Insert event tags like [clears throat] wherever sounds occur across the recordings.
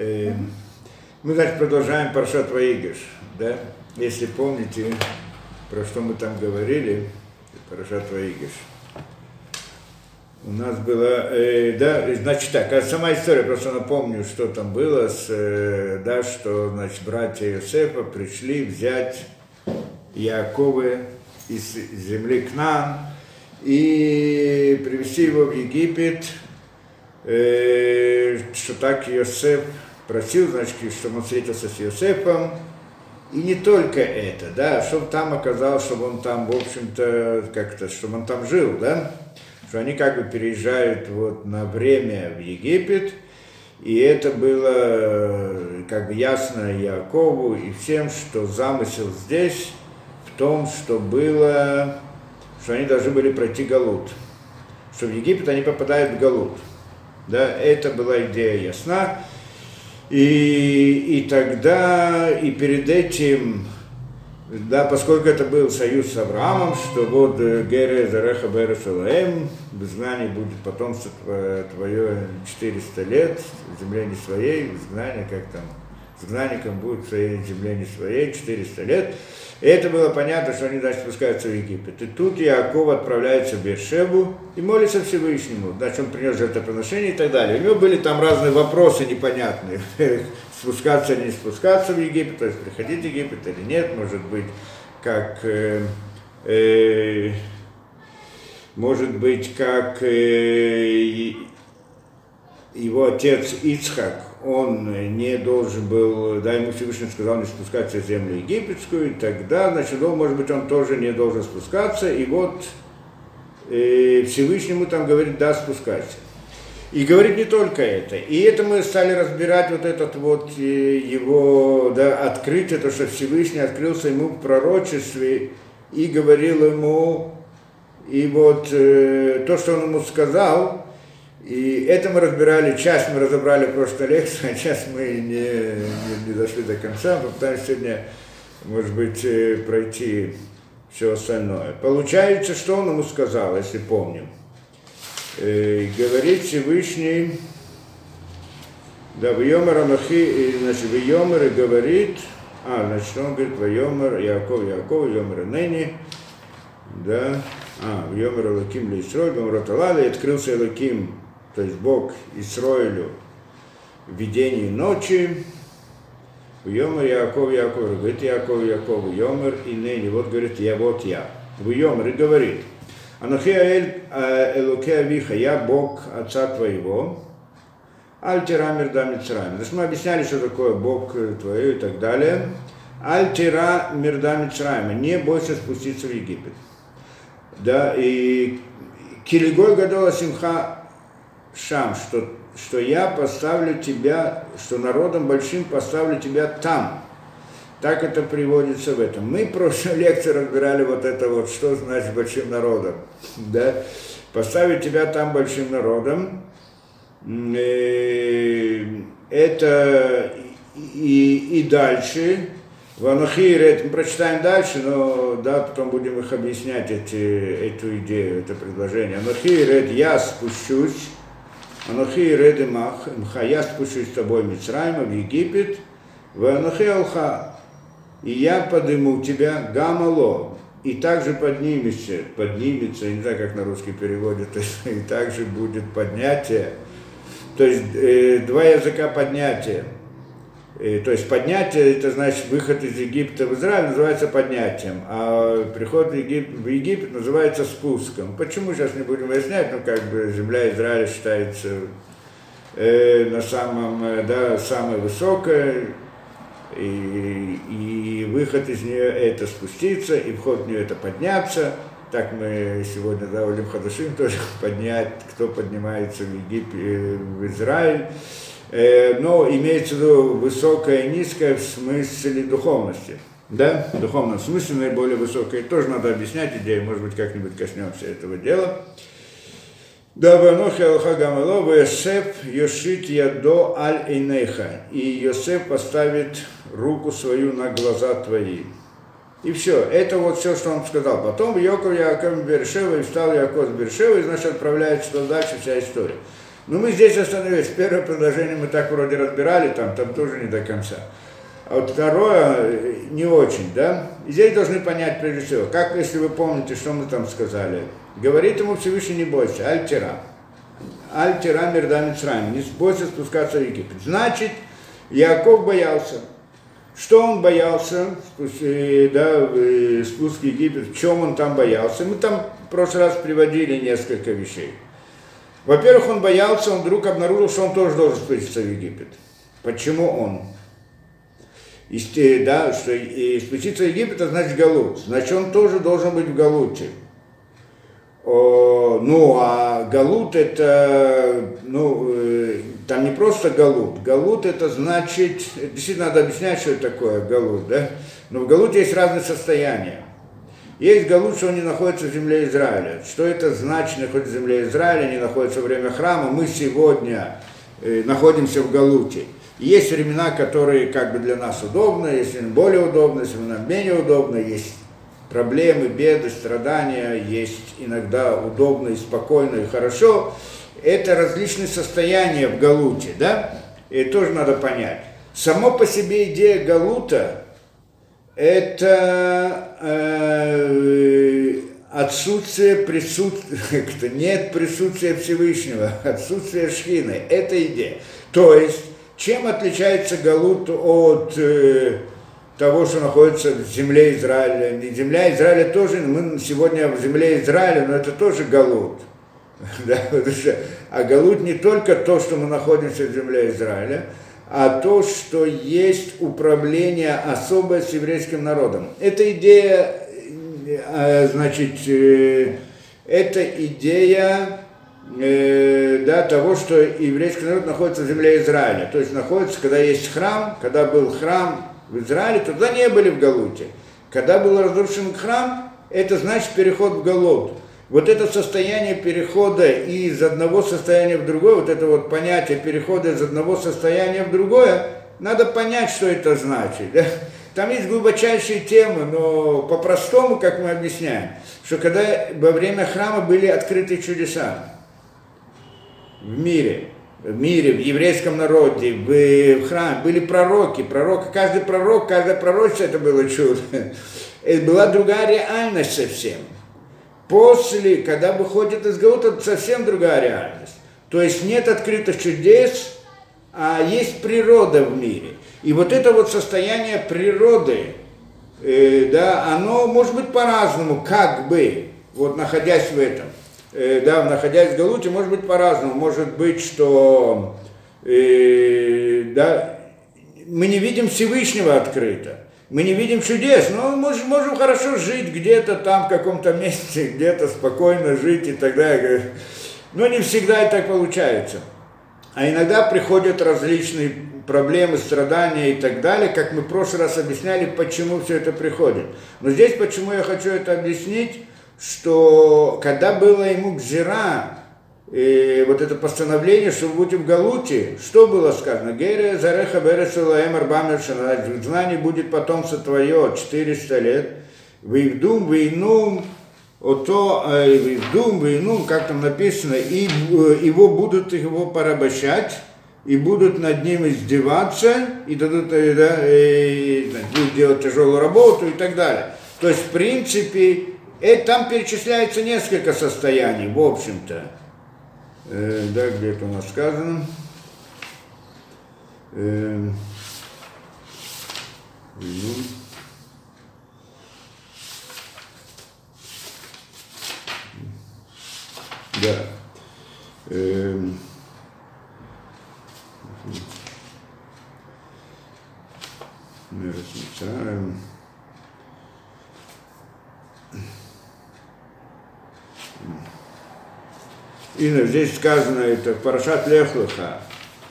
Э, мы, значит, продолжаем Паршат Ваигаш, да? Если помните, про что мы там говорили, Паршат Ваигаш. У нас было, э, да, значит так, а сама история, просто напомню, что там было, с, э, да, что, значит, братья Иосифа пришли взять Якова из земли Кнан и привести его в Египет, э, что так Иосиф просил, значит, чтобы он встретился с Иосифом, и не только это, да, чтобы там оказалось, чтобы он там, в общем-то, как-то, чтобы он там жил, да, что они как бы переезжают вот на время в Египет, и это было как бы ясно Якову и всем, что замысел здесь в том, что было, что они должны были пройти Галут, что в Египет они попадают в Галут. Да, это была идея ясна. И, и тогда, и перед этим да, поскольку это был союз с Авраамом, что вот э, Гере Зареха Берешалаем, в изгнании будет потомство твое 400 лет, земле не своей, в изгнании, как там, изгнанником будет в своей земле не своей 400 лет. И это было понятно, что они, значит, спускаются в Египет. И тут Иаков отправляется в Бершебу и молится Всевышнему. Значит, он принес жертвоприношение и так далее. У него были там разные вопросы непонятные. [laughs] спускаться или не спускаться в Египет, то есть приходить в Египет или нет, может быть, как э, э, может быть, как э, его отец Ицхак, он не должен был, да, ему Всевышний сказал не спускаться в землю египетскую, и тогда, значит, он, может быть, он тоже не должен спускаться, и вот э, Всевышнему там говорит, да, спускайся. И говорит не только это. И это мы стали разбирать вот этот вот э, его да, открытие, то, что Всевышний открылся ему в пророчестве и говорил ему, и вот э, то, что он ему сказал, и это мы разбирали, часть мы разобрали в прошлой лекции, а часть мы не, не, не дошли до конца, попытаемся сегодня, может быть, э, пройти все остальное. Получается, что он ему сказал, если помним э, говорит Всевышний, да, в Йомер Амахи, значит, в Йомер говорит, а, значит, он говорит, в Йомер, Яков, Яков, Йомер Нени, да, а, в Йомер Элоким Лисрой, Гамраталали, открылся Элоким, то есть Бог Исроилю в видении ночи, Йомер Яков, Яков, говорит Яков, Яков, Йомер и Нени, вот говорит, я вот я. В Йомер и говорит, Анухиаэль Элуке Авиха, я Бог Отца твоего, Альтира Мирда Мицраем. Значит, мы объясняли, что такое Бог твой и так далее. Альтира Мирда Мицраема, не бойся спуститься в Египет. Да, и Килигой Гадола Симха Шам, что, что я поставлю тебя, что народом большим поставлю тебя там, так это приводится в этом. Мы в прошлой [laughs] лекции разбирали вот это вот, что значит большим народом. [laughs] Да? Поставить тебя там большим народом, э, это и, и дальше, в Анахире, мы прочитаем дальше, но да, потом будем их объяснять, эти, эту идею, это предложение. Анахире, я спущусь, Анахире, мах, я спущусь с тобой Мицраима, в Египет, в Анахи Алха, и я подниму тебя гамало, и также поднимешься, поднимется, не знаю, как на русский переводит, [laughs] и также будет поднятие, то есть э, два языка поднятия. Э, то есть поднятие, это значит выход из Египта в Израиль называется поднятием, а приход в Египет, в Египет называется спуском. Почему сейчас не будем выяснять, ну как бы земля Израиля считается э, на самом, э, да, самой высокой, и, и выход из нее это спуститься, и вход в нее это подняться. Так мы сегодня да, Олим тоже [laughs] поднять, кто поднимается в Египет, в Израиль. Но имеется в виду высокое и низкое в смысле духовности. Да, в духовном смысле наиболее высокое. Тоже надо объяснять идею, может быть, как-нибудь коснемся этого дела. Да Банохи Алха Гамало, Йосеф Йошит Ядо Аль Эйнеха. И Йосеф поставит руку свою на глаза твои. И все, это вот все, что он сказал. Потом Йоков Яков Бершева и встал Яков Бершева, и значит отправляется туда дальше вся история. Ну, мы здесь остановились. Первое предложение мы так вроде разбирали, там, там тоже не до конца. А вот второе э, не очень, да? Здесь должны понять прежде всего, как, если вы помните, что мы там сказали. Говорит ему Всевышний, не бойся, альтера. Альтера мирдан не бойся спускаться в Египет. Значит, Яков боялся. Что он боялся, э, да, спуск в Египет, в чем он там боялся? Мы там в прошлый раз приводили несколько вещей. Во-первых, он боялся, он вдруг обнаружил, что он тоже должен спуститься в Египет. Почему он? И, да, что и спуститься в Египет, это значит Галут. Значит, он тоже должен быть в Галуте. О, ну, а Галут это, ну, э, там не просто Галут. Галут это значит, действительно надо объяснять, что это такое Галут, да? Но в Галуте есть разные состояния. Есть Галут, что он не находится в земле Израиля. Что это значит, находится в земле Израиля, не находится во время храма? Мы сегодня э, находимся в Галуте. Есть времена, которые как бы для нас удобны, есть более удобны, есть нам менее удобно, есть проблемы, беды, страдания, есть иногда удобно и спокойно и хорошо. Это различные состояния в Галуте, да? И тоже надо понять. Само по себе идея Галута – это э, отсутствие присутствия, [laughs] нет присутствия Всевышнего, отсутствие шхины. Это идея. То есть чем отличается Галут от э, того, что находится в земле Израиля? Земля Израиля тоже, мы сегодня в земле Израиля, но это тоже Галут. [laughs] Да, а Галут не только то, что мы находимся в земле Израиля, а то, что есть управление особое с еврейским народом. Эта идея, э, значит, э, эта идея э, да, того, что еврейский народ находится в земле Израиля. То есть находится, когда есть храм, когда был храм в Израиле, тогда не были в Галуте. Когда был разрушен храм, это значит переход в Галут. Вот это состояние перехода из одного состояния в другое, вот это вот понятие перехода из одного состояния в другое, надо понять, что это значит. Да? Там есть глубочайшие темы, но по-простому, как мы объясняем, что когда во время храма были открыты чудеса, в мире, в мире, в еврейском народе, в, храме были пророки, пророк, каждый пророк, каждое пророчество это было чудо. Это была другая реальность совсем. После, когда выходит из Галута, это совсем другая реальность. То есть нет открытых чудес, а есть природа в мире. И вот это вот состояние природы, э, да, оно может быть по-разному, как бы, вот находясь в этом. Э, да, находясь в Галуте, может быть по-разному. Может быть, что э, да, мы не видим Всевышнего открыто. Мы не видим чудес, но мы можем, можем хорошо жить где-то там, в каком-то месте, где-то спокойно жить и так далее. Но не всегда и так получается. А иногда приходят различные проблемы, страдания и так далее, как мы в прошлый раз объясняли, почему все это приходит. Но здесь почему я хочу это объяснить, что когда было ему гзира, и вот это постановление, что вы будете в Галуте, что было сказано? Гере зареха бересулаем арбамер в знании будет потомство твое 400 лет, вейвдум, вейнум, ото, э, вейвдум, вейнум, как там написано, и э, его будут его порабощать, и будут над ним издеваться, и дадут, э, да, и, делать тяжелую работу и так далее. То есть, в принципе, это там перечисляется несколько состояний, в общем-то. Э, да, где это у нас сказано. Э, ну. Да. Э, мы размечаем. И здесь сказано это Парашат Лехлыха.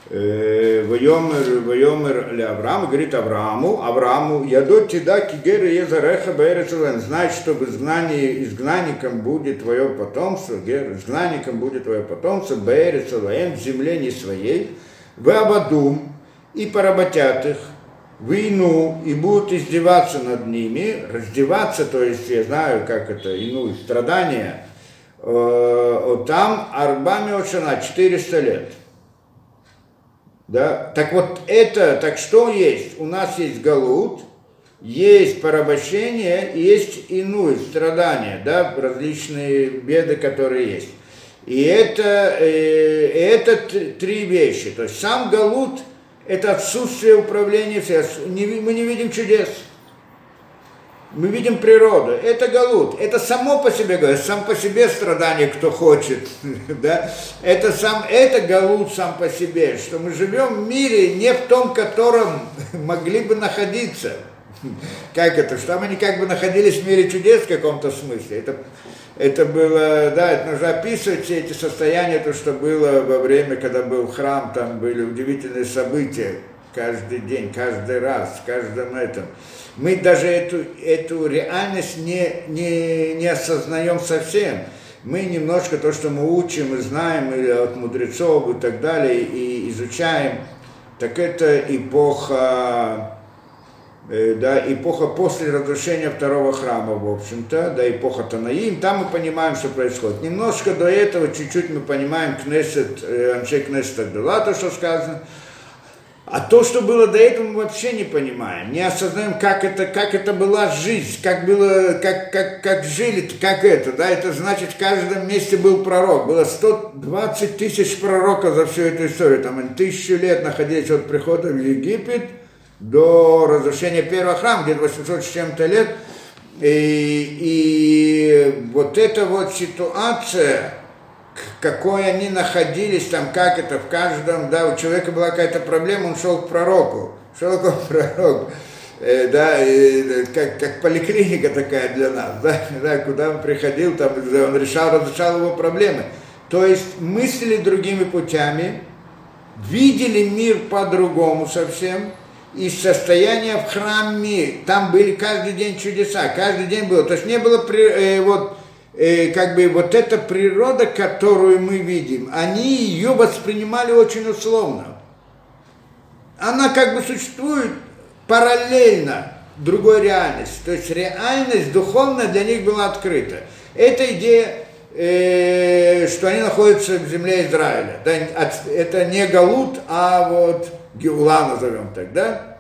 Э, Вайомер, Вайомер Ле Авраам, говорит Аврааму, Аврааму, ядот тебя кигера езареха бэрецулен, знай, что в изгнании, изгнанником будет твое потомство, изгнанником будет твое потомство, бэрецулен, в земле не своей, в Абадум, и поработят их, войну и будут издеваться над ними, раздеваться, то есть я знаю, как это, ину, страдания, там Арбами Отшана 400 лет. Да? Так вот это, так что есть? У нас есть Галут, есть порабощение, есть иную страдания, да, различные беды, которые есть. И это, э, это три вещи. То есть сам Галут – это отсутствие управления, мы не видим чудес. Мы видим природу. Это галут. Это само по себе, сам по себе страдание, кто хочет. [laughs] да? Это, сам, это галут сам по себе, что мы живем в мире, не в том, котором [laughs] могли бы находиться. [laughs] Как это? Что мы как бы находились в мире чудес в каком-то смысле. Это, это было, да, это нужно описывать все эти состояния, то, что было во время, когда был храм, там были удивительные события каждый день, каждый раз, в каждом этом. Мы даже эту, эту реальность не, не, не осознаем совсем. Мы немножко то, что мы учим и знаем и от мудрецов и так далее, и изучаем, так это эпоха Э, да, эпоха после разрушения второго храма, в общем-то, да, эпоха Танаим, там мы понимаем, что происходит. Немножко до этого, чуть-чуть мы понимаем Кнессет, э, Аншей Кнессет Агдала, то, что сказано, а то, что было до этого, мы вообще не понимаем, не осознаем, как это, как это была жизнь, как было, как, как, как жили, как это, да, это значит, в каждом месте был пророк, было 120 тысяч пророков за всю эту историю, там они тысячу лет находились от прихода в Египет, до разрушения первого храма, где-то 800 с чем-то лет. И, и вот эта вот ситуация, какой они находились там, как это в каждом, да, у человека была какая-то проблема, он шел к пророку, шел к [laughs] пророку, э, да, и, как, как поликлиника такая для нас, да, [laughs] да, куда он приходил, там, он решал, разрешал его проблемы. То есть мыслили другими путями, видели мир по-другому совсем, из состояния в храме. Там были каждый день чудеса, каждый день было. То есть не было э, вот э, как бы вот эта природа, которую мы видим, они ее воспринимали очень условно. Она как бы существует параллельно другой реальности. То есть реальность духовная для них была открыта. Эта идея, э, что они находятся в земле Израиля. Да, это не Галут, а вот Геула назовем так, да?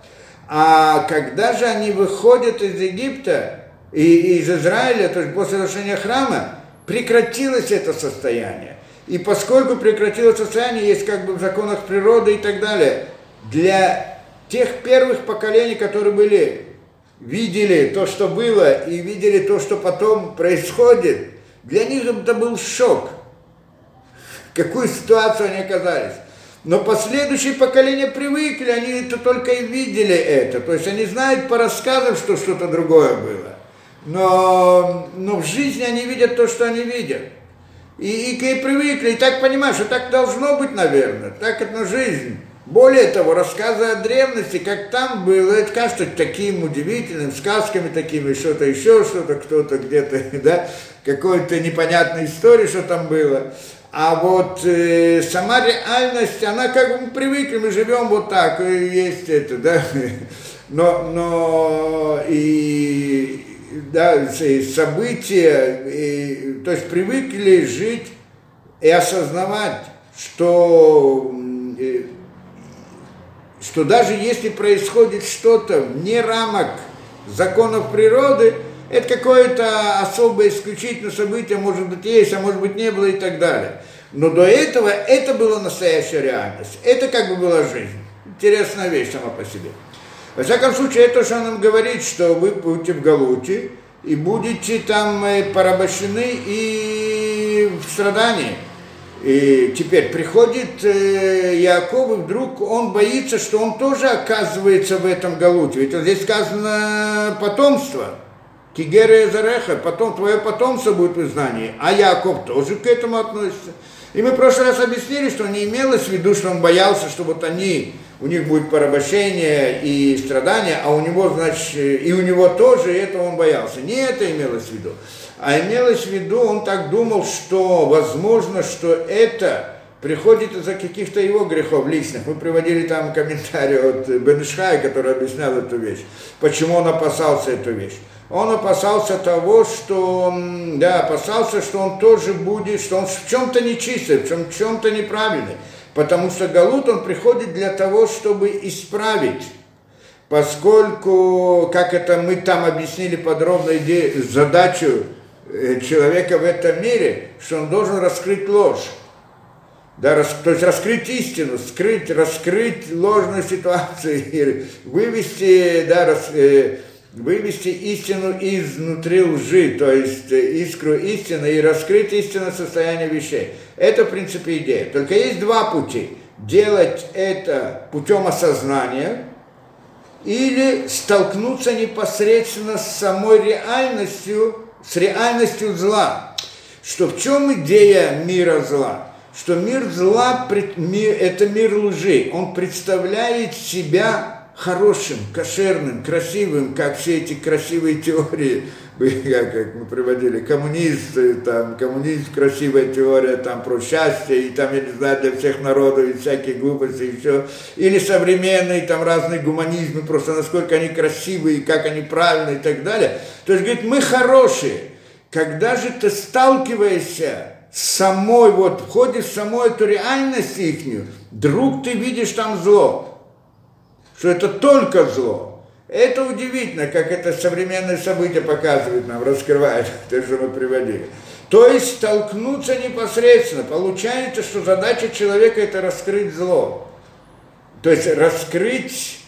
А когда же они выходят из Египта и из Израиля, то есть после разрушения храма, прекратилось это состояние. И поскольку прекратилось состояние, есть как бы в законах природы и так далее, для тех первых поколений, которые были, видели то, что было, и видели то, что потом происходит, для них это был шок. Какую ситуацию они оказались. Но последующие поколения привыкли, они это только и видели это. То есть они знают по рассказам, что что-то другое было. Но, но в жизни они видят то, что они видят. И, и, и привыкли, и так понимают, что так должно быть, наверное. Так это жизнь. Более того, рассказы о древности, как там было, это кажется таким удивительным, сказками такими, что-то еще, что-то кто-то где-то, [laughs] да, какой-то непонятной истории, что там было. А вот э, сама реальность, она как бы мы привыкли, мы живем вот так, и есть это, да. [laughs] Но, но и да, события, и, то есть привыкли жить и осознавать, что, что даже если происходит что-то вне рамок законов природы, это какое-то особое исключительное событие, может быть, есть, а может быть, не было и так далее. Но до этого это была настоящая реальность. Это как бы была жизнь. Интересная вещь сама по себе. Во всяком случае, это что нам говорит, что вы будете в Галуте и будете там э, порабощены и в страдании. И теперь приходит э, Яков, и вдруг он боится, что он тоже оказывается в этом Галуте. Ведь здесь сказано потомство. Кигера Зареха, потом твое потомство будет в изгнании. А Яков тоже к этому относится. И мы в прошлый раз объяснили, что не имелось в виду, что он боялся, что вот они, у них будет порабощение и страдания, а у него, значит, и у него тоже, и этого он боялся. Не это имелось в виду. А имелось в виду, он так думал, что возможно, что это приходит из-за каких-то его грехов личных. Мы приводили там комментарий от Беншхая, который объяснял эту вещь, почему он опасался эту вещь. Он опасался того, что, да, опасался, что он тоже будет, что он в чем-то нечистый, в чем-то неправильный. Потому что Галут, он приходит для того, чтобы исправить. Поскольку, как это мы там объяснили подробно идею, задачу э, человека в этом мире, что он должен раскрыть ложь. Да, рас, то есть раскрыть истину, скрыть, раскрыть ложную [laughs] ситуацию, вывести, да, рас, э, вывести истину изнутри лжи, то есть э, искру истины и раскрыть истинное состояние вещей. Это, в принципе, идея. Только есть два пути. Делать это путем осознания или столкнуться непосредственно с самой реальностью, с реальностью зла. Что в чем идея мира зла? Что мир зла – это мир лжи. Он представляет себя хорошим, кошерным, красивым, как все эти красивые теории, [laughs] как мы приводили, коммунисты, там, коммунизм, красивая теория там про счастье, и там, я не знаю, для всех народов, и всякие глупости, и все. Или современные, там, разные гуманизмы, просто насколько они красивые, как они правильные и так далее. То есть, говорит, мы хорошие. Когда же ты сталкиваешься самой, вот, входишь в саму эту реальность ихнюю, вдруг ты видишь там зло что это только зло. Это удивительно, как это современные события показывают нам, раскрывает [laughs] то, что мы приводили. То есть столкнуться непосредственно. Получается, что задача человека это раскрыть зло. То есть раскрыть,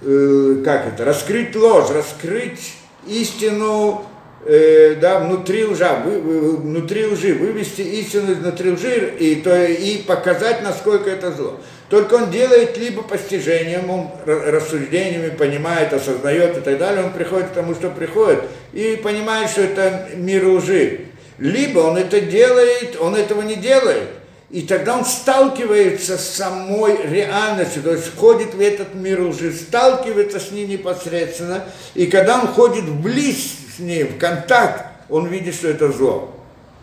э, как это, раскрыть ложь, раскрыть истину э, да, внутри лжа, вы, вы, внутри лжи, вывести истину изнутри лжи и, то, и показать, насколько это зло. Только он делает либо постижением, он рассуждениями понимает, осознает и так далее, он приходит к тому, что приходит, и понимает, что это мир лжи. Либо он это делает, он этого не делает, и тогда он сталкивается с самой реальностью, то есть входит в этот мир лжи, сталкивается с ней непосредственно, и когда он ходит вблизь с ней, в контакт, он видит, что это зло.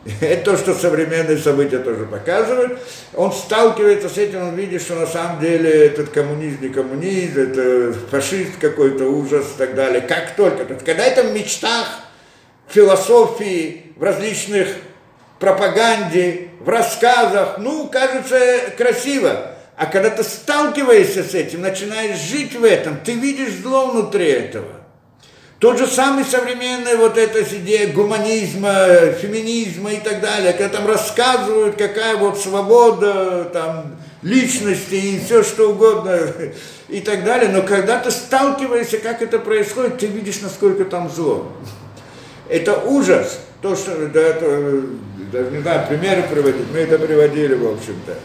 [laughs] Это то, что современные события тоже показывают. Он сталкивается с этим, он видит, что на самом деле этот коммунизм не коммунизм, это фашист какой-то, ужас и так далее. Как только. То есть, когда это в мечтах, философии, в различных пропаганде, в рассказах, ну, кажется красиво. А когда ты сталкиваешься с этим, начинаешь жить в этом, ты видишь зло внутри этого. Тот же самый современный вот эта идея гуманизма, феминизма и так далее, когда там рассказывают, какая вот свобода там, личности и все что угодно и так далее, но когда ты сталкиваешься, как это происходит, ты видишь, насколько там зло. Это ужас, то, что, да, это, даже не знаю, примеры приводить, мы это приводили, в общем-то.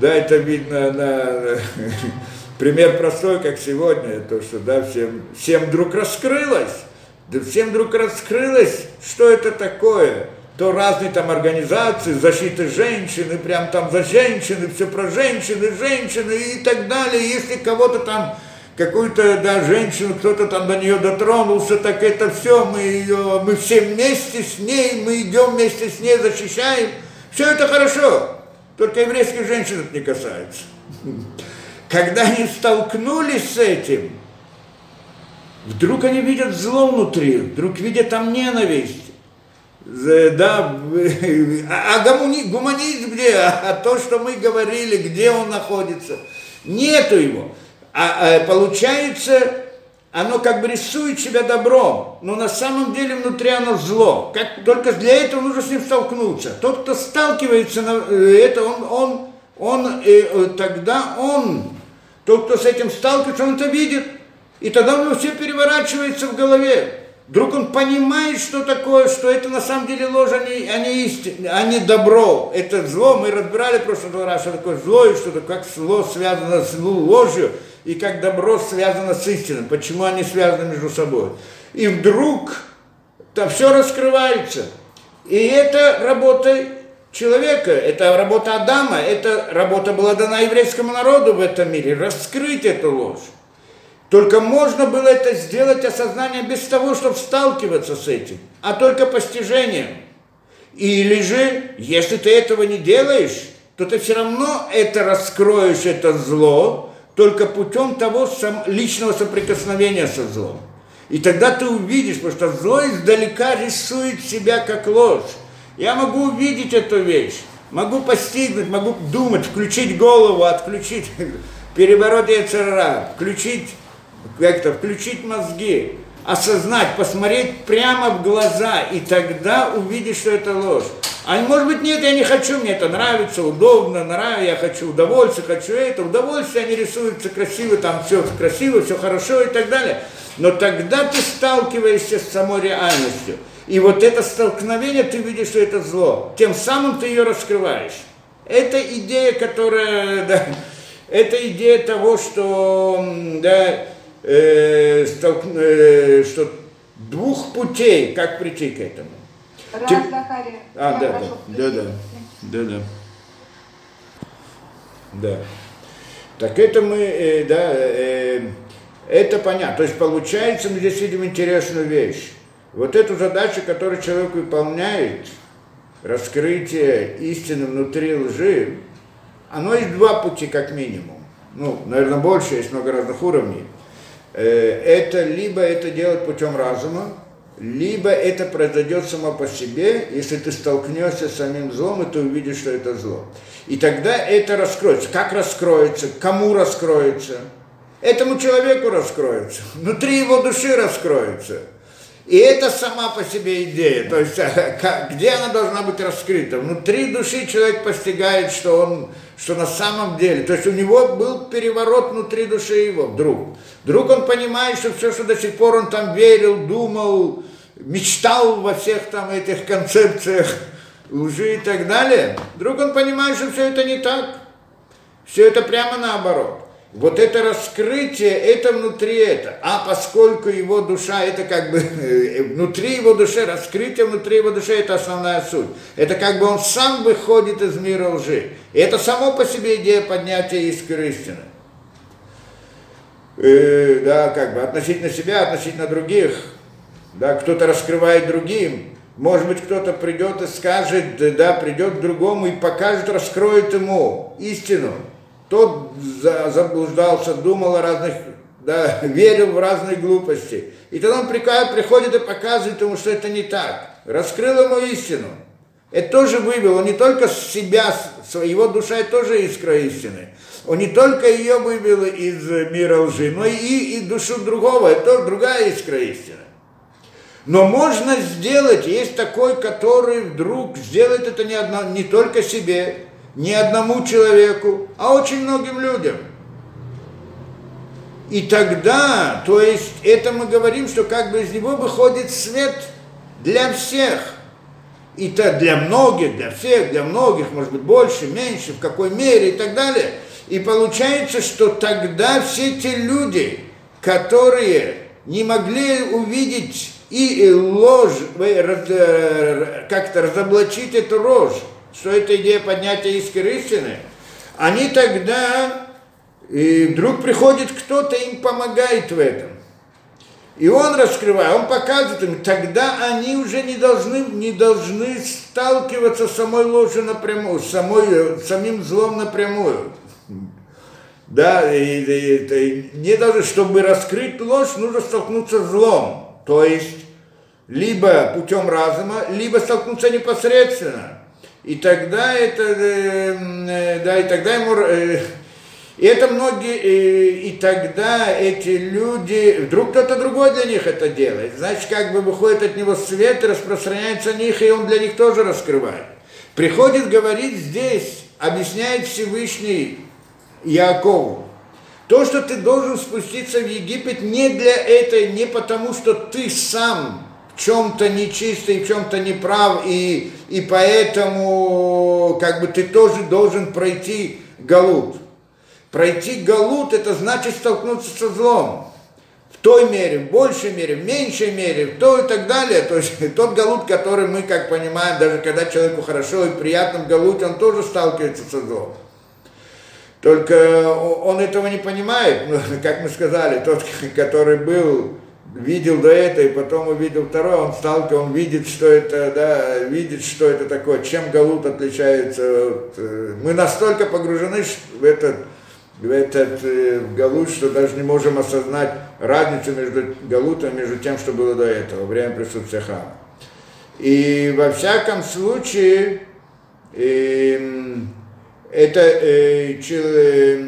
Да, это видно на [laughs] пример простой, как сегодня, то, что да, всем, всем вдруг раскрылось, да всем вдруг раскрылось, что это такое. То разные там организации, защиты женщины, прям там за женщины, все про женщины, женщины и так далее. Если кого-то там, какую-то да, женщину, кто-то там до нее дотронулся, так это все, мы ее, мы все вместе с ней, мы идем вместе с ней, защищаем. Все это хорошо, только еврейских женщин это не касается. Когда они столкнулись с этим, вдруг они видят зло внутри, вдруг видят там ненависть. Да, а, а гуманизм где? А, а то, что мы говорили, где он находится? Нету его. А, а получается, оно как бы рисует себя добром, но на самом деле внутри оно зло. Как, только для этого нужно с ним столкнуться. Тот, кто сталкивается на э, это, он, он, он э, э, тогда он тот, кто с этим сталкивается, он это видит. И тогда у него все переворачивается в голове. Вдруг он понимает, что такое, что это на самом деле ложь, а не, а не, истина, а не добро. Это зло. Мы разбирали в прошлый раз, что такое зло, и что такое, как зло связано с ложью, и как добро связано с истиной. Почему они связаны между собой. И вдруг там все раскрывается. И это работа человека, это работа Адама, это работа была дана еврейскому народу в этом мире, раскрыть эту ложь. Только можно было это сделать осознание без того, чтобы сталкиваться с этим, а только постижением. Или же, если ты этого не делаешь, то ты все равно это раскроешь, это зло, только путем того сам, личного соприкосновения со злом. И тогда ты увидишь, потому что зло издалека рисует себя как ложь. Я могу увидеть эту вещь, могу постигнуть, могу думать, включить голову, отключить [laughs] переворот яйцера, включить как-то, включить мозги, осознать, посмотреть прямо в глаза, и тогда увидишь, что это ложь. А может быть, нет, я не хочу, мне это нравится, удобно, нравится, я хочу удовольствие, хочу это. Удовольствие, они рисуются красиво, там все красиво, все хорошо и так далее. Но тогда ты сталкиваешься с самой реальностью. И вот это столкновение, ты видишь, что это зло. Тем самым ты ее раскрываешь. Это идея, которая, [laughs] да, это идея того, что, да, э, столк, э, что двух путей, как прийти к этому. Раз, Тем... Захария. А, да, да, да, да, да, да. Да. Так это мы, э, да, э, это понятно. То есть получается, мы здесь видим интересную вещь. Вот эту задачу, которую человек выполняет, раскрытие истины внутри лжи, оно есть два пути как минимум. Ну, наверное, больше, есть много разных уровней. Э, это либо это делать путем разума, либо это произойдет само по себе, если ты столкнешься с самим злом, и ты увидишь, что это зло. И тогда это раскроется. Как раскроется? Кому раскроется? Этому человеку раскроется. Внутри его души раскроется. И это сама по себе идея. То есть, где она должна быть раскрыта? Внутри души человек постигает, что он, что на самом деле, то есть у него был переворот внутри души его, вдруг. Вдруг он понимает, что все, что до сих пор он там верил, думал, мечтал во всех там этих концепциях лжи и так далее, вдруг он понимает, что все это не так. Все это прямо наоборот. Вот это раскрытие, это внутри это. А поскольку его душа, это как бы внутри его души, раскрытие внутри его души, это основная суть. Это как бы он сам выходит из мира лжи. И это само по себе идея поднятия искры истины. Э, да, как бы относительно себя, относительно других. Да, кто-то раскрывает другим. Может быть, кто-то придет и скажет, да, придет к другому и покажет, раскроет ему истину. Тот заблуждался, думал о разных, да, [laughs] верил в разные глупости. И тогда он приходит и показывает ему, что это не так. Раскрыл ему истину. Это тоже вывел, он не только себя, его душа тоже искра истины. Он не только ее вывел из мира лжи, но и, и душу другого, это другая искра истины. Но можно сделать, есть такой, который вдруг сделает это не, одно, не только себе, не одному человеку, а очень многим людям. И тогда, то есть это мы говорим, что как бы из него выходит свет для всех. И то для многих, для всех, для многих, может быть, больше, меньше, в какой мере и так далее. И получается, что тогда все те люди, которые не могли увидеть и ложь, э, как-то разоблачить эту ложь, что это идея поднятия искры истины, они тогда, и вдруг приходит кто-то, им помогает в этом. И он раскрывает, он показывает им, тогда они уже не должны, не должны сталкиваться с самой ложью напрямую, с самой, самим злом напрямую. Да, и, и, и, не должны, чтобы раскрыть ложь, нужно столкнуться с злом. То есть, либо путем разума, либо столкнуться непосредственно. И тогда это, э, э, да, и тогда ему, э, и это многие, и тогда эти люди, вдруг кто-то другой для них это делает, значит, как бы выходит от него свет, распространяется на них, и он для них тоже раскрывает. Приходит, говорит здесь, объясняет Всевышний Якову, то, что ты должен спуститься в Египет не для этой, не потому, что ты сам чем-то нечистый, в чем-то неправ, и, и поэтому как бы ты тоже должен пройти галут. Пройти галут это значит столкнуться со злом. В той мере, в большей мере, в меньшей мере, в то и так далее. То есть [laughs] тот галут, который мы, как понимаем, даже когда человеку хорошо и приятно в галуте, он тоже сталкивается со злом. Только он этого не понимает, [laughs] как мы сказали, тот, [laughs] который был видел до этого, и потом увидел второе, он сталкивается, он видит, что это, да, видит, что это такое, чем Галут отличается. От, э, мы настолько погружены в этот, в этот э, Галут, что даже не можем осознать разницу между Галутом, между тем, что было до этого, время присутствия храма. И во всяком случае, э, это э, э,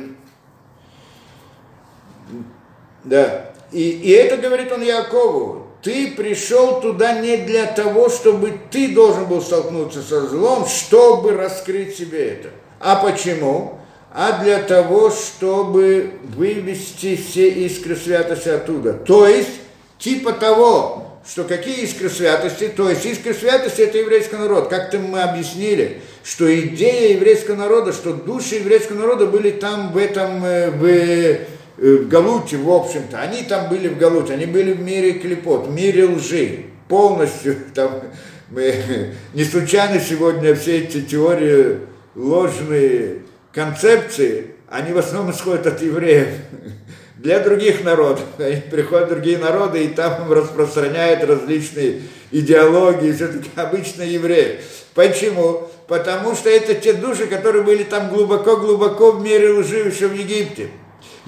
да, и, и это говорит он Якову. Ты пришел туда не для того, чтобы ты должен был столкнуться со злом, чтобы раскрыть себе это. А почему? А для того, чтобы вывести все искры святости оттуда. То есть, типа того, что какие искры святости, то есть искры святости это еврейский народ. Как-то мы объяснили, что идея еврейского народа, что души еврейского народа были там в этом, э, в в Галуте, в общем-то, они там были в Галуте, они были в мире клепот, в мире лжи, полностью [laughs] там, мы, не случайно сегодня все эти теории, ложные концепции, они в основном исходят от евреев. [laughs] Для других народов. [laughs] Они приходят другие народы и там распространяют различные идеологии, все-таки обычно евреи. Почему? Потому что это те души, которые были там глубоко-глубоко в мире лжи еще в Египте.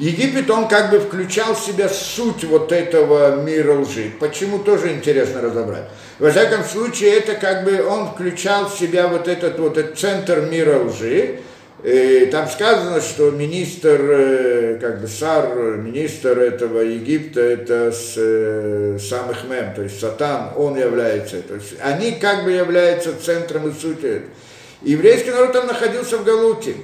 Египет, он как бы включал в себя суть вот этого мира лжи. Почему, тоже интересно разобрать. Во всяком случае, это как бы он включал в себя вот этот вот этот центр мира лжи. И там сказано, что министр, э, как бы сар, министр этого Египта, это с, э, самых мем, то есть сатан, он является, то есть они как бы являются центром и сутью. Еврейский народ там находился в Галуте.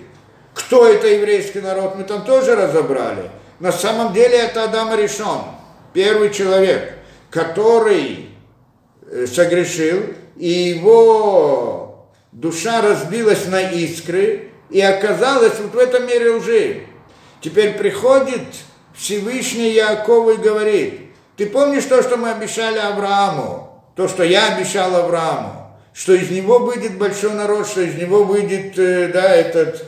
Кто это еврейский народ, мы там тоже разобрали. На самом деле это Адам Решон, первый человек, который э, согрешил, и его душа разбилась на искры и оказалась вот в этом мире лжи. Теперь приходит Всевышний Яаков и говорит, ты помнишь то, что мы обещали Аврааму, то, что я обещал Аврааму, что из него выйдет большой народ, что из него выйдет, э, да, этот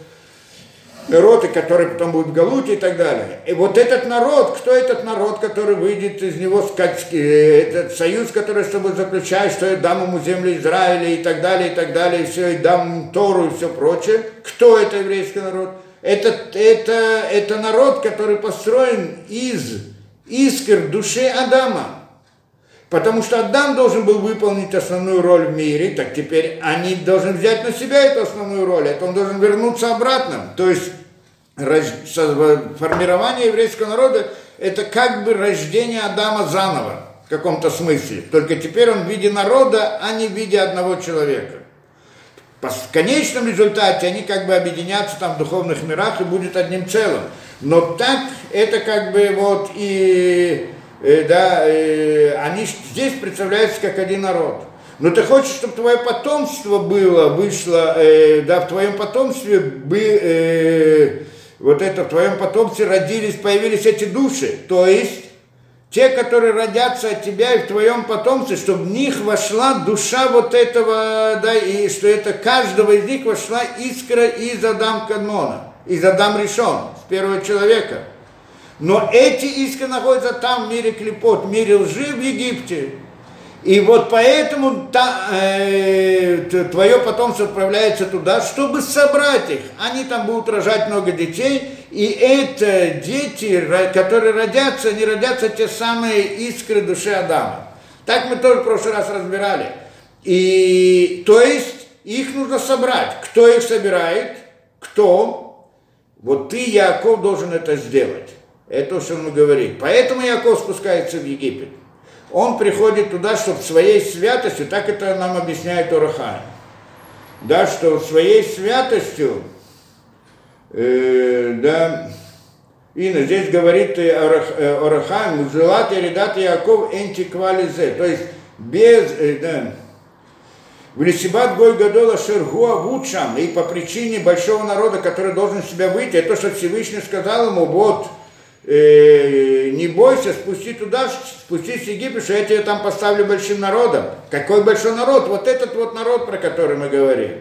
роты, которые потом будут в Галуте и так далее. И вот этот народ, кто этот народ, который выйдет из него, э, этот союз, который с тобой заключает, что я дам ему землю Израиля и так далее, и так далее, и все, и дам ему Тору и все прочее. Кто это еврейский народ? Это, это, это народ, который построен из искр души Адама. Потому что Адам должен был выполнить основную роль в мире, так теперь они должны взять на себя эту основную роль, это он должен вернуться обратно. То есть формирование еврейского народа – это как бы рождение Адама заново, в каком-то смысле. Только теперь он в виде народа, а не в виде одного человека. В конечном результате они как бы объединятся там в духовных мирах и будет одним целым. Но так это как бы вот и э, да, э, они здесь представляются как один народ. Но ты хочешь, чтобы твое потомство было, вышло, э, да, в твоем потомстве бы, э, вот это в твоем потомстве родились, появились эти души. То есть те, которые родятся от тебя и в твоем потомстве, чтобы в них вошла душа вот этого, да, и что это каждого из них вошла искра из Адам Кадмона, из Адам Решон, с первого человека. Но эти искры находятся там, в мире клепот, в мире лжи в Египте. И вот поэтому та, э, твое потомство отправляется туда, чтобы собрать их. Они там будут рожать много детей, и это дети, которые родятся, они родятся те самые искры души Адама. Так мы тоже в прошлый раз разбирали. И то есть их нужно собрать. Кто их собирает? Кто? Вот ты, Яков, должен это сделать. Это то, что он говорит. Поэтому Яков спускается в Египет. Он приходит туда, чтобы своей святостью, так это нам объясняет Орахай, да, что своей святостью, э, да, Ина, здесь говорит э, Орахай, Музелат и Редат Яков энтиквализе, то есть без, э, да, в Лисибат Гой Гадола Шергуа Вудшам, и по причине большого народа, который должен себя выйти, это то, что Всевышний сказал ему, вот, э, не бойся, спусти туда, спустись в Египет, что я тебя там поставлю большим народом. Какой большой народ? Вот этот вот народ, про который мы говорим.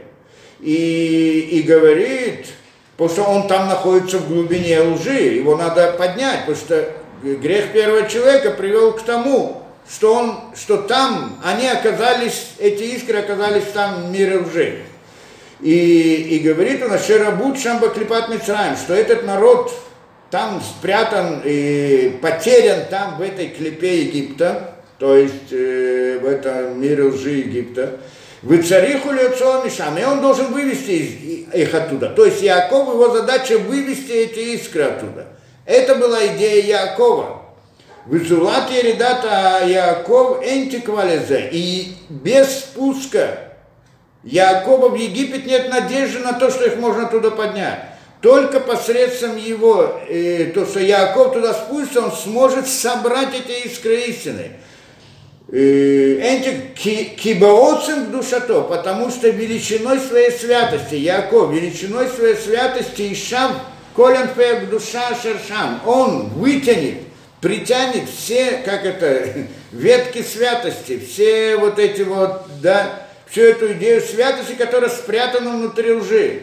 И, и говорит, потому что он там находится в глубине лжи, его надо поднять, потому что грех первого человека привел к тому, что, он, что там они оказались, эти искры оказались там в мире лжи. И, и говорит он, Шерабут Шамба Клипат Мицраем, что этот народ там спрятан и потерян там в этой клепе Египта, то есть э, в этом мире лжи Египта. Вы цариху лицо Мишам, и он должен вывести их оттуда. То есть Яков, его задача вывести эти искры оттуда. Это была идея Якова. Визулат Еридата Яков энтиквалезе. И без спуска Якова в Египет нет надежды на то, что их можно туда поднять. Только посредством его, э, то, что Яков туда спустится, он сможет собрать эти искры истины. Энтик кибаоцем душато, потому что величиной своей святости, Яков, величиной своей святости, Ишам, колен к душа шершам, он вытянет, притянет все, как это, [laughs] ветки святости, все вот эти вот, да, всю эту идею святости, которая спрятана внутри лжи.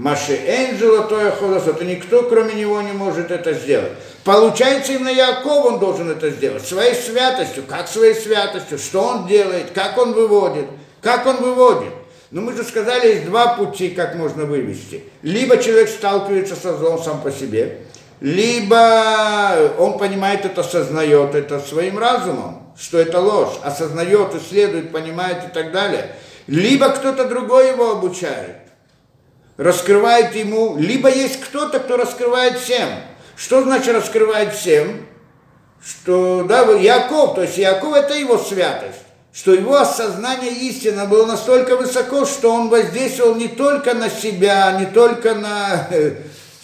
Маши Энджела Тоя Холосот, и никто, кроме него, не может это сделать. Получается, именно Яков он должен это сделать, своей святостью. Как своей святостью? Что он делает? Как он выводит? Как он выводит? Но ну, мы же сказали, есть два пути, как можно вывести. Либо человек сталкивается со злом сам по себе, либо он понимает это, осознает это своим разумом, что это ложь, осознает, исследует, понимает и так далее. Либо кто-то другой его обучает, раскрывает ему, либо есть кто-то, кто раскрывает всем. Что значит раскрывает всем? Что, да, Яков, то есть Яков это его святость что его осознание истины было настолько высоко, что он воздействовал не только на себя, не только на э,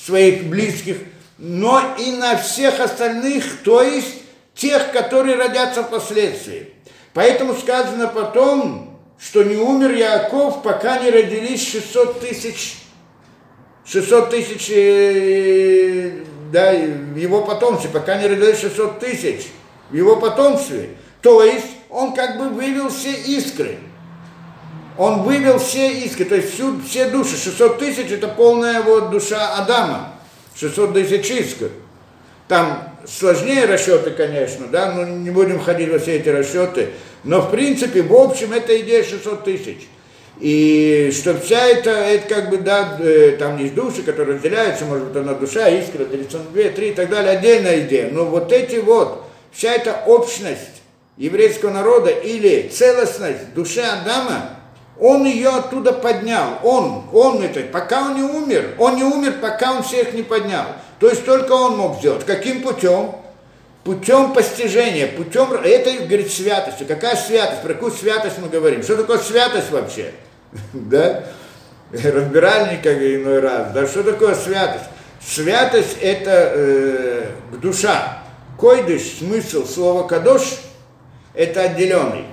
своих близких, но и на всех остальных, то есть тех, которые родятся впоследствии. Поэтому сказано потом, что не умер Яков, пока не родились 600 тысяч, 600 тысяч э, да, в его потомстве, пока не родились 600 тысяч в его потомстве. То есть он как бы вывел все искры. Он вывел все искры, то есть всю, все души. 600 тысяч это полная вот душа Адама. 600 тысяч искр. Там сложнее расчеты, конечно, да, но не будем ходить во все эти расчеты. Но в принципе, в общем, это идея 600 тысяч. И что вся эта, это как бы, да, э, там есть души, которые разделяются, может быть, одна душа, искра, 32, 3 и так далее, отдельная идея. Но вот эти вот, вся эта общность еврейского народа или целостность души Адама, он ее оттуда поднял. Он, он это, пока он не умер, он не умер, пока он всех не поднял. То есть только он мог сделать. Каким путем? Путем постижения, путем, это говорит святостью. Какая святость? Про какую святость мы говорим? Что такое святость вообще? [laughs] Да? Разбирали как иной раз. Да что такое святость? Святость это э, душа. Койдыш, смысл слова кадош – это отделенный.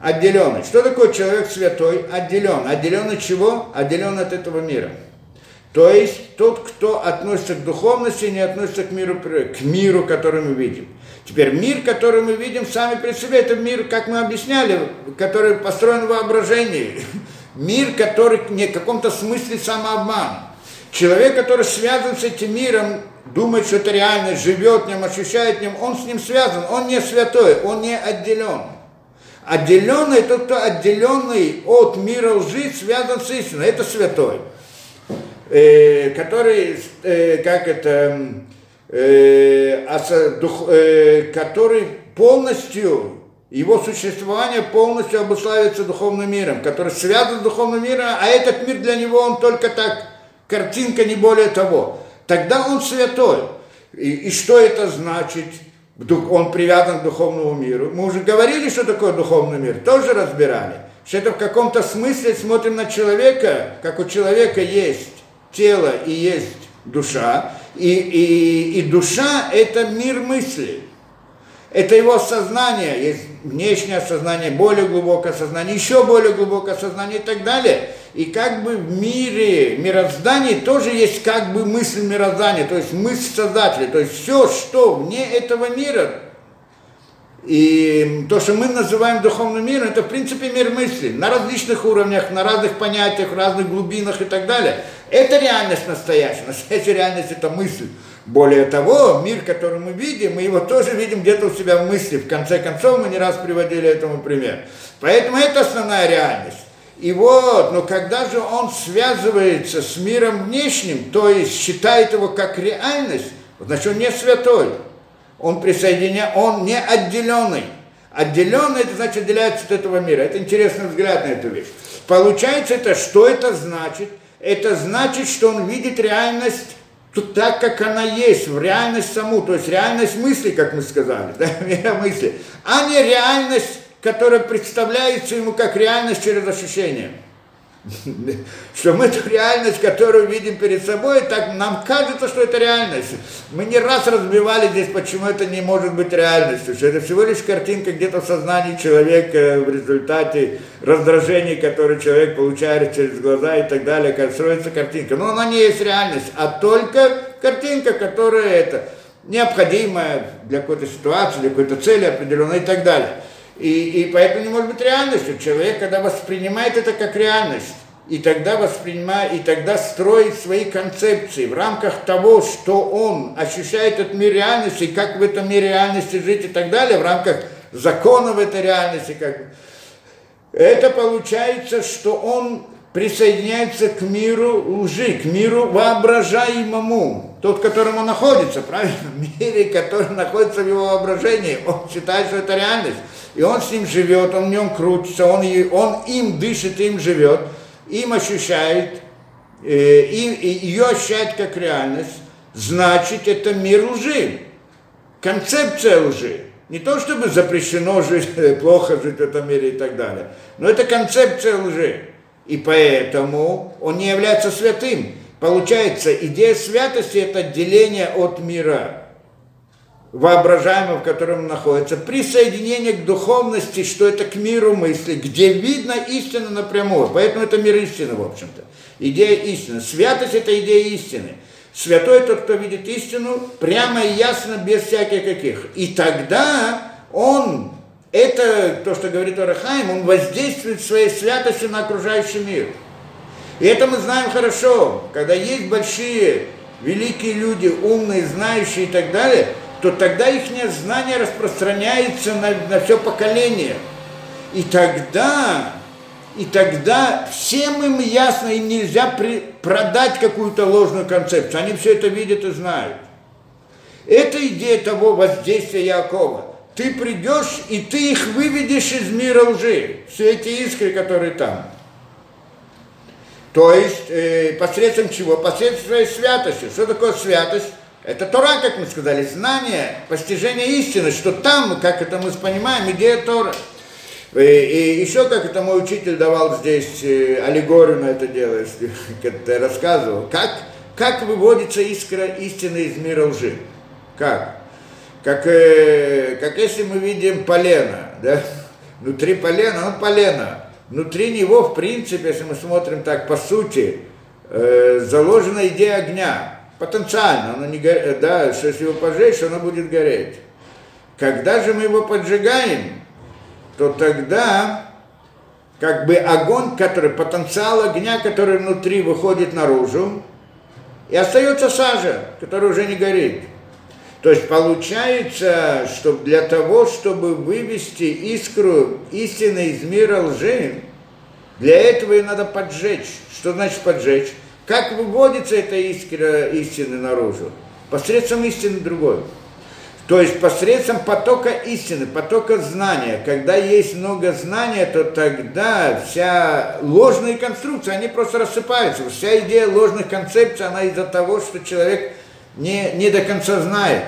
Отделенный. Что такое человек святой? Отделен. Отделен от чего? Отделен от этого мира. То есть тот, кто относится к духовности, не относится к миру, к миру, который мы видим. Теперь мир, который мы видим сами при себе, это мир, как мы объясняли, который построен в воображении. [laughs] Мир, который в каком-то смысле самообман. Человек, который связан с этим миром, думает, что это реальность, живет в нем, ощущает в нем, он с ним связан, он не святой, он не отделен. Отделенный, тот, кто отделенный от мира лжи, связан с истиной, это святой. Э, который, э, как это, который полностью, его существование полностью обуславится духовным миром, который связан с духовным миром, а этот мир для него, он только так, картинка, не более того тогда он святой. И, и что это значит? Он привязан к духовному миру. Мы уже говорили, что такое духовный мир, тоже разбирали. Что это в каком-то смысле смотрим на человека, как у человека есть тело и есть душа, и, и, и душа – это мир мысли. Это его сознание, есть внешнее сознание, более глубокое сознание, еще более глубокое сознание и так далее – и как бы в мире мироздания тоже есть как бы мысль мироздания, то есть мысль Создателя, то есть все, что вне этого мира, и то, что мы называем духовным миром, это в принципе мир мысли на различных уровнях, на разных понятиях, разных глубинах и так далее. Это реальность настоящая. Настоящая реальность это мысль. Более того, мир, который мы видим, мы его тоже видим где-то у себя в мысли. В конце концов, мы не раз приводили этому пример. Поэтому это основная реальность. И вот, но когда же он связывается с миром внешним, то есть считает его как реальность, значит, он не святой. Он присоединяет, он не отделенный. Отделенный, это значит отделяется от этого мира. Это интересный взгляд на эту вещь. Получается это, что это значит? Это значит, что он видит реальность тут так, как она есть, в реальность саму, то есть реальность мысли, как мы сказали, [laughs] да, мира мысли, а не реальность которая представляется ему как реальность через ощущение. [laughs] Что мы эту реальность, которую видим перед собой, так нам кажется, что это реальность. Мы не раз разбивали здесь, почему это не может быть реальностью, что это всего лишь картинка где-то в сознании человека в результате раздражений, которые человек получает через глаза и так далее, как строится картинка. Но она не есть реальность, а только картинка, которая это необходимая для какой-то ситуации, для какой-то цели определенной и так далее. И, и поэтому не может быть реальностью. Человек, когда воспринимает это как реальность, и тогда воспринимает, и тогда строит свои концепции в рамках того, что он ощущает этот мир реальности, как в этом мире реальности жить и так далее, в рамках законов этой реальности, как это получается, что он присоединяется к миру лжи, к миру воображаемому, тот, в котором находится, правильно, [laughs] в мире, который находится в его воображении, он считает, что это реальность и он с ним живет, он в нем крутится, он, он им дышит, им живет, им ощущает, э, и, и ее ощущает как реальность, значит, это мир лжи, концепция лжи. Не то, чтобы запрещено жить, плохо жить в этом мире и так далее, но это концепция лжи. И поэтому он не является святым. Получается, идея святости – это отделение от мира воображаемого, в котором он находится, присоединение к духовности, что это к миру мысли, где видно истину напрямую. Поэтому это мир истины, в общем-то. Идея истины. Святость – это идея истины. Святой тот, кто видит истину прямо и ясно, без всяких каких. И тогда он, это то, что говорит Арахаим, он воздействует своей святостью на окружающий мир. И это мы знаем хорошо, когда есть большие, великие люди, умные, знающие и так далее – то тогда их знание распространяется на, на все поколение. И тогда, и тогда всем им ясно, им нельзя при, продать какую-то ложную концепцию. Они все это видят и знают. Это идея того воздействия Якова. Ты придешь, и ты их выведешь из мира лжи. Все эти искры, которые там. То есть, э, посредством чего? Посредством своей святости. Что такое святость? Это Тора, как мы сказали, знание, постижение истины, что там, как это мы понимаем, идея Тора. И, и еще, как это мой учитель давал здесь э, аллегорию на это дело, если [laughs] я рассказывал, как, как выводится искра истины из мира лжи. Как? Как, э, как если мы видим полено, да? Внутри полена, он полено. Внутри него, в принципе, если мы смотрим так по сути, э, заложена идея огня потенциально, оно не горит, да, что если его поджечь, оно будет гореть. Когда же мы его поджигаем, то тогда как бы огонь, который, потенциал огня, который внутри выходит наружу, и остается сажа, которая уже не горит. То есть получается, что для того, чтобы вывести искру истины из мира лжи, для этого и надо поджечь. Что значит поджечь? Как выводится эта искра истины наружу? Посредством истины другой. То есть посредством потока истины, потока знания. Когда есть много знания, то тогда вся ложные конструкции, они просто рассыпаются. Вся идея ложных концепций, она из-за того, что человек не, не до конца знает.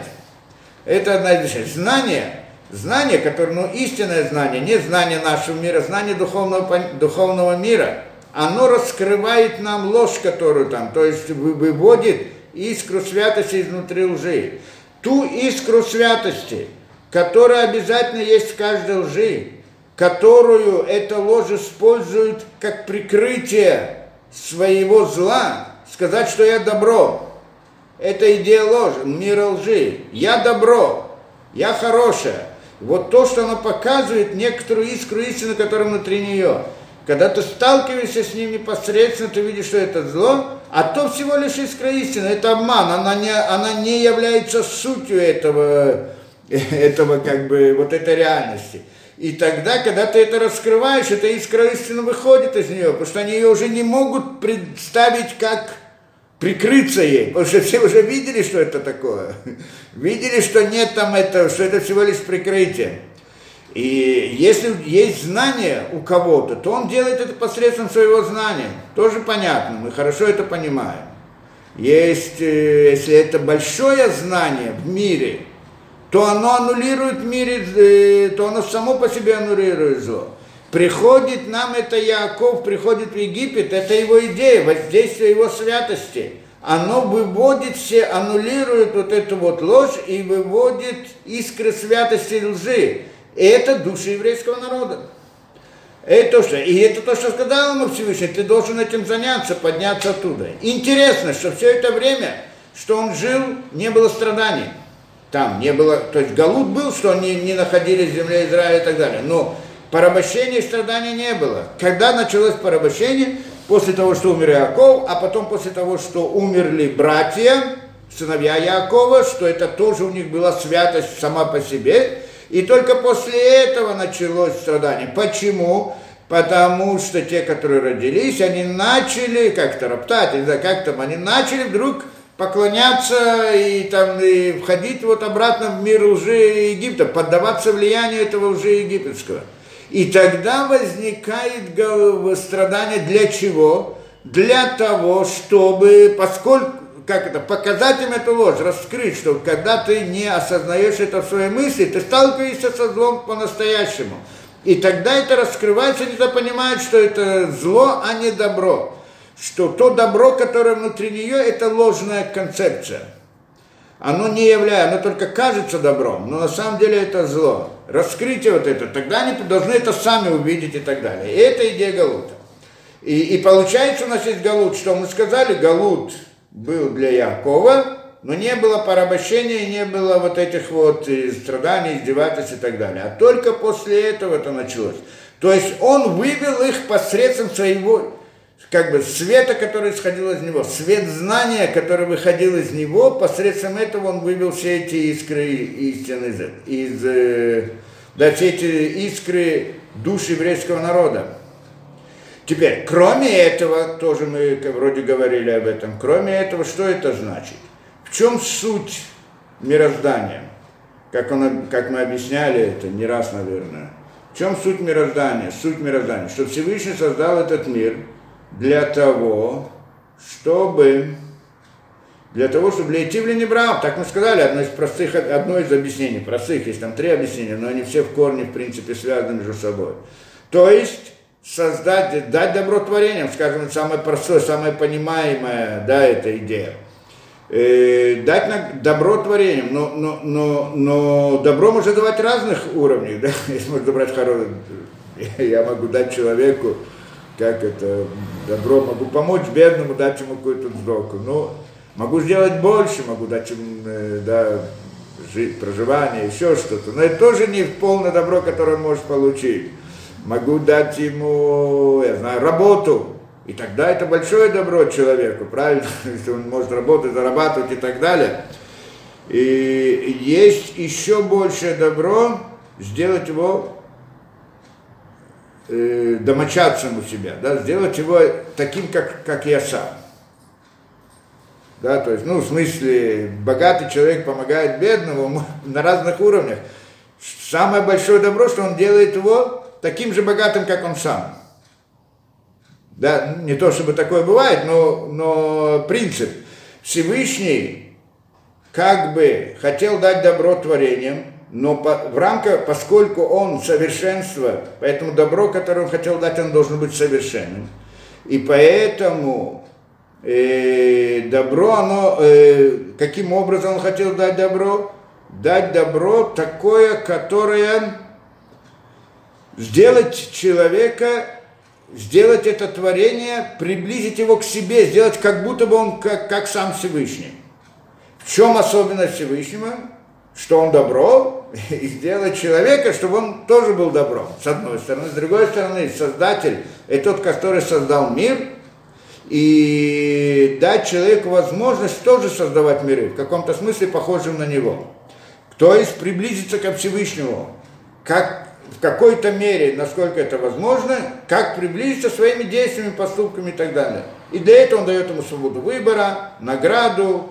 Это одна из. Знание, знание, которое, ну, истинное знание, не знание нашего мира, знание духовного, духовного мира – оно раскрывает нам ложь, которую там, то есть выводит искру святости изнутри лжи. Ту искру святости, которая обязательно есть в каждой лжи, которую эта ложь использует как прикрытие своего зла, сказать, что я добро. Это идея ложи, мира лжи. Я добро, я хорошая. Вот то, что она показывает некоторую искру истины, которая внутри нее. Когда ты сталкиваешься с ним непосредственно, ты видишь, что это зло, а то всего лишь искра истины, это обман, она не, она не является сутью этого, [laughs] этого как бы, вот этой реальности. И тогда, когда ты это раскрываешь, эта искра истины выходит из нее, потому что они ее уже не могут представить как прикрыться ей, потому что все уже видели, что это такое. [laughs] Видели, что нет там этого, что это всего лишь прикрытие. И если есть знание у кого-то, то он делает это посредством своего знания. Тоже понятно, мы хорошо это понимаем. Есть, э, если это большое знание в мире, то оно аннулирует в мире, э, то оно само по себе аннулирует зло. Приходит нам это Яков, приходит в Египет, это его идея, воздействие его святости. Оно выводит все, аннулирует вот эту вот ложь и выводит искры святости лжи. Это души еврейского народа. Это то, что, и это то, что сказал ему Всевышний, ты должен этим заняться, подняться оттуда. Интересно, что все это время, что он жил, не было страданий. Там не было, то есть Галут был, что они не находились в земле Израиля и так далее. Но порабощения и страданий не было. Когда началось порабощение? После того, что умер Иаков, а потом после того, что умерли братья, сыновья Якова, что это тоже у них была святость сама по себе, и только после этого началось страдание. Почему? Потому что те, которые родились, они начали как-то роптать, не знаю, как там, они начали вдруг поклоняться и там и входить вот обратно в мир лжи Египта, поддаваться влиянию этого лжи египетского. И тогда возникает страдание для чего? Для того, чтобы, поскольку как это, показать им эту ложь, раскрыть, что когда ты не осознаешь это в своей мысли, ты сталкиваешься со злом по-настоящему. И тогда это раскрывается, они понимают, что это зло, а не добро. Что то добро, которое внутри нее, это ложная концепция. Оно не является, оно только кажется добром, но на самом деле это зло. Раскрытие вот это, тогда они должны это сами увидеть и так далее. И это идея Галута. И, и получается у нас есть Галут, что мы сказали, Галут – был для Якова, но не было порабощения, не было вот этих вот страданий, издевательств и так далее. А только после этого это началось. То есть он вывел их посредством своего как бы света, который исходил из него, свет знания, который выходил из него, посредством этого он вывел все эти искры истины из, из э, да, все эти искры души еврейского народа. Теперь, кроме этого, тоже мы вроде говорили об этом, кроме этого, что это значит? В чем суть мироздания? Как, он, как мы объясняли это не раз, наверное. В чем суть мироздания? Суть мироздания, что Всевышний создал этот мир для того, чтобы для того, чтобы для идти в Ленебрам, так мы сказали, одно из простых, одно из объяснений, простых, есть там три объяснения, но они все в корне, в принципе, связаны между собой. То есть, создать, дать добро творениям, скажем, самое простое, самое понимаемое, да, эта идея. Э, дать на добро творениям, но, но, но, но добро можно давать разных уровней, [laughs] да, если можно брать хорошее, я могу дать человеку, как это, добро, могу помочь бедному, дать ему какую-то сдоку, но могу сделать больше, могу дать ему, э, да, жить, проживание, еще что-то, но это тоже не полное добро, которое он может получить могу дать ему, я знаю, работу. И тогда это большое добро человеку, правильно? [laughs] Если он может работать, зарабатывать и так далее. И есть еще большее добро сделать его э, домочадцем у себя, да, сделать его таким, как, как я сам. Да, то есть, ну, в смысле, богатый человек помогает бедному [laughs] на разных уровнях. Самое большое добро, что он делает его таким же богатым, как он сам. Да, не то чтобы такое бывает, но, но принцип. Всевышний как бы хотел дать добро творениям, но по, в рамках, поскольку он совершенство, поэтому добро, которое он хотел дать, он должен быть совершенным. И поэтому э, добро, оно, э, каким образом он хотел дать добро? Дать добро такое, которое сделать человека, сделать это творение, приблизить его к себе, сделать как будто бы он как, как сам Всевышний. В чем особенность Всевышнего? что он добро, [laughs] и сделать человека, чтобы он тоже был добром, с одной стороны. С другой стороны, Создатель – это тот, который создал мир, и дать человеку возможность тоже создавать миры, в каком-то смысле похожим на него. То есть приблизиться ко Всевышнему, как в какой-то мере, насколько это возможно, как приблизиться своими действиями, поступками и так далее. И для этого он дает ему свободу выбора, награду,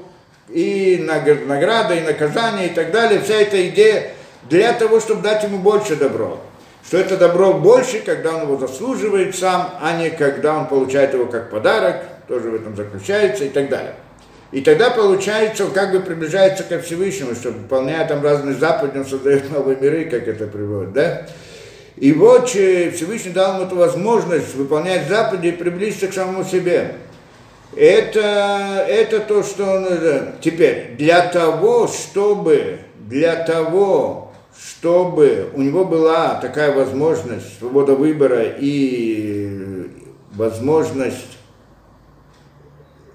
и награда, и наказание, и так далее. Вся эта идея для того, чтобы дать ему больше добро. Что это добро больше, когда он его заслуживает сам, а не когда он получает его как подарок, тоже в этом заключается и так далее. И тогда получается, он как бы приближается ко Всевышнему, что выполняя там разные заповеди, он создает [laughs] новые миры, как это приводит, да? И вот Всевышний дал ему эту возможность выполнять заповеди и приблизиться к самому себе. Это, это то, что он... Теперь, для того, чтобы, для того, чтобы у него была такая возможность, свобода выбора и возможность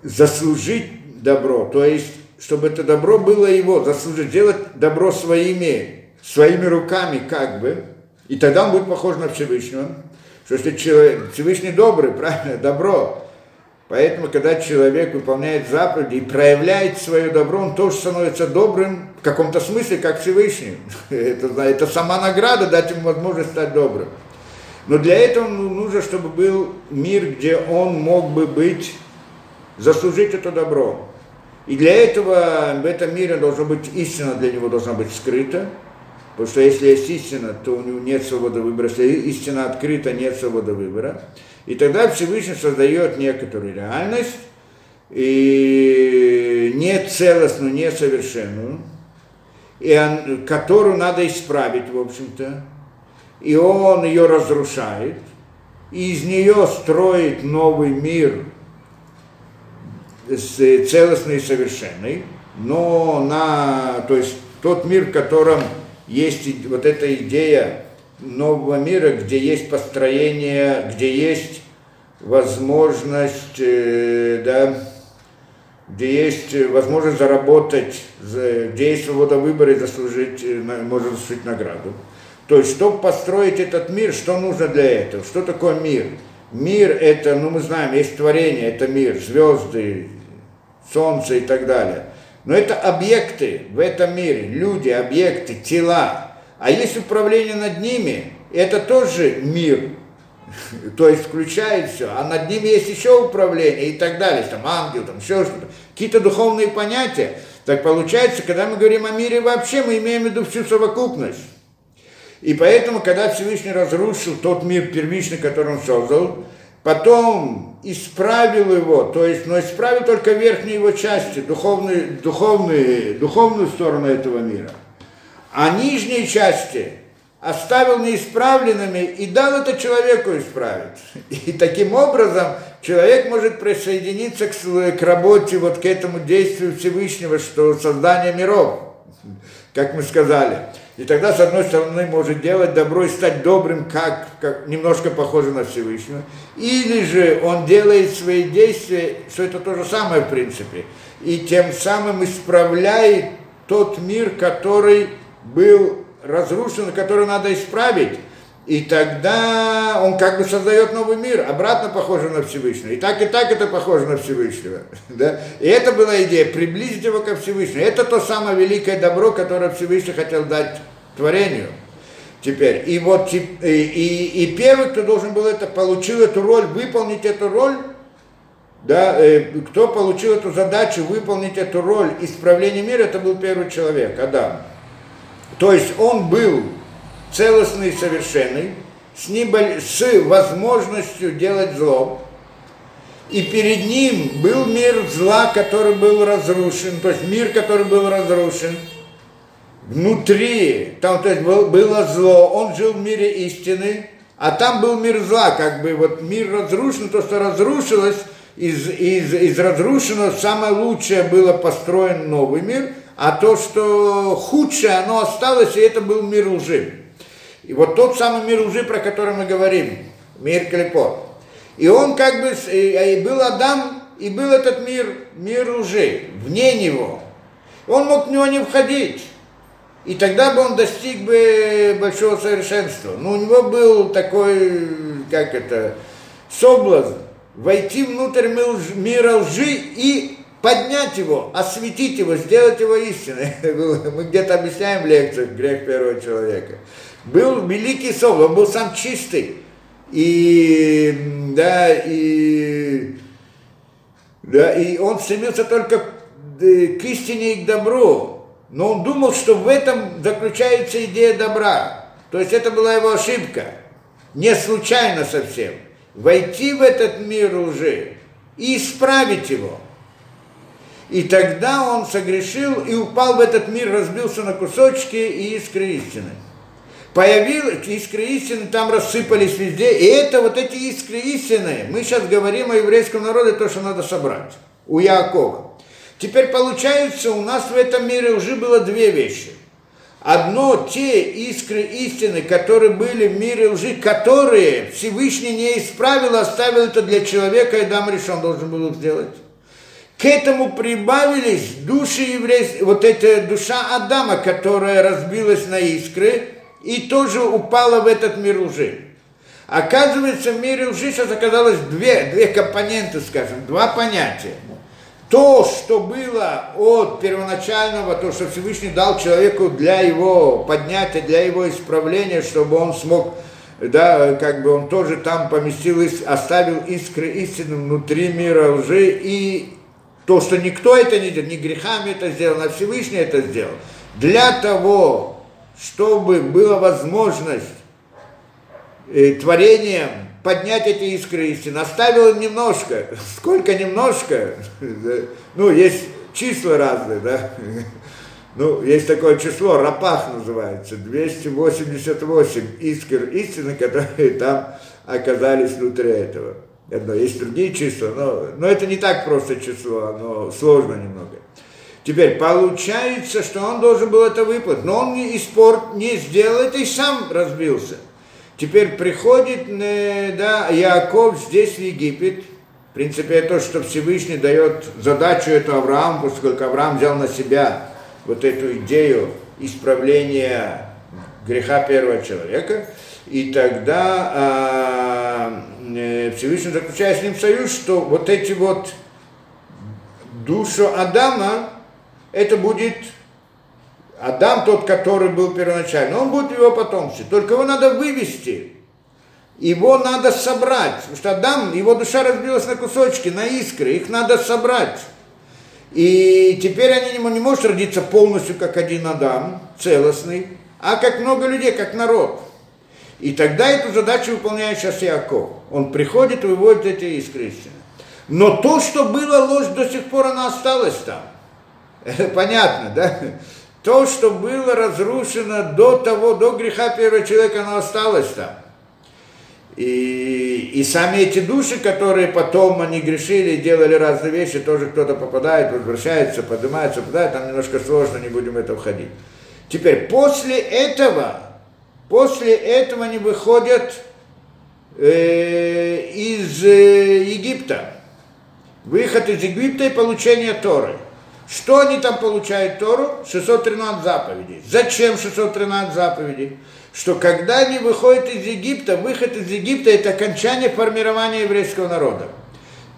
заслужить добро, то есть, чтобы это добро было его, заслужить, делать добро своими, своими руками как бы, и тогда он будет похож на Всевышнего, что если человек, Всевышний добрый, [laughs] правильно, добро, Поэтому, когда человек выполняет заповеди и проявляет свое добро, он тоже становится добрым в каком-то смысле, как Всевышний. [laughs] Это, это сама награда, дать ему возможность стать добрым. Но для этого нужно, чтобы был мир, где он мог бы быть, заслужить это добро. И для этого в этом мире должно быть истина для него должна быть скрыта. Потому что если есть истина, то у него нет свободы выбора. Если истина открыта, нет свободы выбора. И тогда Всевышний создает некоторую реальность, и не целостную, не совершенную, и он, которую надо исправить, в общем-то. И он ее разрушает, и из нее строит новый мир, целостный и совершенный, но на, то есть тот мир, в котором есть вот эта идея нового мира, где есть построение, где есть возможность, э, да, где есть возможность заработать, где есть свобода выбора и заслужить, э, можно заслужить награду. То есть, чтобы построить этот мир, что нужно для этого? Что такое мир? Мир это, ну мы знаем, есть творение, это мир, звезды, солнце и так далее. Но это объекты в этом мире, люди, объекты, тела, а есть управление над ними, это тоже мир, [laughs] то есть включает все, а над ними есть еще управление и так далее, там ангел, там еще что-то, какие-то духовные понятия. Так получается, когда мы говорим о мире вообще, мы имеем в виду всю совокупность. И поэтому, когда Всевышний разрушил тот мир первичный, который он создал, потом исправил его, то есть, но исправил только верхние его части, духовные, духовные, духовную сторону этого мира – а нижние части оставил неисправленными и дал это человеку исправить. [laughs] И таким образом человек может присоединиться к, к работе, вот к этому действию Всевышнего, что создание миров, как мы сказали. И тогда, с одной стороны, может делать добро и стать добрым, как, как немножко похоже на Всевышнего. Или же он делает свои действия, что это то же самое в принципе. И тем самым исправляет тот мир, который был разрушен, который надо исправить, и тогда он как бы создает новый мир, обратно похоже на Всевышнего. И так, и так это похоже на Всевышнего. [laughs] Да? И это была идея, приблизить его ко Всевышнему. Это то самое великое добро, которое Всевышний хотел дать творению. Теперь, и вот и, и, и первый, кто должен был это, получил эту роль, выполнить эту роль, да, э, кто получил эту задачу выполнить эту роль исправления мира, это был первый человек, Адам. То есть он был целостный и совершенный, с, небо... с возможностью делать зло. И перед ним был мир зла, который был разрушен, то есть мир, который был разрушен. Внутри, там то есть был, было зло, он жил в мире истины, а там был мир зла, как бы вот мир разрушен, то, что разрушилось, из, из, из разрушенного самое лучшее было построен новый мир – а то, что худшее, оно осталось, и это был мир лжи. И вот тот самый мир лжи, про который мы говорим, мир клепот. И он как бы, и был Адам, и был этот мир, мир лжи, вне него. Он мог в него не входить. И тогда бы он достиг бы большого совершенства. Но у него был такой, как это, соблазн, войти внутрь мира лжи и поднять его, осветить его, сделать его истиной. [laughs] Мы где-то объясняем в лекциях грех первого человека. Был великий сон, он был сам чистый. И, да, и, да, и он стремился только к истине и к добру. Но он думал, что в этом заключается идея добра. То есть это была его ошибка. Не случайно совсем. Войти в этот мир уже и исправить его – и тогда он согрешил и упал в этот мир, разбился на кусочки и искры истины. Появились искры истины, там рассыпались везде. И это вот эти искры истины, мы сейчас говорим о еврейском народе, то, что надо собрать у Якова. Теперь получается, у нас в этом мире уже было две вещи. Одно, те искры истины, которые были в мире лжи, которые Всевышний не исправил, оставил это для человека, и Дам решен должен был сделать. К этому прибавились души еврейские, вот эта душа Адама, которая разбилась на искры и тоже упала в этот мир лжи. Оказывается, в мире лжи сейчас оказалось две, две компоненты, скажем, два понятия. То, что было от первоначального, то, что Всевышний дал человеку для его поднятия, для его исправления, чтобы он смог, да, как бы он тоже там поместил, оставил искры истины внутри мира лжи и то, что никто это не делал, не грехами это сделал, а Всевышний это сделал. Для того, чтобы была возможность э, творением поднять эти искры истины, оставил немножко. [laughs] Сколько немножко? [laughs] Ну, есть числа разные, да? [laughs] Ну, есть такое число, рапах называется, 288 искр истины, которые там оказались внутри этого одно. Есть другие числа, но, но это не так просто число, оно сложно немного. Теперь получается, что он должен был это выплатить, но он не, испорт, не сделал это и сам разбился. Теперь приходит э, да, Яков здесь в Египет. В принципе, то, что Всевышний дает задачу эту Аврааму, поскольку Авраам взял на себя вот эту идею исправления греха первого человека. И тогда а, Э, Всевышний заключает с ним союз, что вот эти вот душу Адама, это будет Адам тот, который был первоначально, он будет его потомстве. Только его надо вывести, его надо собрать. Потому что Адам, его душа разбилась на кусочки, на искры, их надо собрать. И теперь они не, не может родиться полностью как один Адам, целостный, а как много людей, как народ. И тогда эту задачу выполняет сейчас Яков. Он приходит и выводит эти искры. Но то, что было ложь, до сих пор оно осталось там. [laughs] Понятно, да? То, что было разрушено до того, до греха первого человека, оно осталось там. И, и сами эти души, которые потом они грешили, делали разные вещи, тоже кто-то попадает, возвращается, поднимается, попадает, там немножко сложно, не будем в это входить. Теперь, после этого, После этого они выходят э, из э, Египта. Выход из Египта и получение Торы. Что они там получают Тору? 613 заповедей. Зачем 613 заповедей? Что когда они выходят из Египта, выход из Египта это окончание формирования еврейского народа.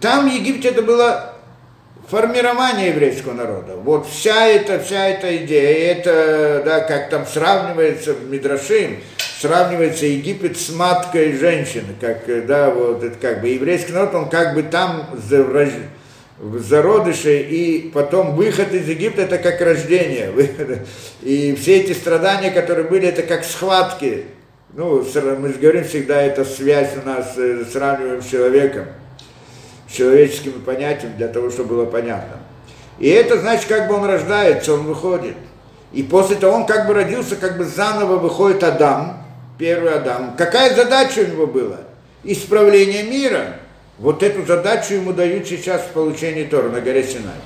Там в Египте это было формирование еврейского народа. Вот вся эта, вся эта идея, это, да, как там сравнивается в Мидрашим, сравнивается Египет с маткой женщины, как, да, вот, это как бы еврейский народ, он как бы там в зародыше, и потом выход из Египта, это как рождение. [laughs] И все эти страдания, которые были, это как схватки. Ну, мы же говорим всегда, это связь у нас, э, сравниваем с человеком человеческими понятиями для того, чтобы было понятно. И это значит, как бы он рождается, он выходит. И после того он как бы родился, как бы заново выходит Адам, первый Адам. Какая задача у него была? Исправление мира. Вот эту задачу ему дают сейчас в получении Тора на горе Синай.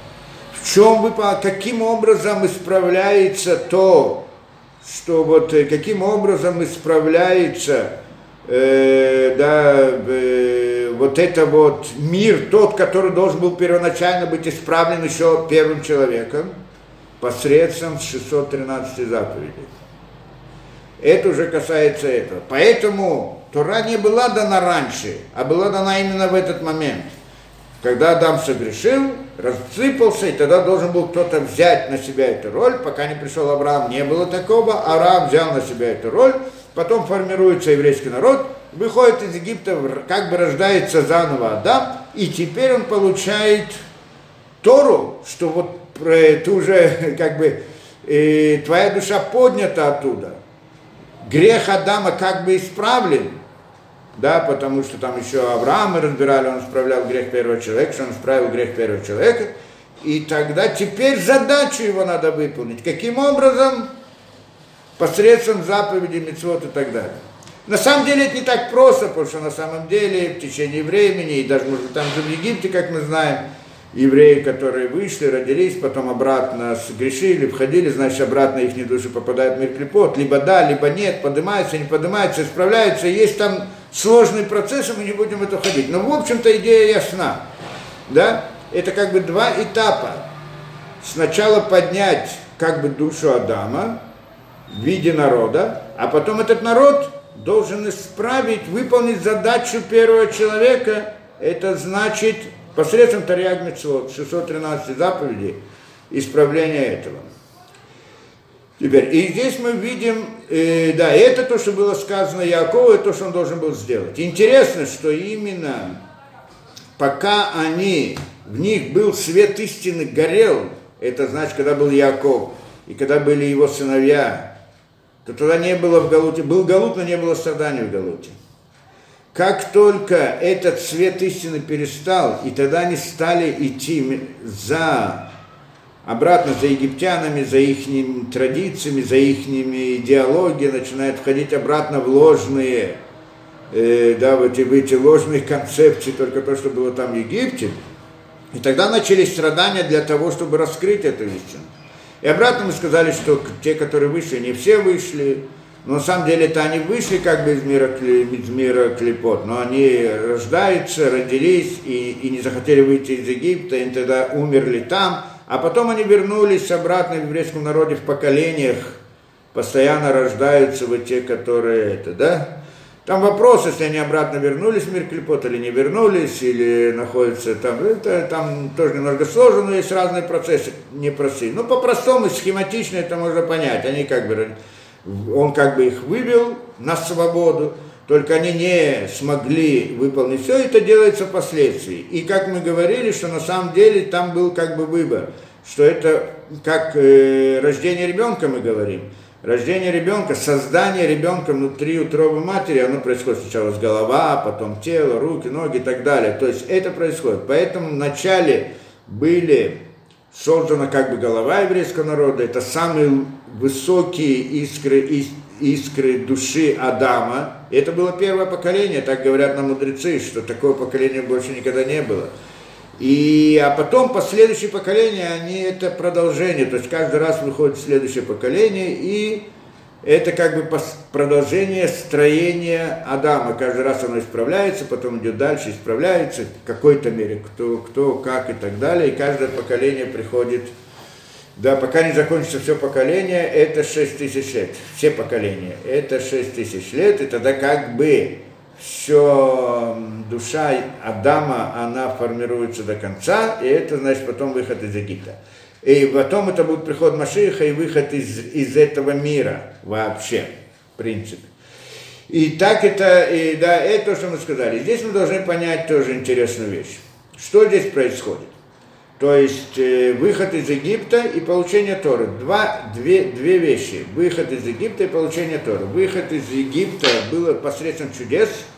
В чем вы, каким образом исправляется то, что вот э, каким образом исправляется э, да, э, вот это вот мир, тот, который должен был первоначально быть исправлен еще первым человеком, посредством 613 заповедей. Это уже касается этого. Поэтому Тора не была дана раньше, а была дана именно в этот момент. Когда Адам согрешил, рассыпался, и тогда должен был кто-то взять на себя эту роль. Пока не пришел Авраам, не было такого. Авраам взял на себя эту роль. Потом формируется еврейский народ, выходит из Египта, как бы рождается заново Адам, и теперь он получает Тору, что вот ты уже [laughs] как бы э, твоя душа поднята оттуда. Грех Адама как бы исправлен, да, потому что там еще Авраама разбирали, он исправлял грех первого человека, что он исправил грех первого человека, и тогда теперь задачу его надо выполнить. Каким образом? Посредством заповедей, мецвод и так далее. На самом деле это не так просто, потому что на самом деле в течение времени, и даже, может там же в Египте, как мы знаем, евреи, которые вышли, родились, потом обратно сгрешили, входили, значит, обратно их души попадают в мир клепот, либо да, либо нет, поднимаются, не поднимаются, исправляются, есть там сложный процесс, и мы не будем в это ходить. Но, в общем-то, идея ясна, да, это как бы два этапа. Сначала поднять как бы душу Адама в виде народа, а потом этот народ должен исправить, выполнить задачу первого человека, это значит посредством Тарьяг Митцвот, 613 заповедей, исправления этого. Теперь, и здесь мы видим, э, да, это то, что было сказано Якову, и то, что он должен был сделать. Интересно, что именно пока они, в них был свет истины горел, это значит, когда был Яков, и когда были его сыновья, то тогда не было в Галуте, был Галут, но не было страданий в Галуте. Как только этот свет истины перестал, и тогда они стали идти за обратно за египтянами, за их традициями, за их идеологией, начинают входить обратно в ложные, э, да, в эти, в эти ложные концепции, только то, что было там в Египте. И тогда начались страдания для того, чтобы раскрыть эту истину. И обратно мы сказали, что те, которые вышли, не все вышли, но на самом деле это они вышли как бы из мира, из мира клепот, но они рождаются, родились и, и не захотели выйти из Египта, и тогда умерли там, а потом они вернулись обратно в еврейском народе в поколениях, постоянно рождаются вот те, которые это, да? Там вопрос, если они обратно вернулись в мир клепот или не вернулись, или находятся там, это там тоже немного сложно, но есть разные процессы непростые. Ну, по-простому, схематично это можно понять. Они как бы он как бы их вывел на свободу, только они не смогли выполнить все, это делается впоследствии. И как мы говорили, что на самом деле там был как бы выбор, что это как э, рождение ребенка мы говорим. Рождение ребенка, создание ребенка внутри утробы матери, оно происходит сначала с голова, потом тело, руки, ноги и так далее. То есть это происходит. Поэтому вначале были создана как бы голова еврейского народа, это самые высокие искры, искры души Адама. Это было первое поколение, так говорят нам мудрецы, что такого поколения больше никогда не было. И, а потом последующие поколения, они это продолжение, то есть каждый раз выходит следующее поколение, и это как бы продолжение строения Адама. Каждый раз оно исправляется, потом идет дальше, исправляется в какой-то мере, кто, кто, как и так далее. И каждое поколение приходит, да, пока не закончится все поколение, это 6 тысяч лет. Все поколения, это 6 тысяч лет, и тогда как бы все душа Адама, она формируется до конца, и это значит потом выход из Египта. И потом это будет приход Машиха и выход из, из этого мира вообще, в принципе. И так это, и да, это то, что мы сказали. Здесь мы должны понять тоже интересную вещь. Что здесь происходит? То есть э, выход из Египта и получение Торы. Два, две, две вещи. Выход из Египта и получение Торы. Выход из Египта было посредством чудес –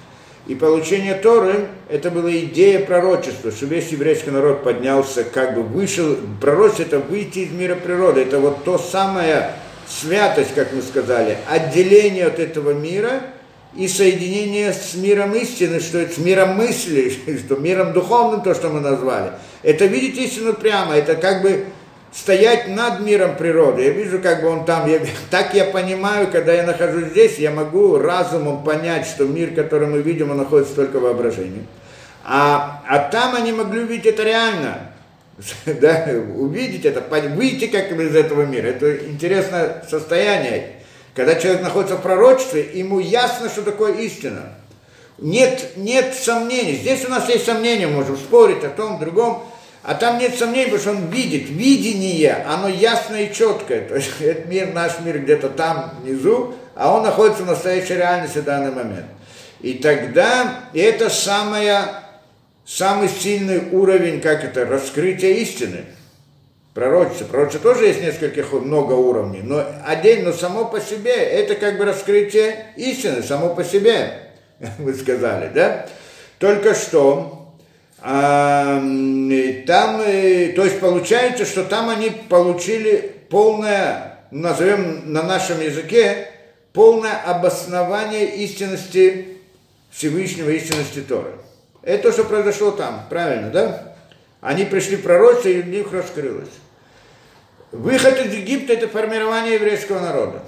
и получение Торы, это была идея пророчества, что весь еврейский народ поднялся, как бы вышел, пророчество это выйти из мира природы, это вот то самое святость, как мы сказали, отделение от этого мира и соединение с миром истины, что это с миром мысли, [laughs] что миром духовным, то, что мы назвали. Это видеть истину прямо, это как бы стоять над миром природы. Я вижу, как бы он там, я, [laughs] так я понимаю, когда я нахожусь здесь, я могу разумом понять, что мир, который мы видим, он находится только в воображении. А, а там они могли увидеть это реально. [laughs] да, увидеть это, выйти как из этого мира. Это интересное состояние, когда человек находится в пророчестве, ему ясно, что такое истина. Нет, нет сомнений. Здесь у нас есть сомнения, можем спорить о том, другом, а там нет сомнений, потому что он видит. Видение, оно ясное и четкое. То есть этот мир, наш мир где-то там внизу, а он находится в настоящей реальности в данный момент. И тогда это самая, самый сильный уровень, как это, раскрытия истины. Пророчество. Пророчество тоже есть нескольких, много уровней, но отдельно само по себе, это как бы раскрытие истины, само по себе, [laughs] вы сказали, да? Только что, там, то есть получается, что там они получили полное, назовем на нашем языке, полное обоснование истинности Всевышнего истинности Торы. Это то, что произошло там, правильно, да? Они пришли пророчество, и у них раскрылось. Выход из Египта – это формирование еврейского народа.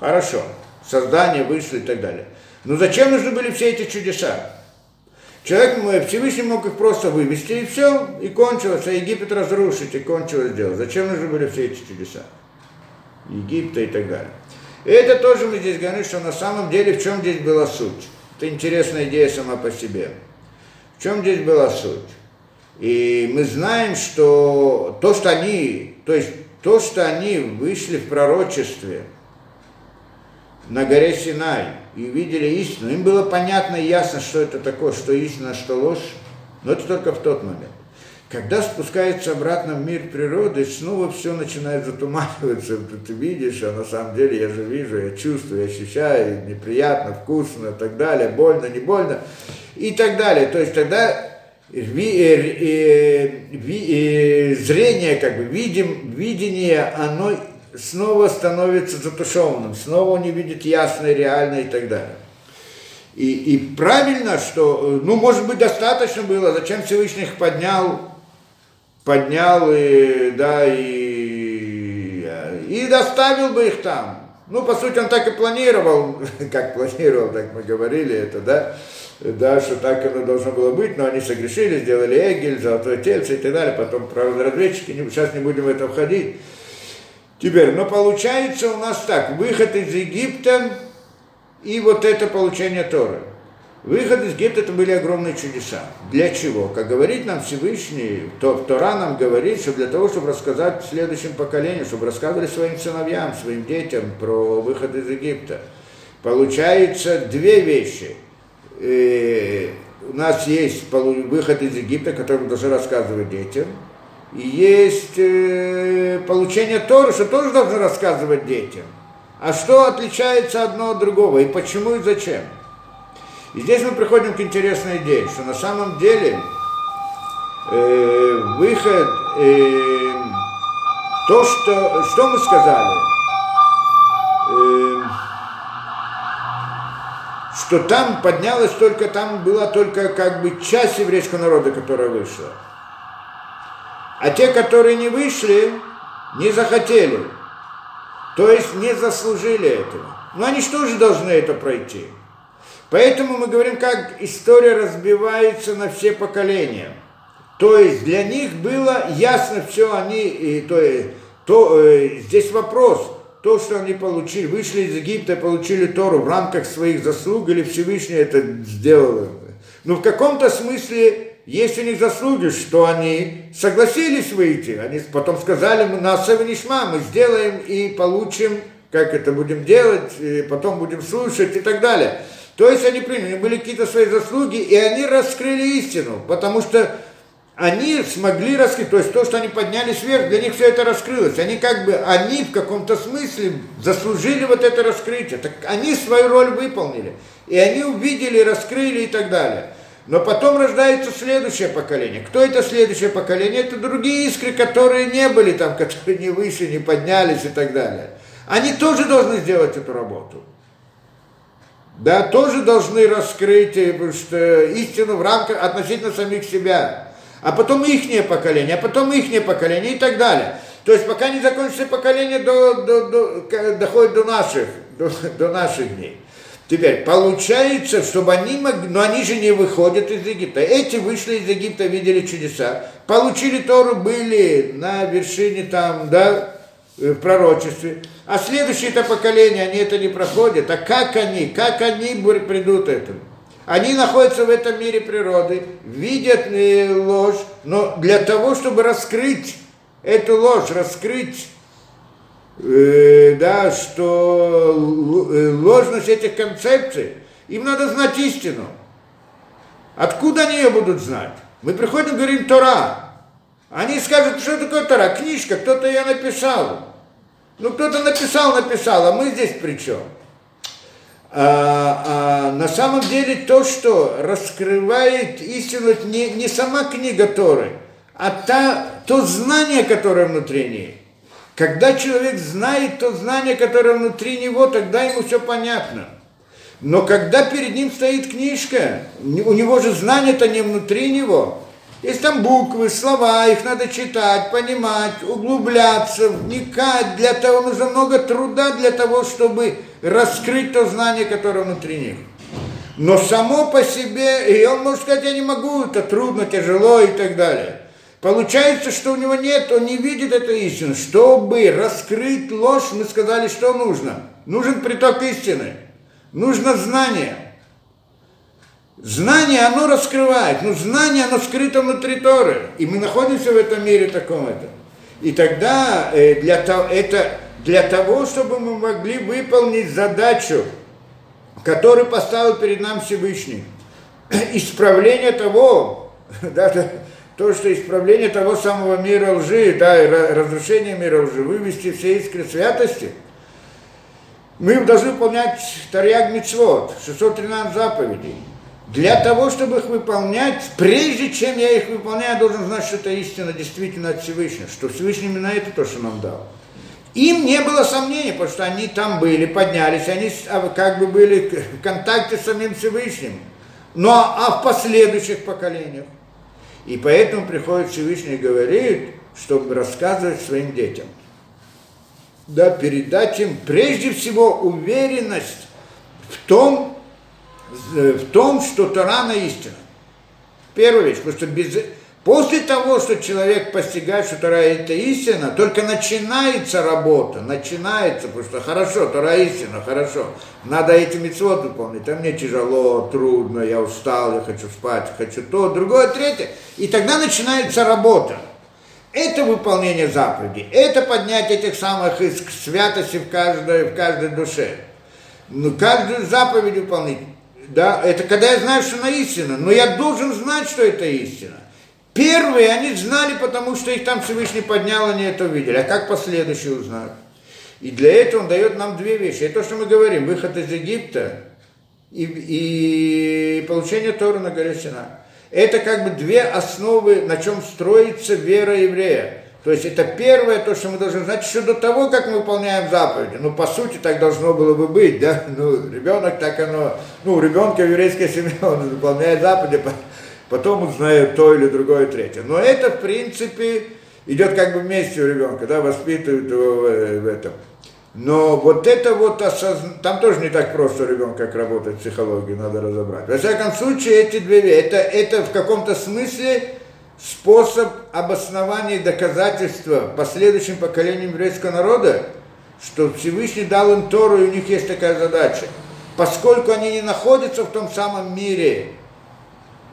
Хорошо. Создание, вышло и так далее. Но зачем нужны были все эти чудеса? Человек, Всевышний мог их просто вывести, и все, и кончилось, а Египет разрушить, и кончилось дело. Зачем нужны были все эти чудеса? Египта и так далее. И это тоже мы здесь говорим, что на самом деле в чем здесь была суть. Это интересная идея сама по себе. В чем здесь была суть? И мы знаем, что то, что они, то есть то, что они вышли в пророчестве на горе Синай и видели истину, им было понятно и ясно, что это такое, что истина, что ложь, но это только в тот момент. Когда спускается обратно в мир природы, снова все начинает затуманиваться. Ты видишь, а на самом деле я же вижу, я чувствую, я ощущаю, неприятно, вкусно, и так далее, больно, не больно, и так далее. То есть тогда ви, э, э, ви, э, зрение, как бы, видим, видение, оно снова становится затушеванным, снова не видит ясно, реально и так далее. И, и правильно, что, ну, может быть, достаточно было, зачем Всевышний их поднял поднял и, да, и, и доставил бы их там. Ну, по сути, он так и планировал, [laughs] как планировал, так мы говорили это, да, да, что так оно должно было быть, но они согрешили, сделали эгель, золотое тельце и так далее, потом, правда, разведчики, сейчас не будем в это входить. Теперь, но получается у нас так, выход из Египта и вот это получение Торы – Выход из Египта это были огромные чудеса. Для чего? Как говорит нам Всевышний, то Тора нам говорит, что для того, чтобы рассказать следующим поколениям, чтобы рассказывали своим сыновьям, своим детям про выход из Египта. Получается две вещи. И э, у нас есть выход из Египта, который мы должны рассказывать детям. И есть э, получение Торы, что тоже должны рассказывать детям. А что отличается одно от другого? И почему и зачем? И здесь мы приходим к интересной идее, что на самом деле э, выход, э, то, что, что мы сказали, э, что там поднялось только, там была только как бы часть еврейского народа, которая вышла. А те, которые не вышли, не захотели. То есть не заслужили этого. Но они что же должны это пройти? Поэтому мы говорим, как история разбивается на все поколения. То есть для них было ясно все, они, и, то, то, э, здесь вопрос, то, что они получили, вышли из Египта, получили Тору в рамках своих заслуг, или Всевышний это сделал. Но в каком-то смысле у них заслуги, что они согласились выйти. Они потом сказали, мы на Савинишма, мы сделаем и получим, как это будем делать, и потом будем слушать и так далее. То есть они приняли, были какие-то свои заслуги, и они раскрыли истину, потому что они смогли раскрыть, то есть то, что они поднялись вверх, для них все это раскрылось. Они как бы, они в каком-то смысле заслужили вот это раскрытие. Так они свою роль выполнили. И они увидели, раскрыли и так далее. Но потом рождается следующее поколение. Кто это следующее поколение? Это другие искры, которые не были там, [laughs] которые не вышли, не поднялись и так далее. Они тоже должны сделать эту работу да, тоже должны раскрыть э, что истину в рамках относительно самих себя. А потом ихнее поколение, а потом ихнее поколение и так далее. То есть пока не закончится поколение, до, до, до, доходит до наших, [laughs] до, до наших дней. Теперь, получается, чтобы они могли, но они же не выходят из Египта. Эти вышли из Египта, видели чудеса, получили Тору, были на вершине там, да, в пророчестве. А следующее это поколение, они это не проходят. А как они, как они придут этому? Они находятся в этом мире природы, видят э, ложь, но для того, чтобы раскрыть эту ложь, раскрыть э, да, что э, ложность этих концепций, им надо знать истину. Откуда они ее будут знать? Мы приходим, говорим Тора. Они скажут, что такое Тора? Книжка, кто-то ее написал. Ну, кто-то написал, написал, а мы здесь при чем? А, а, на самом деле то, что раскрывает истину, не, не сама книга Торы, а та, то знание, которое внутри ней. Когда человек знает то знание, которое внутри него, тогда ему все понятно. Но когда перед ним стоит книжка, у него же знание-то не внутри него. Есть там буквы, слова, их надо читать, понимать, углубляться, вникать. Для того нужно много труда для того, чтобы раскрыть то знание, которое внутри них. Но само по себе, и он может сказать, я не могу, это трудно, тяжело и так далее. Получается, что у него нет, он не видит этой истины. Чтобы раскрыть ложь, мы сказали, что нужно. Нужен приток истины. Нужно знание. Знание, оно раскрывает. Но знание, оно скрыто внутри Торы. И мы находимся в этом мире таком это. И тогда э, для, того, это, для того, чтобы мы могли выполнить задачу, которую поставил перед нами Всевышний, [clears throat] исправление того, [laughs] да, то, что исправление того самого мира лжи, да, и разрушение мира лжи, вывести все искры святости, мы должны выполнять Тарьяг Мицвод, 613 заповедей. Для того, чтобы их выполнять, прежде чем я их выполняю, я должен знать, что это истина действительно от Всевышнего, что Всевышний именно это то, что нам дал. Им не было сомнений, потому что они там были, поднялись, они а, как бы были в контакте с самим Всевышним. Но а в последующих поколениях и поэтому приходит Всевышний и говорит, чтобы рассказывать своим детям. Да, передать им прежде всего уверенность в том, в том, что Торана истина. Первая вещь, потому что без, После того, что человек постигает, что Тора это истина, только начинается работа, начинается, потому что хорошо, Тора истина, хорошо, надо эти митцвот выполнить, а мне тяжело, трудно, я устал, я хочу спать, хочу то, другое, третье, и тогда начинается работа. Это выполнение заповедей, это поднятие этих самых иск святости в каждой, в каждой душе. Ну, каждую заповедь выполнить, да, это когда я знаю, что она истина, но я должен знать, что это истина. Первые они знали, потому что их там Всевышний поднял, они это увидели. А как последующие узнают? И для этого он дает нам две вещи. Это то, что мы говорим, выход из Египта и, и получение Тора на горе Сина. Это как бы две основы, на чем строится вера еврея. То есть это первое, то, что мы должны знать еще до того, как мы выполняем заповеди. Ну, по сути, так должно было бы быть, да? Ну, ребенок так оно... Ну, у ребенка в еврейской семье он выполняет заповеди, потом узнает то или другое, третье. Но это, в принципе, идет как бы вместе у ребенка, да, воспитывают его в, в этом. Но вот это вот осознание, там тоже не так просто у ребенка, как работать психологию, надо разобрать. Во всяком случае, эти две вещи, это, это в каком-то смысле способ обоснования и доказательства последующим поколениям еврейского народа, что Всевышний дал им Тору, и у них есть такая задача. Поскольку они не находятся в том самом мире,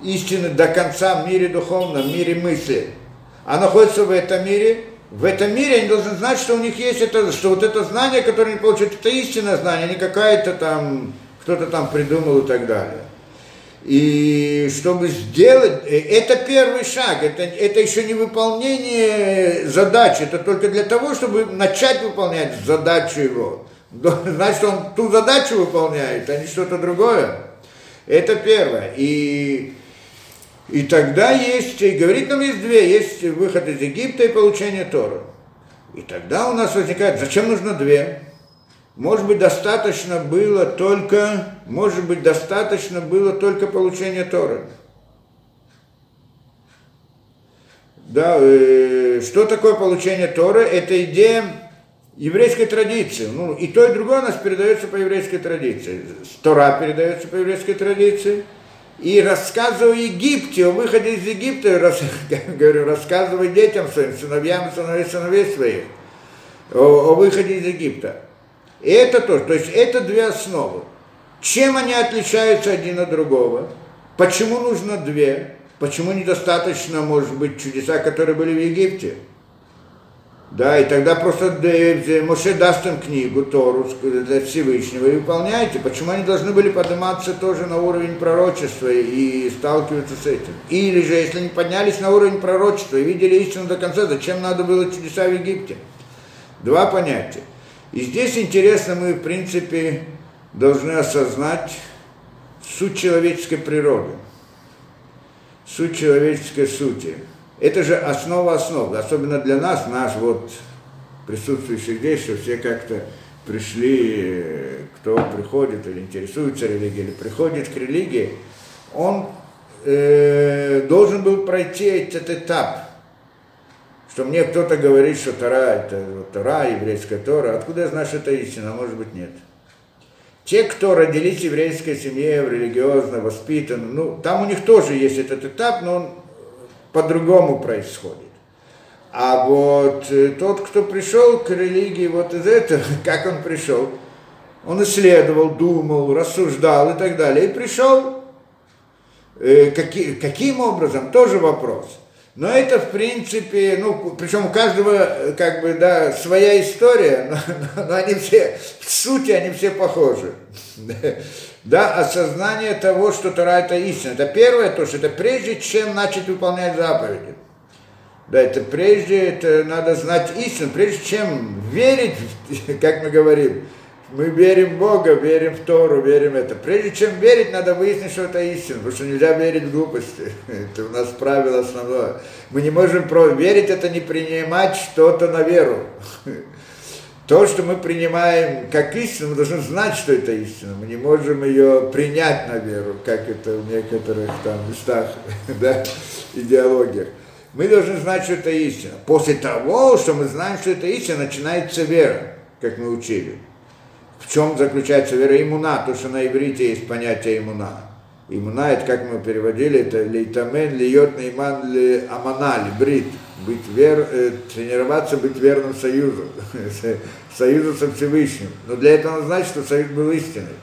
истины до конца в мире духовном, в мире мысли, а находится в этом мире, в этом мире они должны знать, что у них есть это, что вот это знание, которое они получают, это истинное знание, не какая-то там, кто-то там придумал и так далее. И чтобы сделать, э, это первый шаг, это, это еще не выполнение задачи, это только для того, чтобы начать выполнять задачу его. [laughs] Значит, он ту задачу выполняет, а не что-то другое. Это первое. И и тогда есть, и говорит нам есть две, есть выход из Египта и получение Тора. И тогда у нас возникает, зачем нужно две? Может быть, достаточно было только, может быть, достаточно было только получение Торы. Да, э, что такое получение Торы? Это идея, еврейской традиции. Ну, и то, и другое у нас передается по еврейской традиции. Тора передается по еврейской традиции. И рассказывая Египте, о выходе из Египта, рас, [laughs] говорю, рассказывай детям своим, сыновьям сыновей, сыновей своих, о, о выходе из Египта. И это тоже, то есть это две основы. Чем они отличаются один от другого? Почему нужно две? Почему недостаточно, может быть, чудеса, которые были в Египте? Да, и тогда просто Моше даст им книгу, Тору для Всевышнего и выполняйте. Почему они должны были подниматься тоже на уровень пророчества и сталкиваться с этим? Или же, если они поднялись на уровень пророчества и видели истину до конца, зачем надо было чудеса в Египте? Два понятия. И здесь интересно, мы, в принципе, должны осознать суть человеческой природы, суть человеческой сути – это же основа основ, особенно для нас, наш вот присутствующий здесь, что все как-то пришли, кто приходит или интересуется религией, или приходит к религии, он э, должен был пройти этот этап, что мне кто-то говорит, что Тора это вот, Тора, еврейская Тора, откуда я знаю, что это истина, может быть нет. Те, кто родились в еврейской семье, религиозно воспитаны, ну, там у них тоже есть этот этап, но он по-другому происходит. А вот э, тот, кто пришел к религии вот из этого, [laughs] как он пришел, он исследовал, думал, рассуждал и так далее, и пришел. Э, каки, каким образом, тоже вопрос. Но это, в принципе, ну, причем у каждого, э, как бы, да, своя история, [laughs] но, но они все, в сути, они все похожи [laughs] да, осознание того, что Тора это истина. Это первое, то, что это прежде, чем начать выполнять заповеди. Да, это прежде, это надо знать истину, прежде чем верить, [laughs] как мы говорим, мы верим в Бога, верим в Тору, верим в это. Прежде чем верить, надо выяснить, что это истина, потому что нельзя верить в глупости. [laughs] Это у нас правило основное. Мы не можем про... верить, это не принимать что-то на веру. [laughs] То, что мы принимаем как истину, мы должны знать, что это истина. Мы не можем ее принять на веру, как это в некоторых там местах, [laughs] да, идеологиях. Мы должны знать, что это истина. После того, что мы знаем, что это истина, начинается вера, как мы учили. В чем заключается вера иммуна? То, что на иврите есть понятие иммуна. Иммуна, это как мы переводили, это лейтамен, льет нейман, ли амана, брит. Быть вер, э, тренироваться, быть верным союзу. [laughs] союзу со Всевышним. Но для этого он знает, что союз был истинный.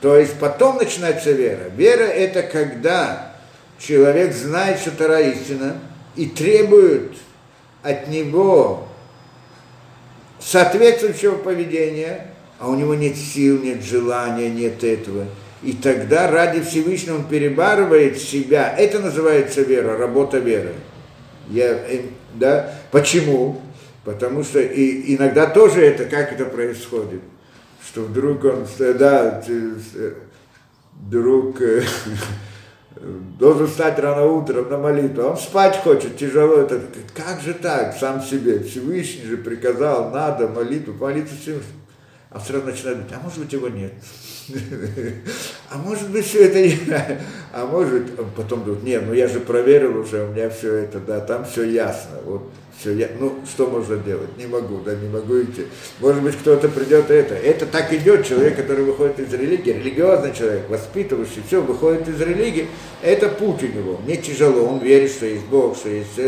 То есть потом начинается вера. Вера это когда человек знает, что Тара истина, и требует от него соответствующего поведения, а у него нет сил, нет желания, нет этого. И тогда ради Всевышнего он перебарывает себя. Это называется вера, работа веры. Я, э, да? Почему? Потому что и иногда тоже это, как это происходит, что вдруг он, да, вдруг э, [laughs] должен встать рано утром на молитву, он спать хочет, тяжело, это, как же так, сам себе, Всевышний же приказал, надо молитву, молиться Всевышнему. А сразу начинает быть, а может быть его нет. [laughs] А может быть все это, а может, потом думают, нет, ну я же проверил уже, у меня все это, да, там все ясно. Вот все, я, ну, что можно делать? Не могу, да, не могу идти. Может быть, кто-то придет это. Это так идет человек, который выходит из религии, религиозный человек, воспитывающий, все, выходит из религии. Это путь у него. Мне тяжело, он верит, что есть Бог, что есть...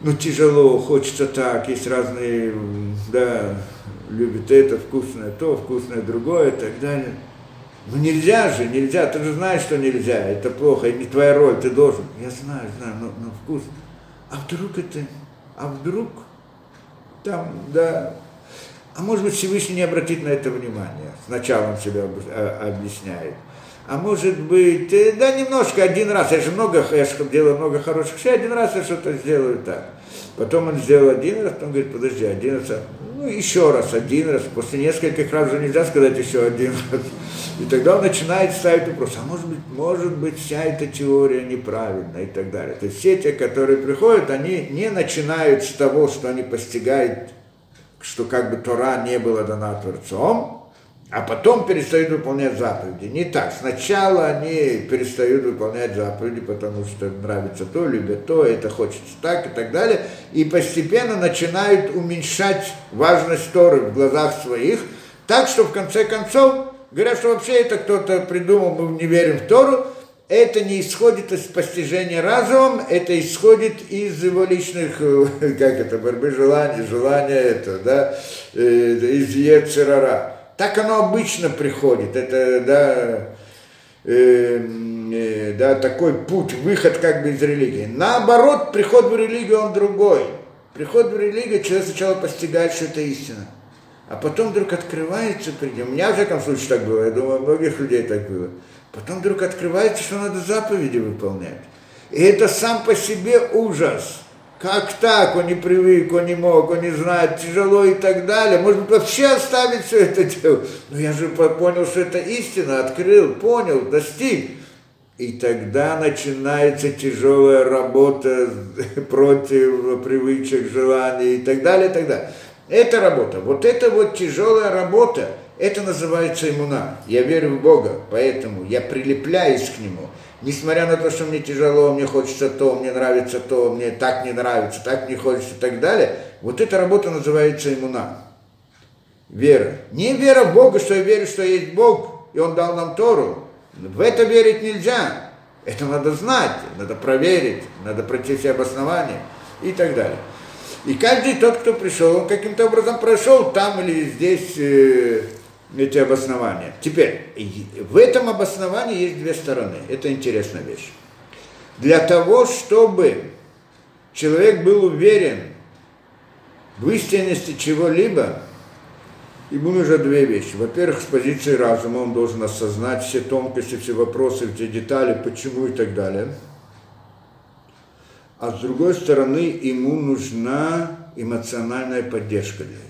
Ну, тяжело, хочется так, есть разные, да, любит это, вкусное то, вкусное другое и так далее. Ну нельзя же, нельзя, ты же знаешь, что нельзя, это плохо, и не твоя роль, ты должен. Я знаю, знаю, но, но вкусно. А вдруг это, а вдруг там, да, а может быть Всевышний не обратит на это внимание. Сначала он себя объясняет. А может быть, э, да немножко, один раз, я же много, я же делаю много хороших вещей, один раз я что-то сделаю так. Потом он сделал один раз, потом говорит, подожди, один раз, ну еще раз, один раз, после нескольких раз уже нельзя сказать еще один [laughs] раз. И тогда он начинает ставить вопрос, а может быть, может быть, вся эта теория неправильна и так далее. То есть все те, которые приходят, они не начинают с того, что они постигают, что как бы Тора не была дана Творцом, а потом перестают выполнять заповеди. Не так. Сначала они перестают выполнять заповеди, потому что нравится то, любят то, это хочется так и так далее. И постепенно начинают уменьшать важность Торы в глазах своих, так что в конце концов говорят, что вообще это кто-то придумал, мы не верим в Тору, это не исходит из постижения разумом, это исходит из его личных, [laughs] как это, борьбы желаний, желания это, да, э, из Ецерара. Так оно обычно приходит. Это, да, э, э, да, такой путь, выход как бы из религии. Наоборот, приход в религию, он другой. Приход в религию, человек сначала постигает, что это истина. А потом вдруг открывается перед. У меня, в всяком случае, так было. Я думаю, у многих людей так было. Потом вдруг открывается, что надо заповеди выполнять. И это сам по себе ужас. Как так? Он не привык, он не мог, он не знает, тяжело и так далее. Может быть, вообще оставить все это дело. Но я же понял, что это истина, открыл, понял, достиг. И тогда начинается тяжелая работа [laughs] против привычек, желаний и так далее, и так далее. Это работа. Вот эта вот тяжелая работа, это называется иммуна. Я верю в Бога, поэтому я прилепляюсь к Нему несмотря на то, что мне тяжело, мне хочется то, мне нравится то, мне так не нравится, так не хочется и так далее, вот эта работа называется иммуна. Вера. Не вера в Бога, что я верю, что есть Бог, и Он дал нам Тору. В это верить нельзя. Это надо знать, надо проверить, надо пройти все обоснования и так далее. И каждый тот, кто пришел, он каким-то образом прошел там или здесь э, эти обоснования. Теперь, в этом обосновании есть две стороны. Это интересная вещь. Для того, чтобы человек был уверен в истинности чего-либо, ему нужно две вещи. Во-первых, с позиции разума он должен осознать все тонкости, все вопросы, все детали, почему и так далее. А с другой стороны, ему нужна эмоциональная поддержка для.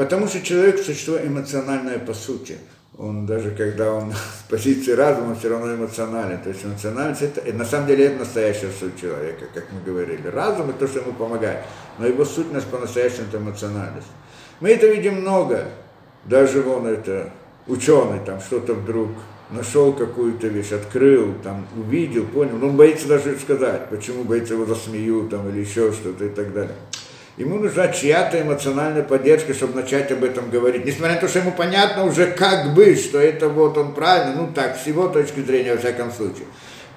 Потому что человек – существо эмоциональное по сути. Он даже когда он [laughs] с позиции разума, все равно эмоционален. То есть эмоциональность – это, и на самом деле это настоящая суть человека, как мы говорили. Разум – это то, что ему помогает. Но его сутность по-настоящему – это эмоциональность. Мы это видим много. Даже он это ученый там что-то вдруг нашел какую-то вещь, открыл, там, увидел, понял, но он боится даже сказать, почему боится его засмеют там, или еще что-то и так далее. Ему нужна чья-то эмоциональная поддержка, чтобы начать об этом говорить. Несмотря на то, что ему понятно уже как бы, что это вот он правильно, ну так, с его точки зрения, во всяком случае.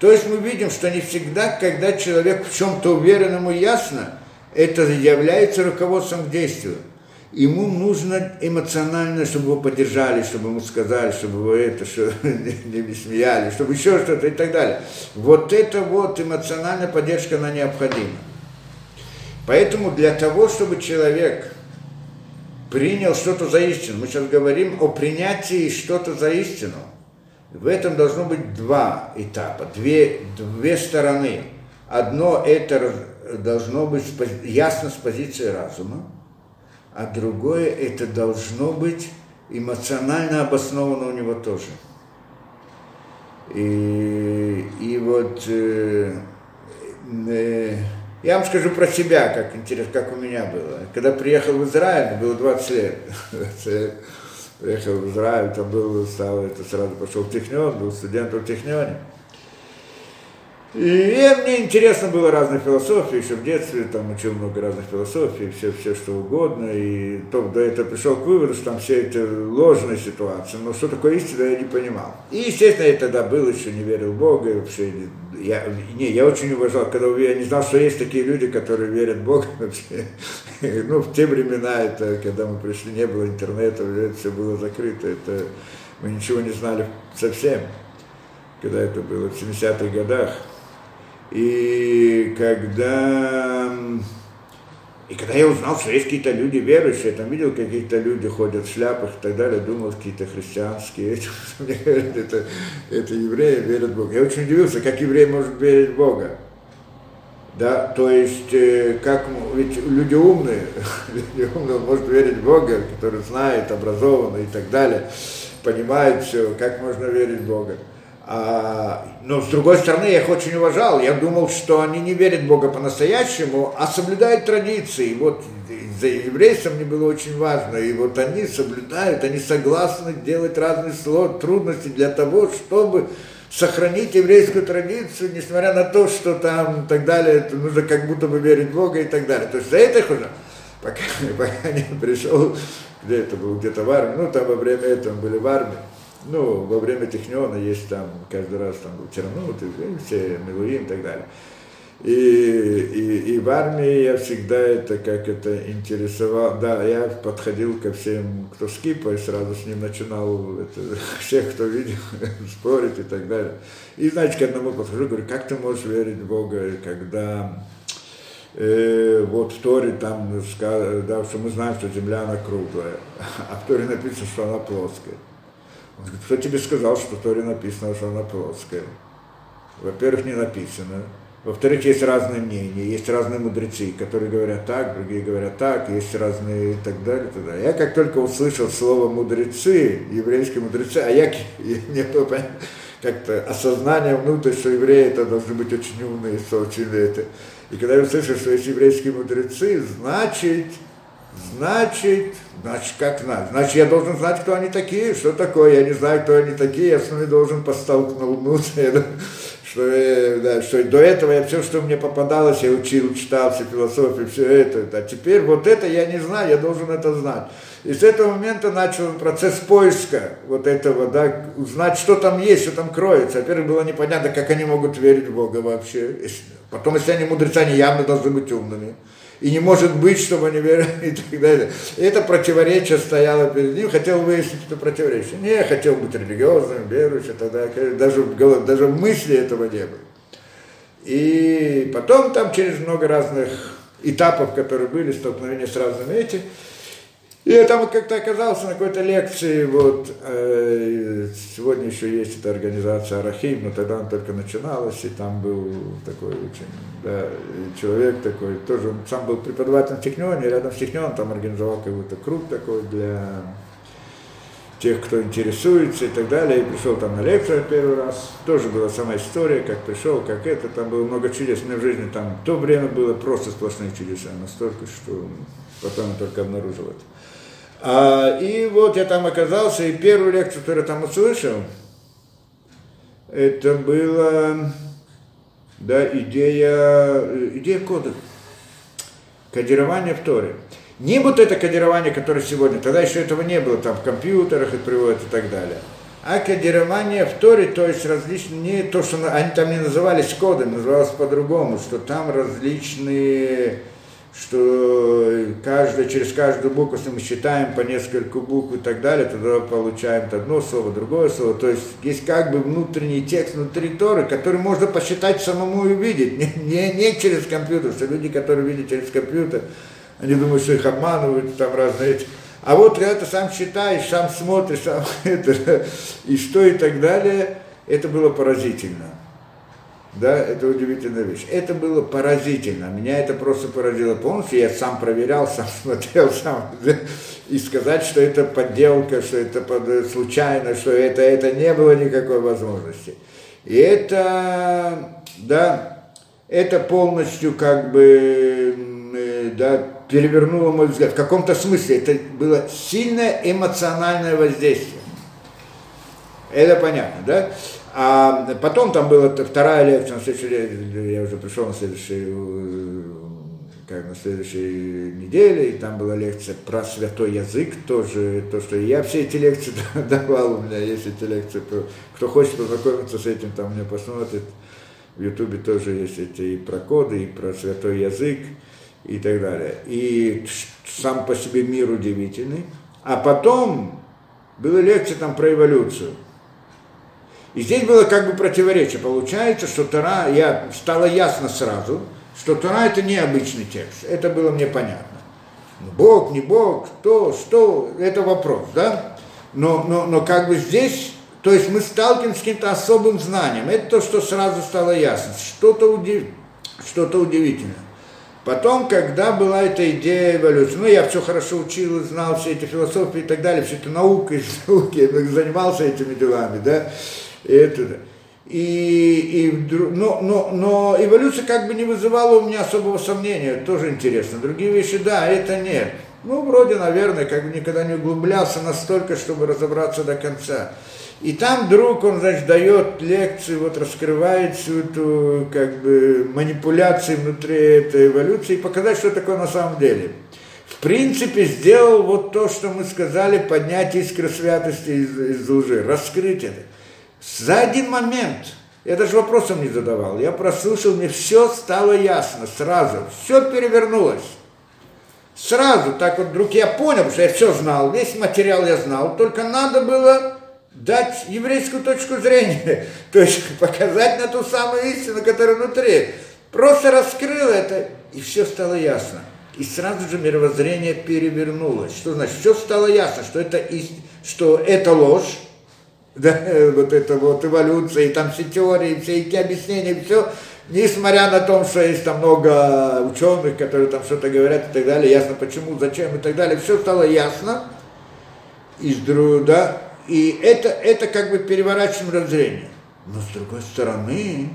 То есть мы видим, что не всегда, когда человек в чем-то уверен, ему ясно, это является руководством к действию. Ему нужно эмоционально, чтобы его поддержали, чтобы ему сказали, чтобы его это, что [laughs] не смеяли, чтобы еще что-то и так далее. Вот это вот эмоциональная поддержка, она необходима. Поэтому для того, чтобы человек принял что-то за истину, мы сейчас говорим о принятии что-то за истину, в этом должно быть два этапа, две, две стороны. Одно это должно быть ясно с позиции разума, а другое это должно быть эмоционально обосновано у него тоже. И, и вот э, э, я вам скажу про себя, как интересно, как у меня было. Когда приехал в Израиль, было 20 лет. [laughs] приехал в Израиль, там был, стал, это сразу пошел в Технион, был студентом в Технионе. И мне интересно было разные философии, еще в детстве там учил много разных философий, все, все что угодно, и только до этого пришел к выводу, что там все эти ложные ситуации, но что такое истина, я не понимал. И, естественно, я тогда был, еще не верил в Бога, и вообще, я, не, я очень уважал, когда я не знал, что есть такие люди, которые верят в Бога вообще. Ну, в те времена, это, когда мы пришли, не было интернета, это все было закрыто, это мы ничего не знали совсем, когда это было в 70-х годах. И когда, и когда я узнал, что есть какие-то люди верующие, я там видел, какие-то люди ходят в шляпах и так далее, думал, какие-то христианские, [laughs] это, это, евреи верят в Бога. Я очень удивился, как еврей может верить в Бога. Да, то есть, э, как, ведь люди умные, [laughs] люди умные, он может верить в Бога, который знает, образованный и так далее, понимает все, как можно верить в Бога. А, но с другой стороны, я их очень уважал. Я думал, что они не верят в Бога по-настоящему, а соблюдают традиции. Вот за еврейством мне было очень важно. И вот они соблюдают, они согласны делать разные трудности для того, чтобы сохранить еврейскую традицию, несмотря на то, что там и так далее, нужно как будто бы верить в Бога и так далее. То есть за это уже, пока, [laughs] пока не пришел, где это был, где-то в армии, ну там во время этого были в армии, ну, во время Техниона есть там, каждый раз там Чернут, и все Милуим и так далее. И, и, и в армии я всегда это, как это, интересовал. Да, я подходил ко всем, кто с кипой, сразу с ним начинал это, [laughs] всех, кто видел, [laughs] спорить и так далее. И, знаете, к одному подхожу, говорю, как ты можешь верить в Бога, когда э, вот в Торе там, да, что мы знаем, что земля она круглая, [laughs] а в Торе написано, что она плоская. Он говорит, кто тебе сказал, что в Торе написано, что она плоская? Во-первых, не написано. Во-вторых, есть разные мнения, есть разные мудрецы, которые говорят так, другие говорят так, есть разные и так далее. И так далее. Я как только услышал слово мудрецы, еврейские мудрецы, а я, [laughs] мне было как-то осознание внутрь, что евреи это должны быть очень умные, что очень это. И когда я услышал, что есть еврейские мудрецы, значит, значит, значит, как знать? Значит, я должен знать, кто они такие, что такое, я не знаю, кто они такие, я с ними должен постолкнуться [laughs] что, э, да, что до этого я все, что мне попадалось, я учил, читал все философии, все это. А теперь вот это я не знаю, я должен это знать. И с этого момента начал процесс поиска вот этого, да, узнать, что там есть, что там кроется. Во-первых, было непонятно, как они могут верить в Бога вообще. Потом, если они мудрецы, они явно должны быть умными и не может быть, чтобы они верили [laughs] и так далее. И это противоречие стояло перед ним, хотел выяснить это противоречие. Не, хотел быть религиозным, верующим, тогда даже, даже мысли этого не было. И потом там через много разных этапов, которые были, столкновения с разными этими, и я там как-то оказался на какой-то лекции, вот, э, сегодня еще есть эта организация Арахим, но тогда она только начиналась, и там был такой очень, да, человек такой, тоже, он сам был преподавателем в Технионе, рядом с Технионом там организовал какой-то круг такой для тех, кто интересуется и так далее, и пришел там на лекцию первый раз, тоже была сама история, как пришел, как это, там было много чудес, меня в жизни там в то время было просто сплошные чудеса, настолько, что потом я только обнаружил это. А, и вот я там оказался, и первую лекцию, которую я там услышал, это была да, идея, идея кода, кодирование в Торе. Не вот это кодирование, которое сегодня, тогда еще этого не было, там в компьютерах и приводят и так далее. А кодирование в Торе, то есть различные, не то, что они там не назывались кодами, называлось по-другому, что там различные что каждый, через каждую букву, если мы считаем по несколько букв и так далее, тогда получаем одно слово, другое слово. То есть есть как бы внутренний текст внутри Торы, который можно посчитать самому и увидеть, [laughs] не, не, не через компьютер, что люди, которые видят через компьютер, они думают, что их обманывают, там разные эти. А вот когда ты сам считаешь, сам смотришь, сам [laughs] это, и что и так далее, это было поразительно. Да, это удивительная вещь. Это было поразительно. Меня это просто поразило полностью. Я сам проверял, [laughs] сам смотрел, сам. И сказать, что это подделка, что это под, случайно, что это, это не было никакой возможности. И это, да, это полностью как бы, э, да, перевернуло мой взгляд. В каком-то смысле это было сильное эмоциональное воздействие. Это понятно, да? А потом там была вторая лекция, на следующий, я уже пришел на следующую, как на следующей неделе, и там была лекция про святой язык, тоже то, что я все эти лекции [laughs] давал, у меня есть эти лекции, кто хочет познакомиться с этим, там мне посмотрит, в Ютубе тоже есть эти и про коды, и про святой язык, и так далее. И сам по себе мир удивительный. А потом была лекция там про эволюцию. И здесь было как бы противоречие. Получается, что Тора, я стало ясно сразу, что Тора это не обычный текст. Это было мне понятно. Ну, Бог, не Бог, кто, что, это вопрос, да? Но, но, но как бы здесь, то есть мы сталкиваемся с каким-то особым знанием. Это то, что сразу стало ясно. Что-то удив... что удивительное. Потом, когда была эта идея эволюции, ну, я все хорошо учил, знал все эти философии и так далее, все это наука, науки, я занимался этими делами, да, и это, И, и, но, но, но эволюция как бы не вызывала у меня особого сомнения, тоже интересно. Другие вещи, да, это нет. Ну, вроде, наверное, как бы никогда не углублялся настолько, чтобы разобраться до конца. И там вдруг он, значит, дает лекции, вот раскрывает всю эту, как бы, манипуляцию внутри этой эволюции и показать, что такое на самом деле. В принципе, сделал вот то, что мы сказали, поднять искры святости из, из лжи, раскрыть это. За один момент, я даже вопросом не задавал, я прослушал, мне все стало ясно, сразу, все перевернулось. Сразу, так вот вдруг я понял, что я все знал, весь материал я знал, только надо было дать еврейскую точку зрения, [laughs] то есть показать на ту самую истину, которая внутри. Просто раскрыл это, и все стало ясно. И сразу же мировоззрение перевернулось. Что значит? Все стало ясно, что это, ист... что это ложь, да, [laughs] вот это вот эволюция, и там все теории, все эти объяснения, все, несмотря на то, что есть там много ученых, которые там что-то говорят и так далее, ясно почему, зачем и так далее, все стало ясно, из, да, и это, это как бы переворачиваем раззрение. Но с другой стороны,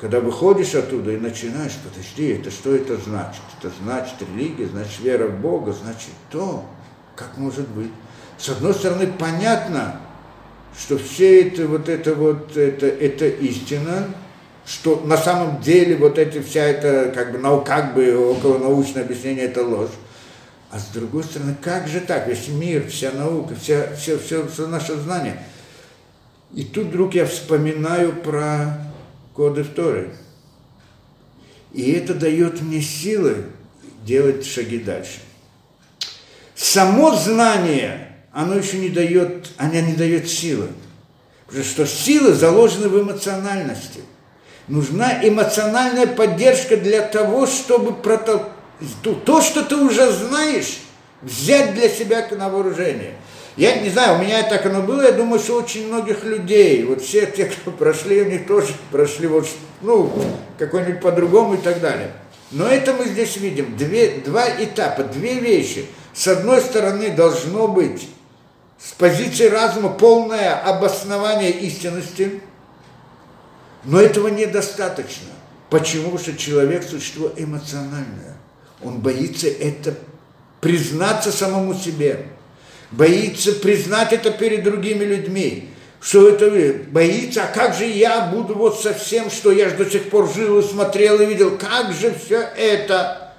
когда выходишь оттуда и начинаешь, подожди, это что это значит? Это значит религия, значит вера в Бога, значит то. Как может быть? С одной стороны, понятно, что все это вот это вот, это, это истина, что на самом деле вот эти вся эта как бы, нау, как бы около научное объяснение это ложь. А с другой стороны, как же так? Весь мир, вся наука, вся, все, все, все наше знание. И тут вдруг я вспоминаю про коды Торы. И это дает мне силы делать шаги дальше. Само знание, оно еще не дает, оно не дает силы. Потому что силы заложены в эмоциональности. Нужна эмоциональная поддержка для того, чтобы протолкнуть то, что ты уже знаешь, взять для себя на вооружение. Я не знаю, у меня так оно было, я думаю, что очень многих людей, вот все те, кто [laughs] прошли, у них тоже прошли вот, ну, какой-нибудь по-другому и так далее. Но это мы здесь видим, две, два этапа, две вещи. С одной стороны, должно быть с позиции разума полное обоснование истинности, но этого недостаточно. Почему? Потому что человек – существо эмоциональное. Он боится это признаться самому себе, боится признать это перед другими людьми, что это боится, а как же я буду вот совсем, что я же до сих пор жил и смотрел и видел, как же все это.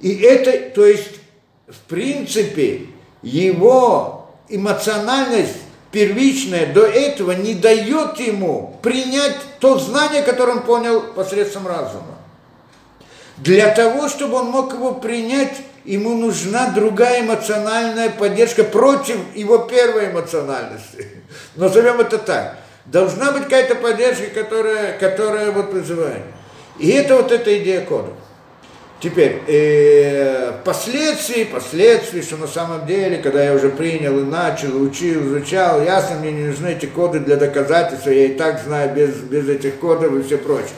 И это, то есть, в принципе, его эмоциональность первичная до этого не дает ему принять то знание, которое он понял посредством разума. Для того, чтобы он мог его принять, ему нужна другая эмоциональная поддержка против его первой эмоциональности. [laughs] Назовем это так. Должна быть какая-то поддержка, которая, которая вот вызывает. И это вот эта идея кода. Теперь, э, последствия, последствия, что на самом деле, когда я уже принял и начал, учил, изучал, ясно, мне не нужны эти коды для доказательства, я и так знаю без, без этих кодов и все прочее.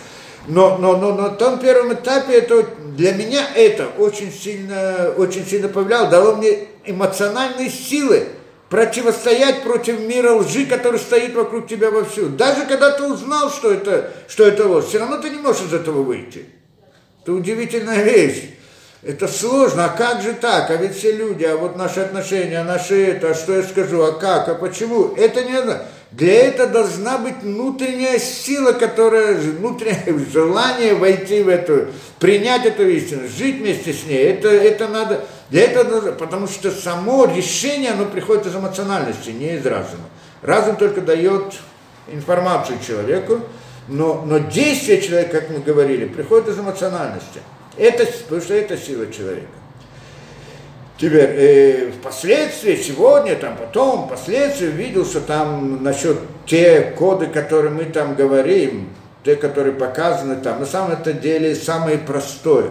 Но, но, но на том первом этапе это, для меня это очень сильно, очень сильно повлияло, дало мне эмоциональные силы противостоять против мира лжи, который стоит вокруг тебя вовсю. Даже когда ты узнал, что это, что это ложь, все равно ты не можешь из этого выйти. Это удивительная вещь. Это сложно, а как же так? А ведь все люди, а вот наши отношения, а наши это, а что я скажу, а как, а почему? Это не надо. Для этого должна быть внутренняя сила, которая, внутреннее [laughs] желание войти в эту, принять эту истину, жить вместе с ней. Это, это надо, для этого нужно, потому что само решение, оно приходит из эмоциональности, не из разума. Разум только дает информацию человеку, но, но действие человека, как мы говорили, приходит из эмоциональности. Это, потому что это сила человека. Теперь, э, впоследствии, сегодня, там, потом, впоследствии видел, что там насчет те коды, которые мы там говорим, те, которые показаны там, на самом деле самое простое,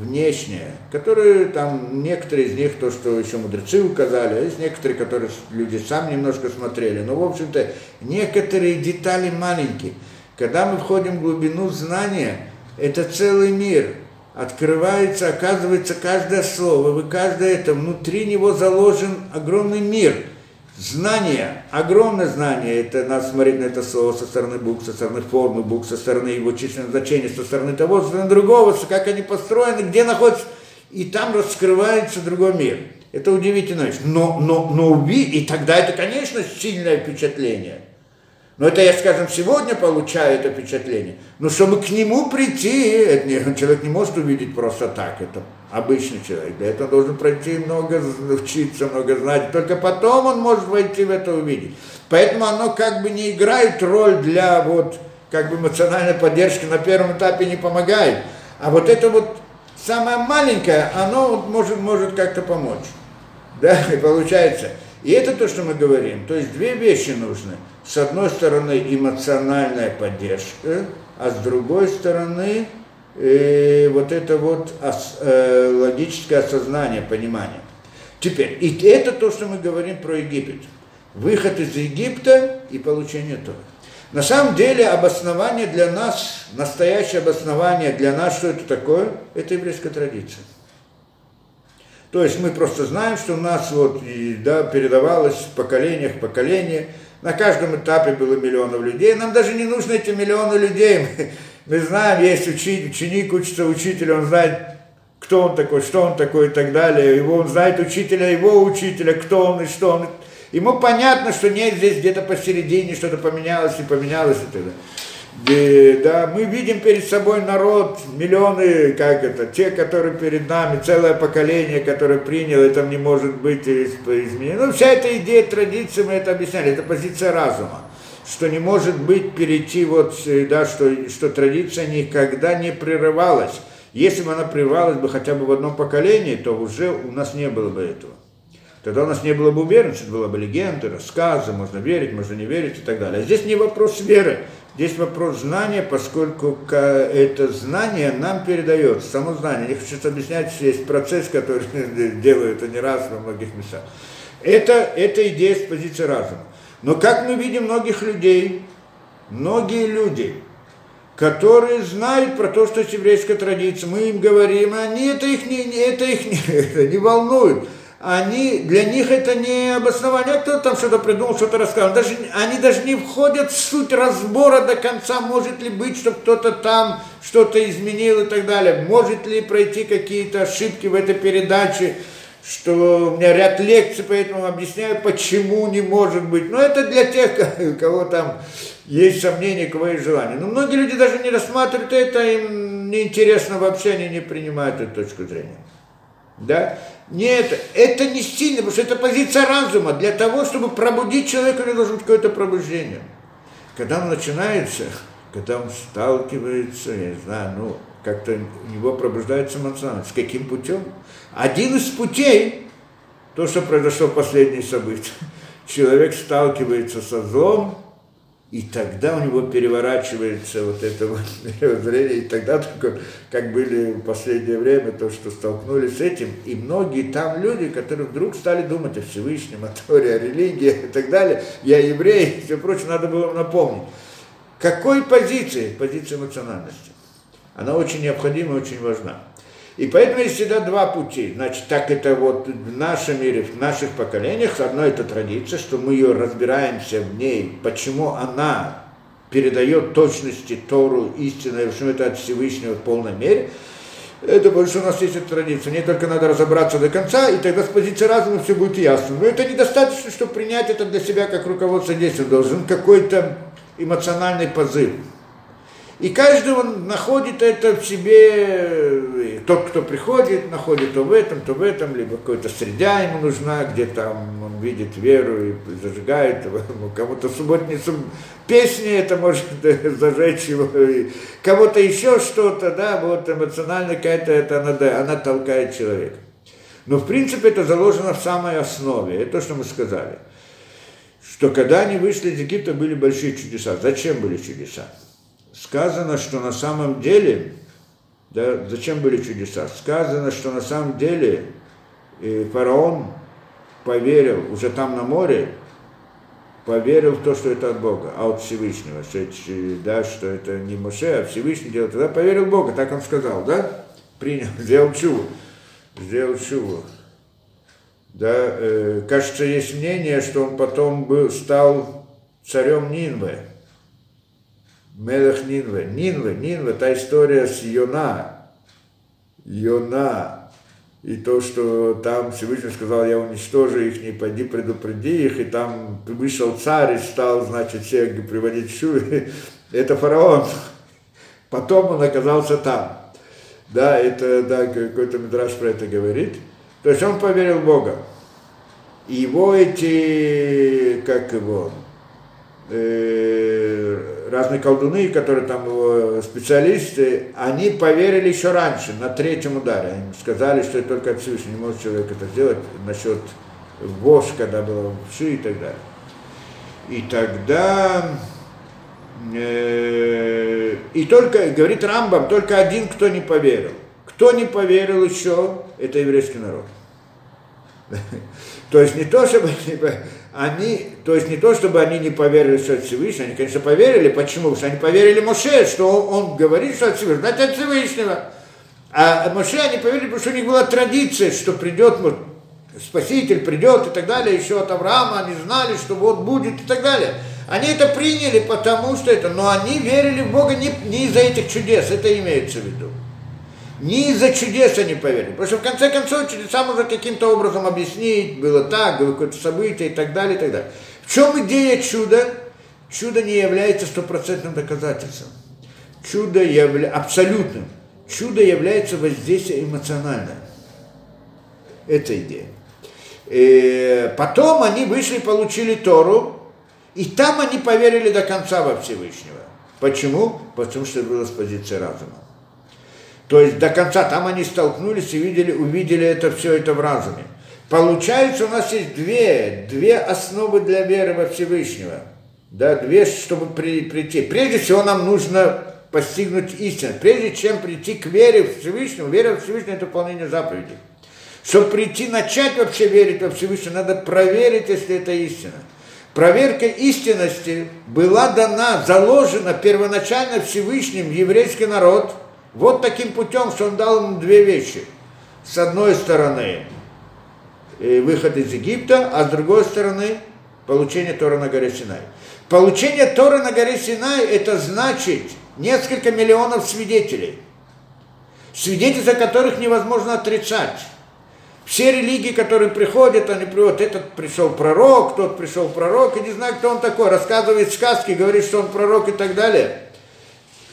внешнее, которые там, некоторые из них, то, что еще мудрецы указали, а есть некоторые, которые люди сами немножко смотрели, но, в общем-то, некоторые детали маленькие. Когда мы входим в глубину знания, это целый мир – открывается, оказывается, каждое слово, вы каждое это, внутри него заложен огромный мир. Знание, огромное знание, это надо смотреть на это слово со стороны букв, со стороны формы букв, со стороны его численного значения, со стороны того, со стороны другого, как они построены, где находятся, и там раскрывается другой мир. Это удивительная вещь. Но, но, но уби, и тогда это, конечно, сильное впечатление. Но это я, скажем, сегодня получаю это впечатление. Но чтобы к нему прийти, это не, [laughs] человек не может увидеть просто так. Это обычный человек. Для этого должен пройти много учиться, много знать. Только потом он может войти в это увидеть. Поэтому оно как бы не играет роль для вот как бы эмоциональной поддержки на первом этапе не помогает. А вот это вот самое маленькое, оно вот может, может как-то помочь. [laughs] Да, и получается. И это то, что мы говорим. То есть две вещи нужны. С одной стороны эмоциональная поддержка, а с другой стороны э, вот это вот ос, э, логическое осознание, понимание. Теперь, и это то, что мы говорим про Египет. Выход из Египта и получение Торы. На самом деле обоснование для нас, настоящее обоснование для нас, что это такое, это еврейская традиция. То есть мы просто знаем, что у нас вот и, да, передавалось в поколениях в поколение. На каждом этапе было миллионов людей. Нам даже не нужны эти миллионы людей. Мы, мы знаем, есть учитель, ученик учится учитель, он знает, кто он такой, что он такой и так далее. Его, он знает учителя, его учителя, кто он и что он. Ему понятно, что нет здесь где-то посередине что-то поменялось и поменялось и так далее да, мы видим перед собой народ, миллионы, как это, те, которые перед нами, целое поколение, которое приняло, это не может быть изменено. Ну, вся эта идея традиции, мы это объясняли, это позиция разума, что не может быть перейти вот, да, что, что традиция никогда не прерывалась. Если бы она прерывалась бы хотя бы в одном поколении, то уже у нас не было бы этого. Тогда у нас не было бы уверенности, была бы легенды, рассказы, можно верить, можно не верить и так далее. А здесь не вопрос веры, Здесь вопрос знания, поскольку это знание нам передается, само знание. Не хочу объяснять, что есть процесс, который [laughs] делают они раз во многих местах. Это, это идея с позиции разума. Но как мы видим многих людей, многие люди, которые знают про то, что есть еврейская традиция, мы им говорим, они это их не, это их не, [laughs] не волнует они, для них это не обоснование, а кто там что-то придумал, что-то рассказал. Даже, они даже не входят в суть разбора до конца, может ли быть, что кто-то там что-то изменил и так далее. Может ли пройти какие-то ошибки в этой передаче, что у меня ряд лекций, поэтому объясняю, почему не может быть. Но это для тех, у [laughs] кого там есть сомнения, кого есть желание. Но многие люди даже не рассматривают это, им неинтересно вообще, они не принимают эту точку зрения. Да? Нет, это не сильно, потому что это позиция разума. Для того, чтобы пробудить человека, у должно быть какое-то пробуждение. Когда он начинается, когда он сталкивается, я не знаю, ну, как-то у него пробуждается эмоционально. С каким путем? Один из путей, то, что произошло в последние события. Человек сталкивается со злом, и тогда у него переворачивается вот это вот [laughs] мировоззрение, и тогда только, как были в последнее время, то, что столкнулись с этим, и многие там люди, которые вдруг стали думать о Всевышнем, о Торе, о религии и так далее, я еврей, [laughs] и все прочее, надо было напомнить. Какой позиции? Позиция эмоциональности. Она очень необходима и очень важна. И поэтому есть всегда два пути. Значит, так это вот в нашем мире, в наших поколениях, одно это традиция, что мы ее разбираемся в ней, почему она передает точности Тору, истину, и почему это от Всевышнего в полной мере. Это что у нас есть эта традиция. Не только надо разобраться до конца, и тогда с позиции разума все будет ясно. Но это недостаточно, чтобы принять это для себя как руководство действия. Должен какой-то эмоциональный позыв. И каждый он находит это в себе, тот, кто приходит, находит то в этом, то в этом, либо какая-то среда ему нужна, где там он видит веру и зажигает, [laughs] кому-то субботницу песни это может [laughs] зажечь его, кого-то еще что-то, да, вот эмоционально какая-то это она, она толкает человека. Но в принципе это заложено в самой основе, это то, что мы сказали, что когда они вышли из Египта, были большие чудеса. Зачем были чудеса? Сказано, что на самом деле, да, зачем были чудеса? Сказано, что на самом деле э, фараон поверил уже там на море, поверил в то, что это от Бога, а от Всевышнего, что, да, что это не Моше, а Всевышний делает. Тогда поверил в Бога, так он сказал, да? Принял, [laughs] сделал чуву, сделал чуву. Да, э, кажется, есть мнение, что он потом был, стал царем Нинвы. Мелех Нинвы. Нинвы, Нинвы, та история с Йона. Йона. И то, что там Всевышний сказал, я уничтожу их, не пойди предупреди их, и там вышел царь и стал, значит, всех приводить в шу. [laughs] Это фараон. Потом он оказался там. Да, это, да, какой-то Мидраш про это говорит. То есть он поверил в Бога. И его эти, как его, э, разные колдуны, которые там специалисты, они поверили еще раньше, на третьем ударе. Они сказали, что только от не может человек это сделать насчет вож, когда было вши и так далее. И тогда э, и только, говорит Рамбам, только один, кто не поверил. Кто не поверил еще, это еврейский народ. [laughs] То есть не то, чтобы они, то есть не то, чтобы они не поверили, что это Всевышний, они, конечно, поверили. Почему? Потому что они поверили Моше, что он, он говорит, что это Всевышний, это от Всевышнего. А Моше они поверили, потому что у них была традиция, что придет Спаситель, придет и так далее, еще от Авраама, они знали, что вот будет и так далее. Они это приняли, потому что это, но они верили в Бога не, не из-за этих чудес, это имеется в виду. Не из-за чудес они поверили. Потому что в конце концов чудеса можно каким-то образом объяснить, было так, было какое-то событие и так далее, и так далее. В чем идея чуда? Чудо не является стопроцентным доказательством. Чудо является абсолютным. Чудо является воздействие эмоциональное. Это идея. И потом они вышли, получили Тору, и там они поверили до конца во Всевышнего. Почему? Потому что было с позиции разума. То есть до конца там они столкнулись и видели, увидели это все это в разуме. Получается, у нас есть две, две основы для веры во Всевышнего. Да, две, чтобы при, прийти. Прежде всего нам нужно постигнуть истину. Прежде чем прийти к вере в Всевышнего, вера в Всевышнего – это выполнение заповедей. Чтобы прийти, начать вообще верить во Всевышнего, надо проверить, если это истина. Проверка истинности была дана, заложена первоначально Всевышним еврейский народ – вот таким путем, что он дал ему две вещи. С одной стороны, э, выход из Египта, а с другой стороны, получение Тора на горе Синай. Получение Тора на горе Синай – это значит несколько миллионов свидетелей, свидетельства которых невозможно отрицать. Все религии, которые приходят, они приводят, этот пришел пророк, тот пришел пророк, и не знаю, кто он такой, рассказывает сказки, говорит, что он пророк и так далее –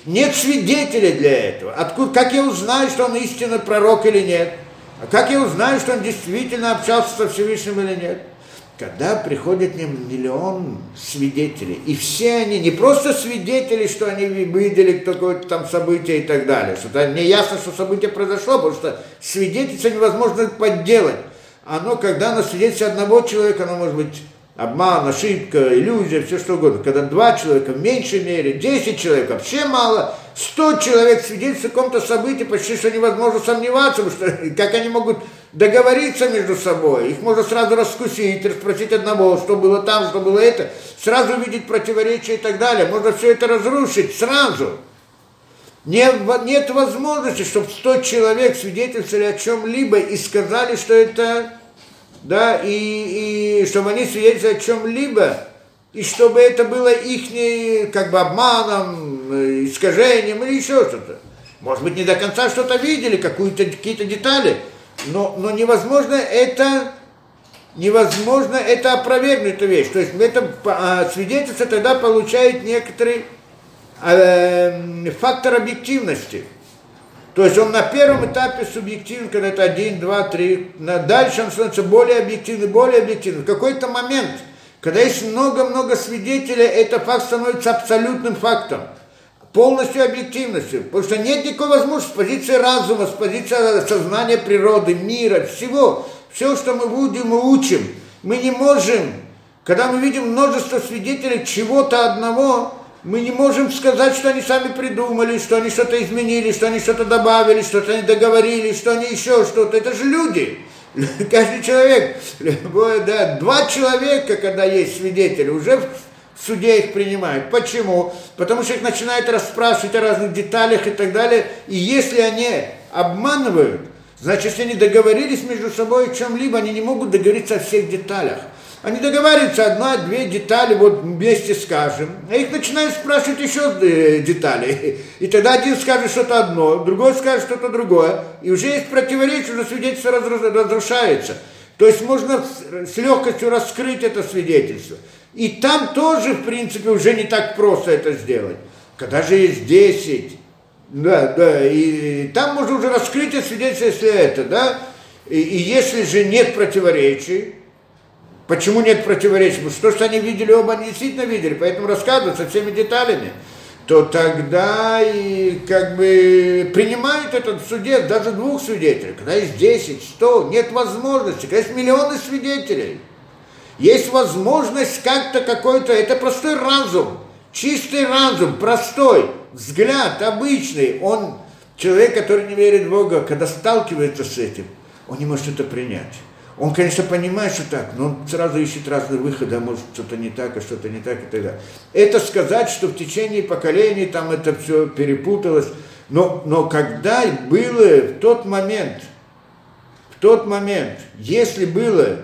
нет свидетелей для этого. Откуда, как я узнаю, что он истинный пророк или нет? А как я узнаю, что он действительно общался со Всевышним или нет? Когда приходит миллион свидетелей, и все они не просто свидетели, что они видели какое-то там событие и так далее, что не ясно, что событие произошло, потому что свидетельство невозможно подделать. Оно, когда на свидетельстве одного человека, оно может быть обман, ошибка, иллюзия, все что угодно. Когда два человека, в меньшей мере, 10 человек, вообще мало, 100 человек свидетельствуют о каком-то событии, почти что невозможно сомневаться, что [laughs] как они могут договориться между собой, их можно сразу раскусить, расспросить одного, что было там, что было это, сразу увидеть противоречия и так далее, можно все это разрушить сразу. Не, нет возможности, чтобы 100 человек свидетельствовали о чем-либо и сказали, что это да, и, и чтобы они свидетельствовали о чем-либо, и чтобы это было их как бы обманом, э, искажением или еще что-то. Может быть, не до конца что-то видели, какую-то, какие-то детали, но, но невозможно это невозможно это опровергнуть эту вещь. То есть это а, свидетельство тогда получает некоторый э, фактор объективности. То есть он на первом этапе субъективен, когда это один, два, три. Дальше он становится более объективным, более объективным. В какой-то момент, когда есть много-много свидетелей, этот факт становится абсолютным фактом. Полностью объективностью. Потому что нет никакой возможности с позиции разума, с позиции сознания природы, мира, всего. Все, что мы будем, мы учим. Мы не можем, когда мы видим множество свидетелей чего-то одного, мы не можем сказать, что они сами придумали, что они что-то изменили, что они что-то добавили, что-то они договорились, что они еще что-то. Это же люди. [laughs] Каждый человек, да, два человека, когда есть свидетели, уже в суде их принимают. Почему? Потому что их начинают расспрашивать о разных деталях и так далее. И если они обманывают, Значит, если они договорились между собой о чем-либо, они не могут договориться о всех деталях. Они договариваются одна-две детали, вот вместе скажем, а их начинают спрашивать еще э, детали. И тогда один скажет что-то одно, другой скажет что-то другое. И уже есть противоречие, уже свидетельство разрушается. То есть можно с легкостью раскрыть это свидетельство. И там тоже, в принципе, уже не так просто это сделать. Когда же есть 10, да, да, и, там можно уже раскрыть это свидетельство, если это, да, и, и если же нет противоречий, почему нет противоречий? Потому что, что они видели, оба они действительно видели, поэтому рассказывают со всеми деталями то тогда и как бы принимают этот в суде даже двух свидетелей. Когда есть 10, 100, нет возможности. Когда есть миллионы свидетелей. Есть возможность как-то какой-то, это простой разум, чистый разум, простой взгляд, обычный. Он, человек, который не верит в Бога, когда сталкивается с этим, он не может это принять. Он, конечно, понимает, что так, но он сразу ищет разные выходы, а может что-то не так, а что-то не так и так далее. Это сказать, что в течение поколений там это все перепуталось, но, но когда было в тот момент, в тот момент, если было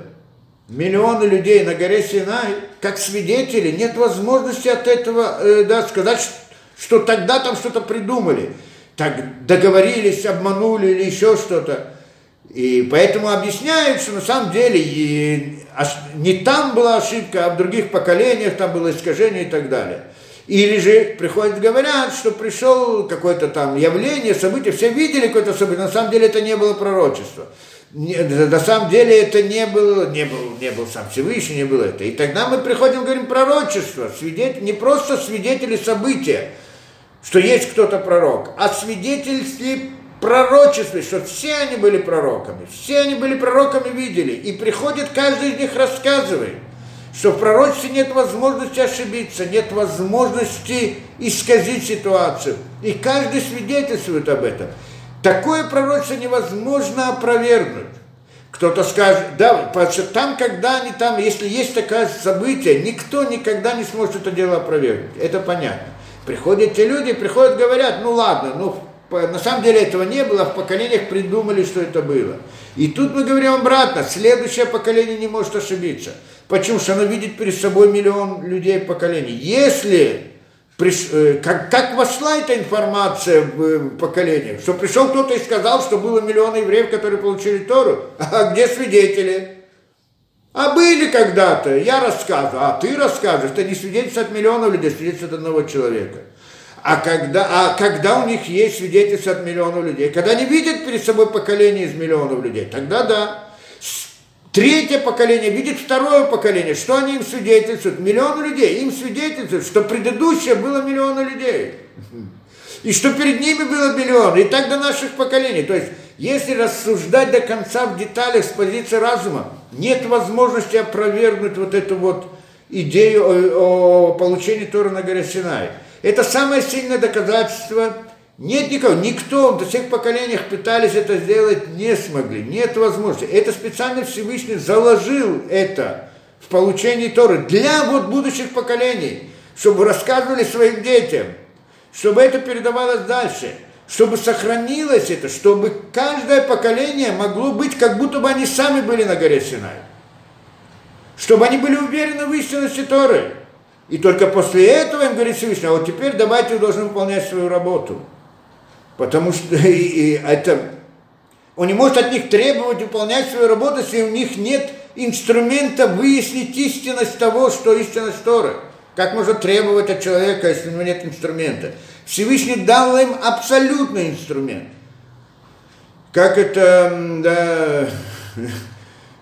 миллионы людей на горе Синай, как свидетели, нет возможности от этого э, да, сказать, что тогда там что-то придумали, так договорились, обманули или еще что-то. И поэтому объясняют, что на самом деле не там была ошибка, а в других поколениях там было искажение и так далее. Или же приходят, говорят, что пришел какое-то там явление, событие, все видели какое-то событие, на самом деле это не было пророчество. на самом деле это не был, не был, не был сам Всевышний, не было это. И тогда мы приходим, говорим, пророчество, свидетель, не просто свидетели события, что есть кто-то пророк, а свидетельстве пророчестве, что все они были пророками, все они были пророками, видели, и приходит, каждый из них рассказывает, что в пророчестве нет возможности ошибиться, нет возможности исказить ситуацию, и каждый свидетельствует об этом. Такое пророчество невозможно опровергнуть. Кто-то скажет, да, потому что там, когда они там, если есть такое событие, никто никогда не сможет это дело опровергнуть. Это понятно. Приходят те люди, приходят, говорят, ну ладно, ну на самом деле этого не было, в поколениях придумали, что это было. И тут мы говорим обратно, следующее поколение не может ошибиться. Почему? Что оно видит перед собой миллион людей поколений. Если э, как, как вошла эта информация в э, поколение, что пришел кто-то и сказал, что было миллион евреев, которые получили Тору, [laughs] а где свидетели? А были когда-то, я рассказываю, а ты рассказываешь, это не свидетельство от миллионов людей, свидетельство от одного человека. А когда, а когда у них есть свидетельство от миллионов людей, когда они видят перед собой поколение из миллионов людей, тогда да. Третье поколение видит второе поколение. Что они им свидетельствуют? Миллионы людей. Им свидетельствуют, что предыдущее было миллионы людей. И что перед ними было миллион. И так до наших поколений. То есть, если рассуждать до конца в деталях с позиции разума, нет возможности опровергнуть вот эту вот идею о, о получении Тора на горе Синай. Это самое сильное доказательство. Нет никого, никто до всех поколениях пытались это сделать, не смогли, нет возможности. Это специально Всевышний заложил это в получении Торы для вот будущих поколений, чтобы рассказывали своим детям, чтобы это передавалось дальше, чтобы сохранилось это, чтобы каждое поколение могло быть, как будто бы они сами были на горе Синай. Чтобы они были уверены в истинности Торы. И только после этого им говорит Всевышний, а вот теперь давайте вы должны выполнять свою работу. Потому что [laughs] и, и это, он не может от них требовать выполнять свою работу, если у них нет инструмента выяснить истинность того, что истинность Торы. Как можно требовать от человека, если у него нет инструмента? Всевышний дал им абсолютный инструмент. Как это, да, [laughs]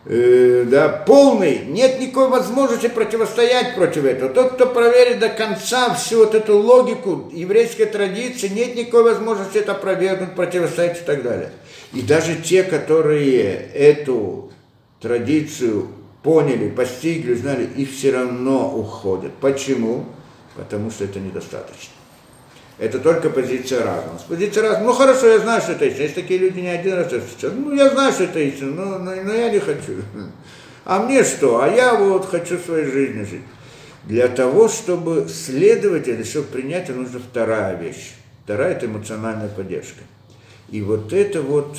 э, да, полный, нет никакой возможности противостоять против этого. Тот, кто проверит до конца всю вот эту логику еврейской традиции, нет никакой возможности это опровергнуть, противостоять и так далее. И даже те, которые эту традицию поняли, постигли, знали, их все равно уходят. Почему? Потому что это недостаточно. Это только позиция разума. С позиции разума, ну хорошо, я знаю, что это истина. Есть такие люди не один раз встречаются. Ну, я знаю, что это истина, но, но, но я не хочу. А мне что? А я вот хочу своей жизнью жить. Для того, чтобы следовать или чтобы принять, нужна вторая вещь. Вторая – это эмоциональная поддержка. И вот это вот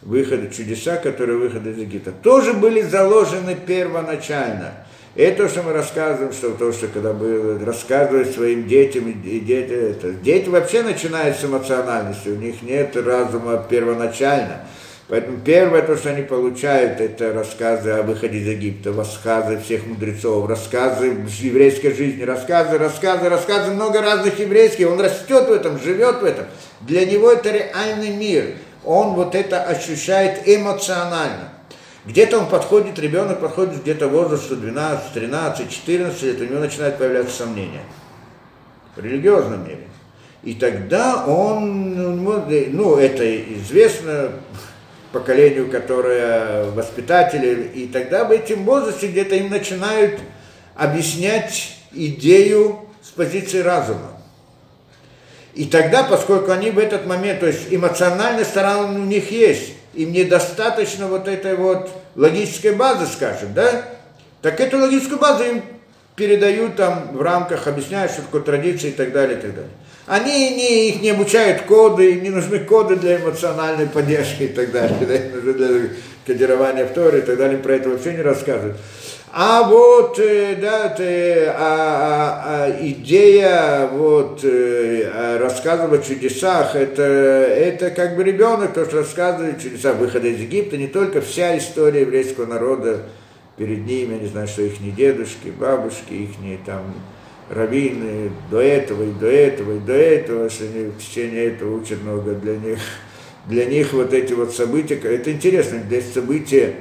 выхода, чудеса, которые выхода из Египта, тоже были заложены первоначально. Это то, что мы рассказываем, что то, что когда было рассказывать своим детям, и дети, это, дети вообще начинают с эмоциональности, у них нет разума первоначально. Поэтому первое, то, что они получают, это рассказы о выходе из Египта, рассказы всех мудрецов, рассказы еврейской жизни, рассказы, рассказы, рассказы, много разных еврейских. Он растет в этом, живет в этом. Для него это реальный мир. Он вот это ощущает эмоционально. Где-то он подходит, ребенок подходит где-то возрасту 12, 13, 14 лет, у него начинают появляться сомнения. В религиозном мире. И тогда он, ну, это известно, поколению, которое воспитатели, и тогда в этом возрасте где-то им начинают объяснять идею с позиции разума. И тогда, поскольку они в этот момент, то есть эмоциональная сторона у них есть, им недостаточно вот этой вот логической базы, скажем, да, так эту логическую базу им передают там в рамках, объясняют, что такое традиция и так далее, и так далее. Они не, их не обучают коды, им не нужны коды для эмоциональной поддержки и так далее, [laughs] да, нужны для кодирования в Торе и так далее, про это вообще не рассказывают. А вот, э, да, ты, а, а, а, идея вот э, рассказывать о чудесах, это, это как бы ребенок, то, что рассказывает чудеса выхода из Египта, не только вся история еврейского народа перед ними, я не знаю, что их не дедушки, бабушки, их не там раввины до этого и до этого и до этого, что они в течение этого учат много для них. Для них вот эти вот события, это интересно, для события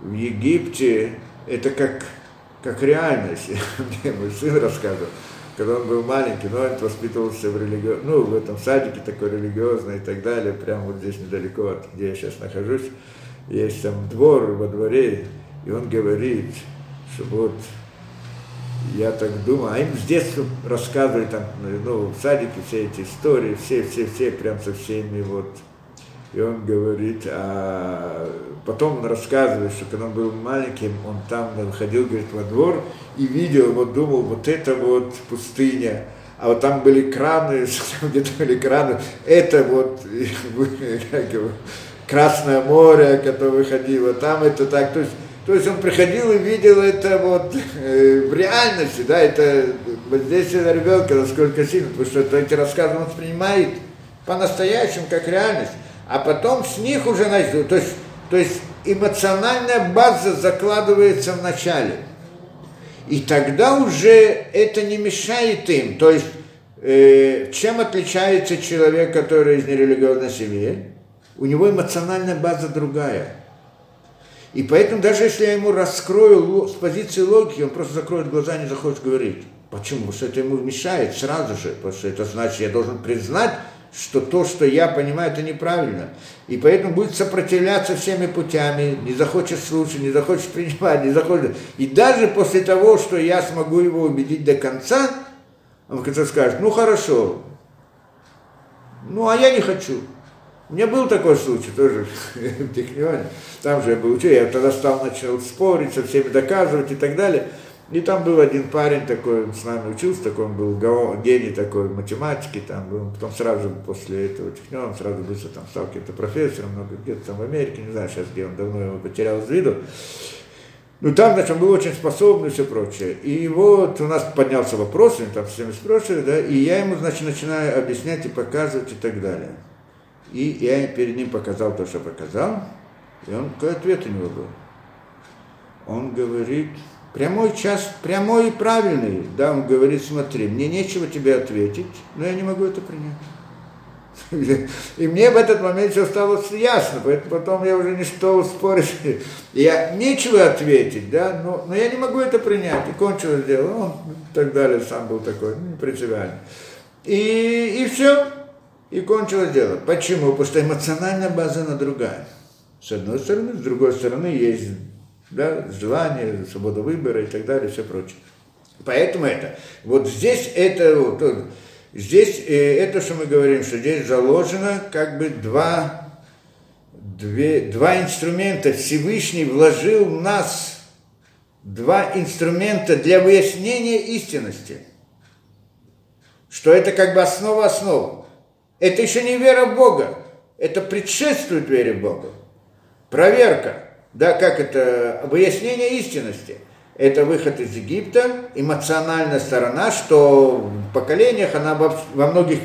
в Египте, это как, как реальность. [laughs] Мне мой сын рассказывал, когда он был маленький, но он воспитывался в религи... ну, в этом садике такой религиозный и так далее, прямо вот здесь недалеко от где я сейчас нахожусь, есть там двор во дворе, и он говорит, что вот я так думаю, а им с детства рассказывали там, ну, в садике все эти истории, все, все, все, прям со всеми вот. И он говорит, а потом он рассказывает, что когда он был маленьким, он там выходил, говорит, во двор и видел, вот думал, вот это вот пустыня, а вот там были краны, [laughs] где-то были краны, это вот [laughs] Красное море, которое выходило, там это так, то есть то есть он приходил и видел это вот э, в реальности, да, это вот здесь ребенка насколько сильно, потому что эти рассказы он воспринимает по-настоящему как реальность, а потом с них уже начнут, то есть, то есть эмоциональная база закладывается в начале. И тогда уже это не мешает им. То есть, э, чем отличается человек, который из нерелигиозной семьи? У него эмоциональная база другая. И поэтому даже если я ему раскрою с позиции логики, он просто закроет глаза и не захочет говорить. Почему? Потому что это ему мешает сразу же, потому что это значит, я должен признать, что то, что я понимаю, это неправильно. И поэтому будет сопротивляться всеми путями, не захочет слушать, не захочет [laughs] принимать, не захочет. И даже после того, что я смогу его убедить до конца, он в конце скажет, ну хорошо, ну а я не хочу. У меня был такой случай тоже [laughs] в Технионе. Там же я был учитель, я тогда стал, начал спорить, со всеми доказывать и так далее. И там был один парень такой, с нами учился, такой он был гений такой математики, там был, потом сразу после этого Техниона, сразу быстро там стал каким-то профессором, много где-то там в Америке, не знаю сейчас где он, давно его потерял из виду. Ну там, значит, он был очень способный и все прочее. И вот у нас поднялся вопрос, он там всеми спрашивали, да, и я ему, значит, начинаю объяснять и показывать и так далее. И я перед ним показал то, что показал, и он, какой ответ у него был? Он говорит, прямой час, прямой и правильный, да, он говорит, смотри, мне нечего тебе ответить, но я не могу это принять. [laughs] И мне в этот момент все стало ясно, поэтому потом я уже не стал спорить. [laughs] Я нечего ответить, да, но, но я не могу это принять. И кончилось дело. Он так далее сам был такой, ну, не принципиальный. И, и все. И кончилось дело. Почему? Потому что эмоциональная база она другая. С одной стороны, с другой стороны есть да, желание, свобода выбора и так далее, все прочее. Поэтому это. Вот здесь это, вот, здесь э, это, что мы говорим, что здесь заложено как бы два, две, два инструмента. Всевышний вложил в нас два инструмента для выяснения истинности. Что это как бы основа основ. Это еще не вера в Бога. Это предшествует вере в Бога. Проверка, да, как это, выяснение истинности. Это выход из Египта, эмоциональная сторона, что в поколениях она во многих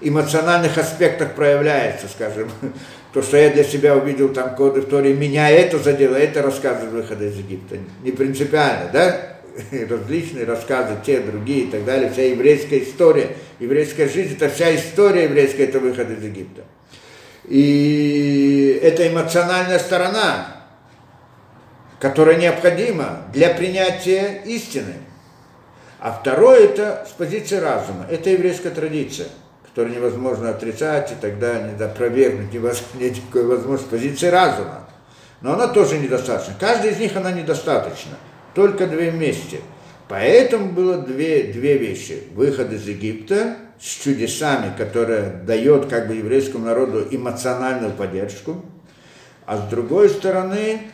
эмоциональных аспектах проявляется, скажем, [laughs] то, что я для себя увидел там коды в Торе, меня это задело, это рассказывает выхода из Египта. Не принципиально, да? [laughs] Различные рассказы, те, другие и так далее, вся еврейская история, еврейская жизнь, это вся история еврейская, это выход из Египта. И это эмоциональная сторона, которая необходима для принятия истины. А второе это с позиции разума. Это еврейская традиция – который невозможно отрицать и тогда не опровергнуть, [laughs] нет никакой возможности позиции разума. Но она тоже недостаточна. Каждая из них она недостаточна. Только две вместе. Поэтому было две, две вещи. Выход из Египта с чудесами, которые дает как бы еврейскому народу эмоциональную поддержку. А с другой стороны,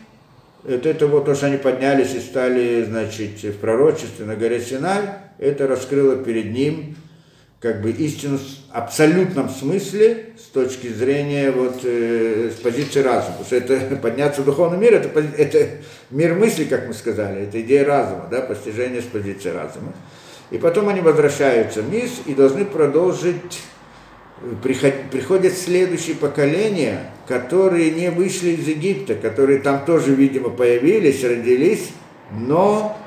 это, это вот то, что они поднялись и стали, значит, в пророчестве на горе Синай, это раскрыло перед ним как бы истину в абсолютном смысле с точки зрения вот э, с позиции разума. Потому что это [laughs] подняться в духовный мир, это, это мир мысли, как мы сказали, это идея разума, да, постижение с позиции разума. И потом они возвращаются вниз и должны продолжить, приходят следующие поколения, которые не вышли из Египта, которые там тоже, видимо, появились, родились, но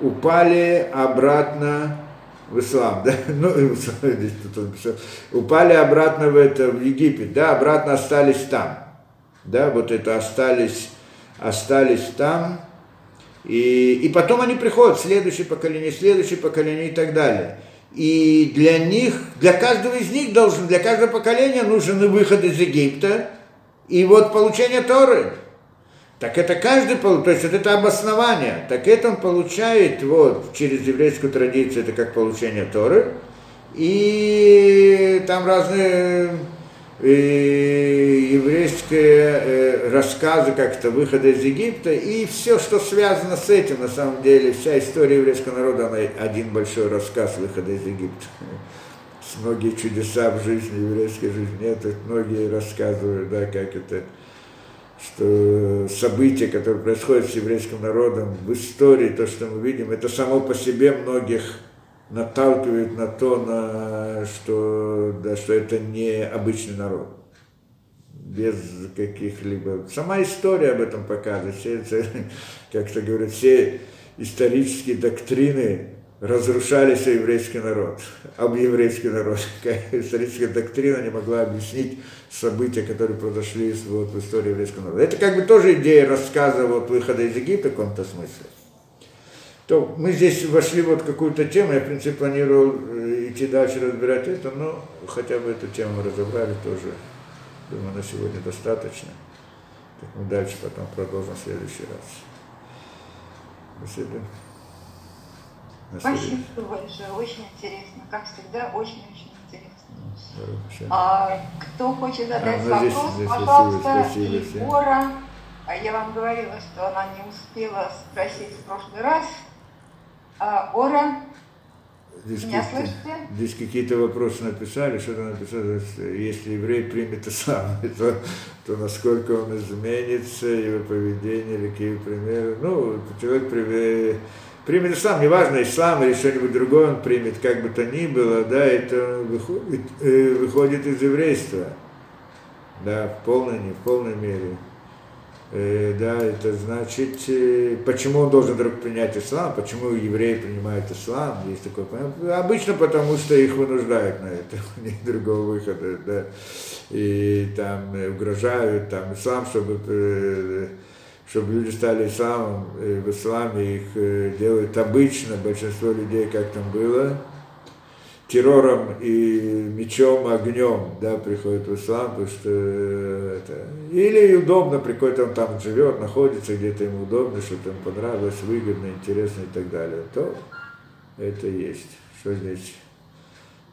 упали обратно в ислам, да, [laughs] ну, [laughs] упали обратно в это, в Египет, да, обратно остались там, да, вот это остались, остались там, и, и потом они приходят, следующее поколение, следующее поколение и так далее. И для них, для каждого из них должен, для каждого поколения нужен выход из Египта, и вот получение Торы – так это каждый, то есть вот это обоснование, так это он получает вот через еврейскую традицию, это как получение Торы, и там разные и еврейские э, рассказы как-то выхода из Египта, и все, что связано с этим, на самом деле, вся история еврейского народа, она один большой рассказ выхода из Египта. Многие чудеса в жизни, еврейской жизни, это многие рассказывают, да, как это что события, которые происходят с еврейским народом в истории, то, что мы видим, это само по себе многих наталкивает на то, на, что, да, что это не обычный народ. Без каких-либо... Сама история об этом показывает. Все, [laughs] как-то говорят, все исторические доктрины разрушались еврейский народ, об еврейский народ. [laughs] Историческая доктрина не могла объяснить события, которые произошли вот, в истории еврейского народа. Это как бы тоже идея рассказа вот, выхода из Египта в каком-то смысле. То мы здесь вошли вот в какую-то тему, я, в принципе, планировал э, идти дальше разбирать это, но хотя бы эту тему разобрали тоже. Думаю, на сегодня достаточно. Так мы дальше потом продолжим в следующий раз. Спасибо. Спасибо большое, очень интересно. Как всегда, очень-очень интересно. А, кто хочет задать а, вопрос, здесь, здесь пожалуйста, спасибо, спасибо, Егора. А я вам говорила, что она не успела спросить в прошлый раз. А, Ора, Здесь, Меня слышите? Здесь какие-то вопросы написали, что-то написали, если еврей примет ислам, [laughs] то, то насколько он изменится, его поведение, или какие примеры. Ну, человек примет ислам, неважно, ислам или что-нибудь другое он примет, как бы то ни было, да, это выходит, э, выходит из еврейства, да, в полной, не в полной мере. Э, да, это значит, э, почему он должен вдруг принять ислам, почему евреи принимают ислам, есть такое понятие. Обычно потому, что их вынуждают на это, [laughs] нет другого выхода, да, и там угрожают, там, ислам, чтобы чтобы люди стали исламом, в исламе их э, делают обычно, большинство людей, как там было, террором и мечом, огнем, да, приходит в ислам, потому что это... Или удобно приходит, он там живет, находится, где-то ему удобно, что-то ему понравилось, выгодно, интересно и так далее, то это есть. Что здесь?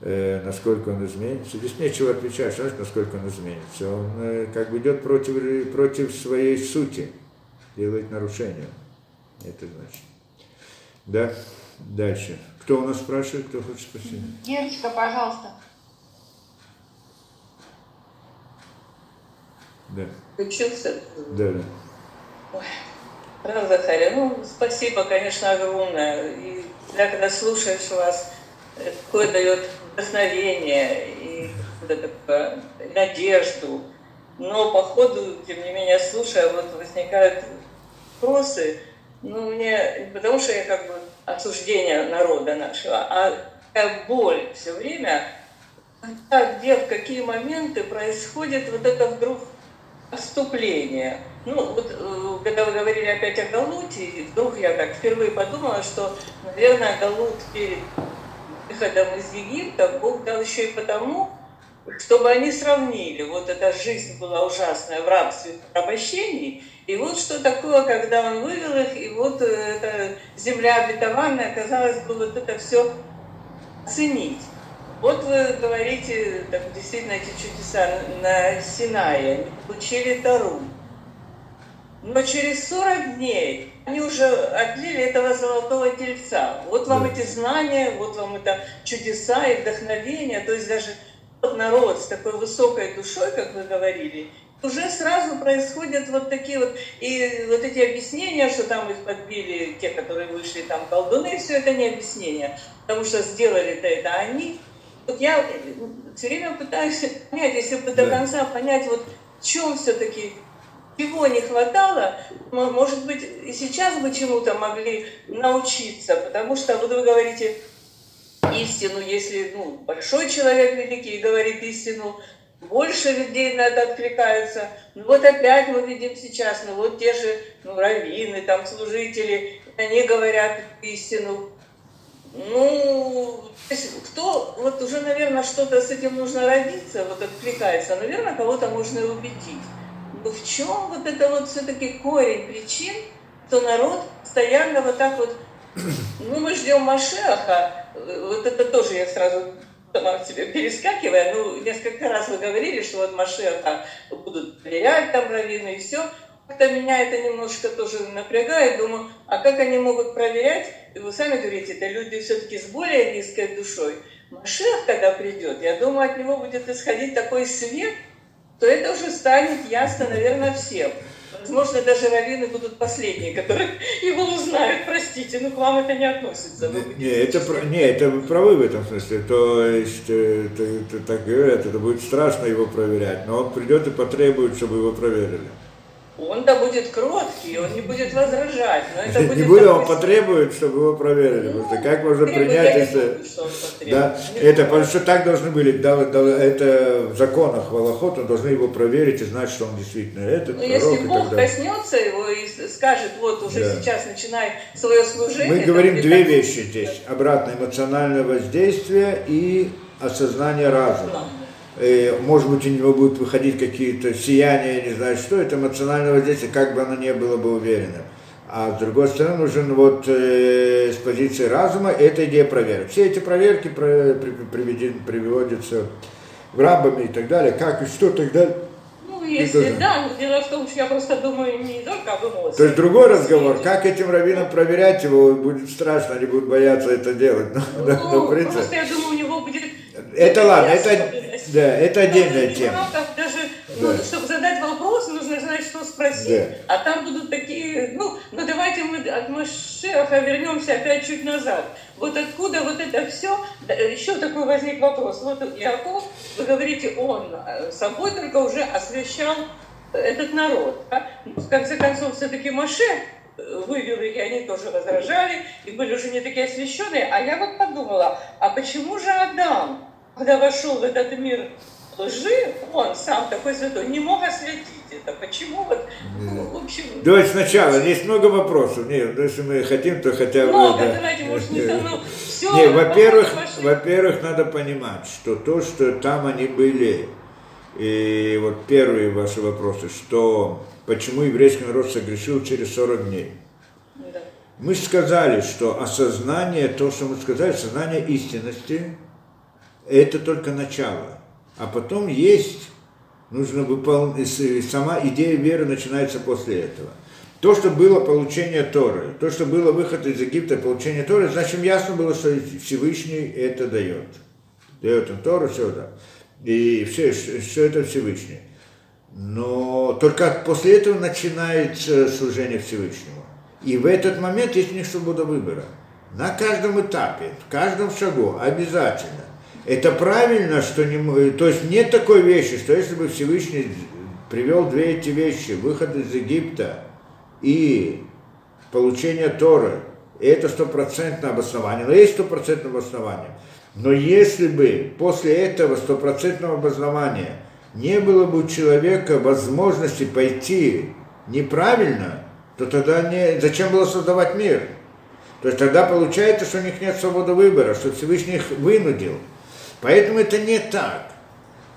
Э, насколько он изменится. Здесь нечего отвечать, что насколько он изменится. Он э, как бы идет против, против своей сути делает нарушение. Это значит. Да, дальше. Кто у нас спрашивает, кто хочет спросить? Девочка, пожалуйста. Да. Включился? Да, да. Ой. Захария, ну, спасибо, конечно, огромное. И я когда слушаешь вас, какое дает вдохновение и такое, надежду. Но по ходу, тем не менее, слушая, вот возникают вопросы, ну, мне, потому что я как бы осуждение народа нашего, а такая боль все время, когда, где, в какие моменты происходит вот это вдруг отступление – ну, вот э, когда вы говорили опять о Галуте, вдруг я так впервые подумала, что, наверное, Галут перед выходом из Египта Бог дал еще и потому, чтобы они сравнили. Вот эта жизнь была ужасная в рабстве, в порабощении, и вот что такое, когда он вывел их, и вот э, эта земля обетованная, казалось бы, вот это все оценить. Вот вы говорите, так, действительно, эти чудеса на Синае, получили Тару. Но через 40 дней они уже отлили этого золотого тельца. Вот вам эти знания, вот вам это чудеса и вдохновение. То есть даже тот народ с такой высокой душой, как вы говорили, уже сразу происходят вот такие вот, и вот эти объяснения, что там их подбили те, которые вышли там колдуны, все это не объяснение, потому что сделали-то это они. Вот я все время пытаюсь понять, если бы до конца понять, вот в чем все-таки чего не хватало, может быть, и сейчас бы чему-то могли научиться, потому что вот вы говорите истину, если ну, большой человек великий говорит истину, больше людей на это откликаются. Ну вот опять мы видим сейчас, ну вот те же ну, раввины, там служители, они говорят истину. Ну, кто, вот уже, наверное, что-то с этим нужно родиться, вот откликается, наверное, кого-то можно и убедить в чем вот это вот все-таки корень причин, что народ постоянно вот так вот, ну мы ждем Машеха, вот это тоже я сразу сама к тебе перескакивая, ну несколько раз вы говорили, что вот Машеха будут проверять там раввины и все, как-то меня это немножко тоже напрягает, думаю, а как они могут проверять, и вы сами говорите, это люди все-таки с более низкой душой. Машех, когда придет, я думаю, от него будет исходить такой свет, то это уже станет ясно, наверное, всем. Возможно, даже раввины будут последние, которые [laughs] его узнают. Простите, но к вам это не относится. Не, это, не, это вы правы в этом смысле. То есть, это, это, так говорят, это будет страшно его проверять. Но он придет и потребует, чтобы его проверили он-то будет кроткий, он не будет возражать. Но это будет не будет, он потребует, чтобы его проверили. Ну, потому что как можно принять, если... Да, это, потому что так должны были, да, да, это в законах Валахота должны его проверить и знать, что он действительно этот Но если Бог коснется его и скажет, вот уже да. сейчас начинай свое служение... Мы говорим две вещи здесь. Обратно эмоциональное воздействие и осознание разума может быть, у него будут выходить какие-то сияния, не знаю что, это эмоциональное воздействие, как бы оно не было бы уверенным. А с другой стороны, нужен вот э, с позиции разума эта идея проверки. Все эти проверки про, при, приведен, приводятся в рабами и так далее, как и что тогда. Ну, если да, но дело в том, что я просто думаю не только об эмоциях. То есть другой разговор, как этим раввинам проверять его, будет страшно, они будут бояться это делать. [laughs] Ну, но, но, просто я думаю, у него будет... Это ладно, это да, это отдельная ну, тема. Даже, ну, да. чтобы задать вопрос, нужно знать, что спросить. Да. А там будут такие, ну, ну давайте мы от Машеха вернемся опять чуть назад. Вот откуда вот это все, еще такой возник вопрос. Вот Иаков, вы говорите, он э, собой только уже освящал этот народ. Да? Ну, в конце концов, все-таки Маше э, вывел и они тоже возражали, и были уже не такие освященные. А я вот подумала, а почему же Адам? Когда вошел в этот мир лжи, он сам такой святой, не мог осветить это. Почему вот, ну, в общем... Давайте сначала, есть много вопросов. Нет, ну, если мы хотим, то хотя бы... Много, да. давайте, может, не со мной. [laughs] Все, Нет, во-первых, во-первых, надо понимать, что то, что там они были, и вот первые ваши вопросы, что почему еврейский народ согрешил через 40 дней. Да. Мы сказали, что осознание, то, что мы сказали, осознание истинности, это только начало. А потом есть, нужно выполнить, сама идея веры начинается после этого. То, что было получение Торы, то, что было выход из Египта, получение Торы, значит, ясно было, что Всевышний это дает. Дает он Тору, все, да. И все, все это Всевышний. но только после этого начинается служение Всевышнему. И в этот момент есть них свобода выбора. На каждом этапе, в каждом шагу обязательно. Это правильно, что не, то есть нет такой вещи, что если бы Всевышний привел две эти вещи, выход из Египта и получение Торы, это стопроцентное обоснование, но есть стопроцентное обоснование. Но если бы после этого стопроцентного обоснования не было бы у человека возможности пойти неправильно, то тогда не, зачем было создавать мир? То есть тогда получается, что у них нет свободы выбора, что Всевышний их вынудил. Поэтому это не так.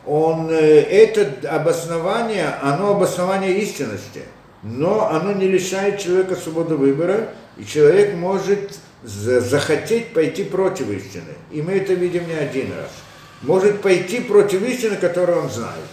Он, э, это обоснование, оно обоснование истинности, но оно не лишает человека свободы выбора, и человек может захотеть пойти против истины. И мы это видим не один раз. Может пойти против истины, которую он знает.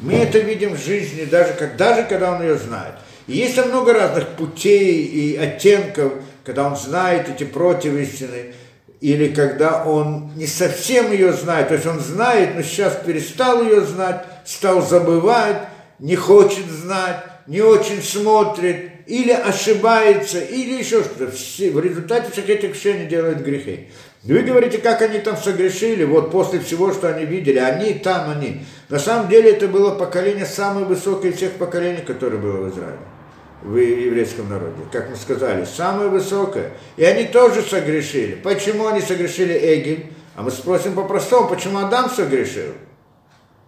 Мы это видим в жизни, даже, даже когда он ее знает. И есть много разных путей и оттенков, когда он знает эти против истины, или когда он не совсем ее знает, то есть он знает, но сейчас перестал ее знать, стал забывать, не хочет знать, не очень смотрит, или ошибается, или еще что-то. В результате всех этих все они делают грехи. Вы говорите, как они там согрешили, вот после всего, что они видели, они там, они. На самом деле это было поколение самое высокое из всех поколений, которое было в Израиле, в еврейском народе. Как мы сказали, самое высокое. И они тоже согрешили. Почему они согрешили Эгель? А мы спросим по-простому, почему Адам согрешил?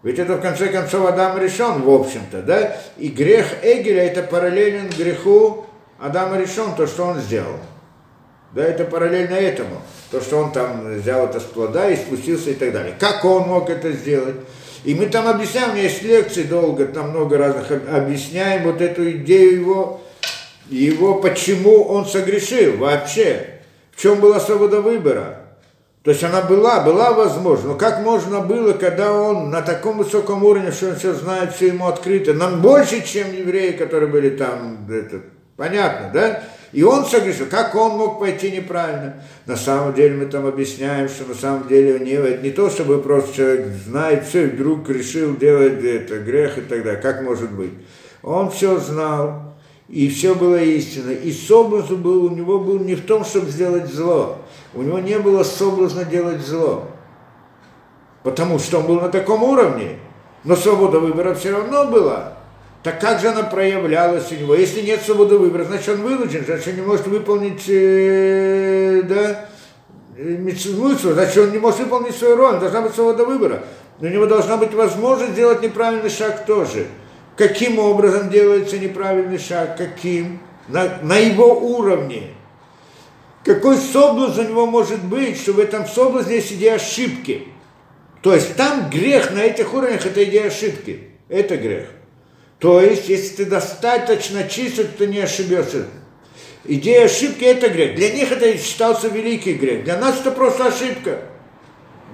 Ведь это в конце концов Адам решен, в общем-то, да? И грех Эгеля это параллелен греху Адама решен, то, что он сделал. Да, это параллельно этому. То, что он там взял это с плода и спустился и так далее. Как он мог это сделать? И мы там объясняем, у меня есть лекции долго, там много разных, объясняем вот эту идею его, его, почему он согрешил вообще. В чем была свобода выбора? То есть она была, была возможна. Но как можно было, когда он на таком высоком уровне, что он все знает, все ему открыто, нам больше, чем евреи, которые были там, это, понятно, да? И он согрешил. Как он мог пойти неправильно? На самом деле мы там объясняем, что на самом деле не, не то, чтобы просто человек знает все, и вдруг решил делать это, грех и так далее. Как может быть? Он все знал, и все было истинно. И соблазн был, у него был не в том, чтобы сделать зло. У него не было соблазна делать зло. Потому что он был на таком уровне. Но свобода выбора все равно была. Так как же она проявлялась у него? Если нет свободы выбора, значит он вынужден, значит он не может выполнить, э, да, митцву, значит он не может выполнить свою роль, должна быть свобода выбора. Но у него должна быть возможность сделать неправильный шаг тоже. Каким образом делается неправильный шаг? Каким? На, на его уровне. Какой соблазн у него может быть, что в этом соблазне есть идея ошибки? То есть там грех на этих уровнях – это идея ошибки. Это грех. То есть, если ты достаточно чист, то не ошибешься. Идея ошибки – это грех. Для них это считался великий грех. Для нас это просто ошибка.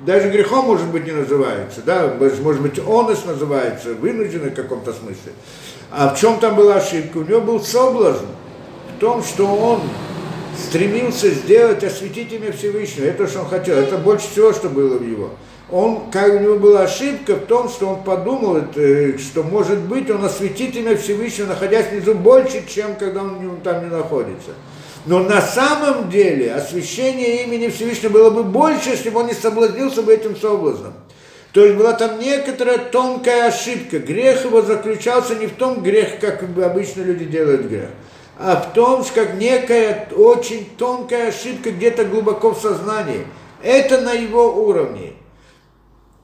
Даже грехом, может быть, не называется. Да? Может быть, онос называется, вынужденный в каком-то смысле. А в чем там была ошибка? У него был соблазн в том, что он стремился сделать, осветить имя Всевышнего. Это, что он хотел. Это больше всего, что было в его он, как у него была ошибка в том, что он подумал, что может быть он осветит имя Всевышнего, находясь внизу, больше, чем когда он там не находится. Но на самом деле освящение имени Всевышнего было бы больше, если бы он не соблазнился бы этим соблазном. То есть была там некоторая тонкая ошибка. Грех его заключался не в том грех, как обычно люди делают грех, а в том, как некая очень тонкая ошибка где-то глубоко в сознании. Это на его уровне.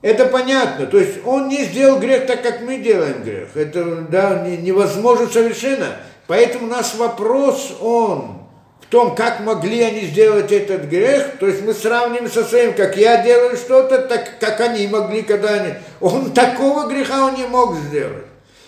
Это понятно. То есть он не сделал грех так, как мы делаем грех. Это да, невозможно совершенно. Поэтому наш вопрос, он в том, как могли они сделать этот грех, то есть мы сравним со своим, как я делаю что-то, так как они могли, когда они... Он [laughs] такого греха он не мог сделать.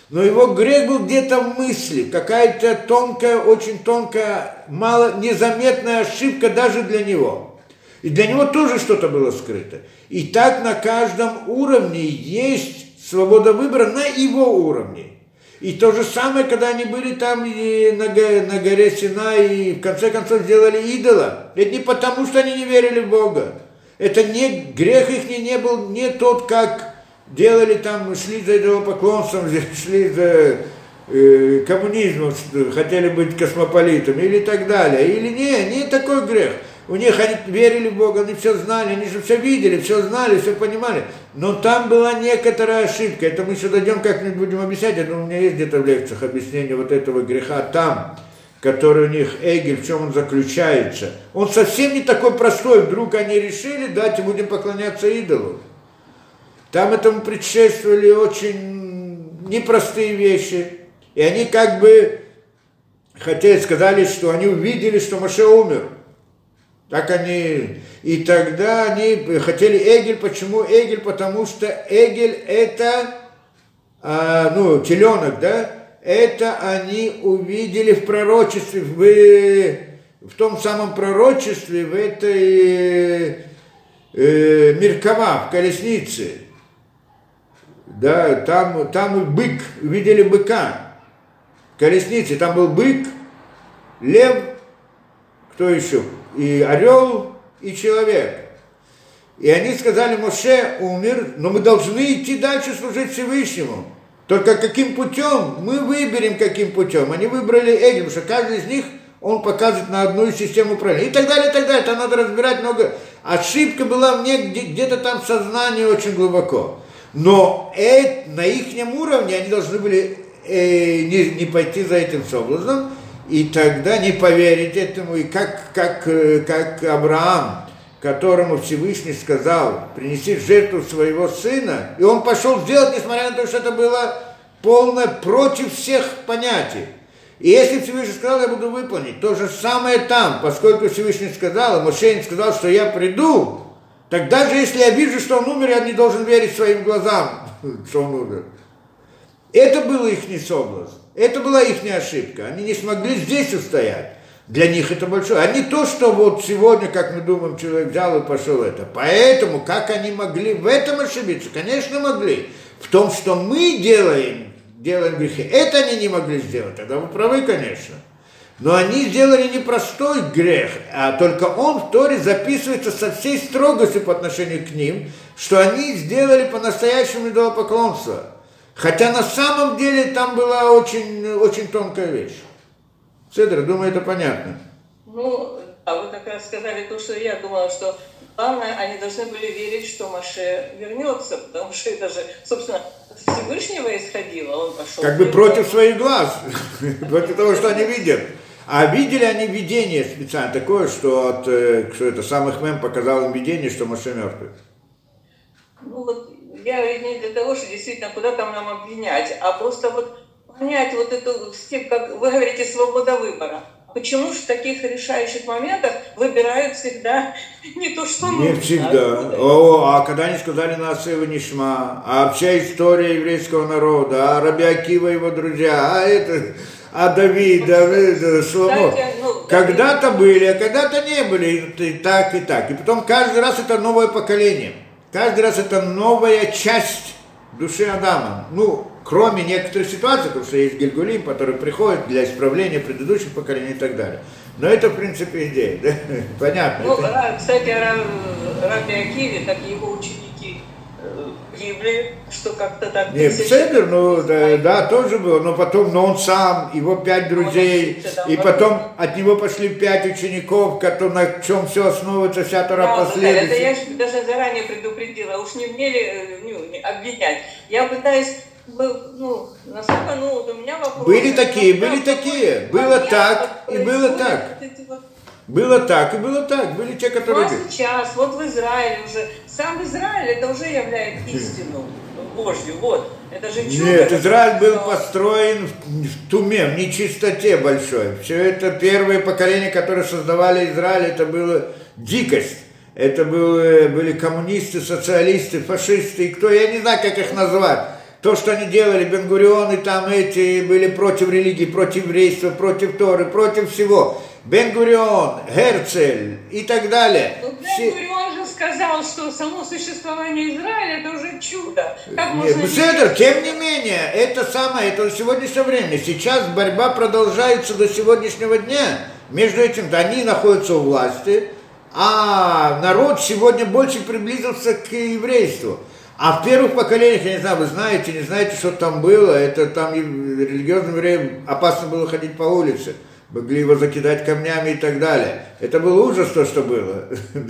Но его грех был где-то в мысли, какая-то тонкая, очень тонкая, мало незаметная ошибка даже для него. И для него тоже что-то было скрыто. И так на каждом уровне есть свобода выбора на его уровне. И то же самое, когда они были там и на, на горе Сина и в конце концов сделали идола. Это не потому, что они не верили в Бога. Это не, грех их не, не был не тот, как делали там, шли за идолопоклонством, [laughs] шли за э, коммунизмом, хотели быть космополитами или так далее. Или не, не такой грех. У них они верили в Бога, они все знали, они же все видели, все знали, все понимали. Но там была некоторая ошибка. Это мы еще дойдем, как-нибудь будем объяснять. Это у меня есть где-то в лекциях объяснение вот этого греха там, который у них, Эгель, в чем он заключается. Он совсем не такой простой. Вдруг они решили, давайте будем поклоняться идолу. Там этому предшествовали очень непростые вещи. И они как бы хотели, сказали, что они увидели, что Маше умер. Так они... И тогда они хотели Эгель. Почему Эгель? Потому что Эгель это, а, ну, теленок, да? Это они увидели в пророчестве, в, в том самом пророчестве, в этой э, Меркава, в колеснице. Да, там, там бык, видели быка, колеснице, там был бык, лев, кто еще? И орел, и человек. И они сказали, Моше умер, но мы должны идти дальше служить Всевышнему. Только каким путем? Мы выберем, каким путем. Они выбрали потому что каждый из них, он показывает на одну систему управления. И так далее, и так далее. Там надо разбирать много. Ошибка была мне где-то там в сознании очень глубоко. Но э, на их уровне они должны были э, не, не пойти за этим соблазном, и тогда не поверить этому, и как, как, э, как Авраам, которому Всевышний сказал, принеси жертву своего сына, и он пошел сделать, несмотря на то, что это было полное против всех понятий. И если Всевышний сказал, я буду выполнить, то же самое там, поскольку Всевышний сказал, а Мошенин сказал, что я приду, так даже если я вижу, что он умер, я не должен верить своим глазам, [laughs] что он умер. Это был их не соблазн. Это была их ошибка. Они не смогли здесь устоять. Для них это большое. А не то, что вот сегодня, как мы думаем, человек взял и пошел это. Поэтому, как они могли в этом ошибиться? Конечно, могли. В том, что мы делаем, делаем грехи, это они не могли сделать. Тогда вы правы, конечно. Но они сделали не простой грех, а только он в Торе записывается со всей строгостью по отношению к ним, что они сделали по-настоящему идолопоклонство. Хотя на самом деле там была очень, очень тонкая вещь. Седра, думаю, это понятно. Ну, а вы как раз сказали то, что я думала, что главное, они должны были верить, что Маше вернется, потому что это же, собственно, Всевышнего исходило, он пошел. Как бы против своих глаз, [laughs] против того, что они видят. А видели они видение специально такое, что, от, э, что это самых мем показал им видение, что Маше мертвый. Ну вот я не для того, что действительно куда там нам обвинять, а просто вот понять вот эту как вы говорите, свобода выбора. Почему же в таких решающих моментах выбирают всегда [laughs] не то, что нужно? Не всегда. О, а когда они сказали на Асева Нишма, а вся история еврейского народа, а Раби Акива и его друзья, а это, а Давид, Давид, Шломо. Ну, когда-то были, а когда-то не были, и так, и так. И потом каждый раз это новое поколение. Каждый раз это новая часть души Адама. Ну, кроме некоторых ситуаций, потому что есть Гильгулим, который приходит для исправления предыдущих поколений и так далее. Но это, в принципе, идея, да? [laughs] Понятно. Ну, это... кстати, Раби Акиви, так его ученики гибли, что как-то так... Нет, Седер, ну да, да, тоже было, но потом, но он сам, его пять друзей, и потом от него пошли пять учеников, которые, на чем все основывается, вся Тора да, последует. Это я даже заранее предупредила, уж не мне ли э, ну, обвинять. Я пытаюсь ну, насколько, ну, у меня вопрос. Были такие, были такие. Было так, и было так. Было так и было так. Были те, которые... А сейчас, вот в Израиле уже, сам Израиль это уже является истину Божью. Вот. Это же чудо. Нет, Израиль был построен в туме, в нечистоте большой. Все это первое поколение, которое создавали Израиль, это было дикость. Это были, были коммунисты, социалисты, фашисты, и кто, я не знаю, как их назвать. То, что они делали, Бенгурионы там эти были против религии, против еврейства, против Торы, против всего. Бен-Гурион, Герцель и так далее. Ну, Бен-Гурион же сказал, что само существование Израиля это уже чудо. Как Нет, можно Седер, тем не менее, это самое, это сегодняшнее время. Сейчас борьба продолжается до сегодняшнего дня. Между этим, они находятся у власти, а народ сегодня больше приблизился к еврейству. А в первых поколениях, я не знаю, вы знаете, не знаете, что там было, это там религиозным евреям опасно было ходить по улице могли его закидать камнями и так далее. Это был ужас то, что было. [laughs]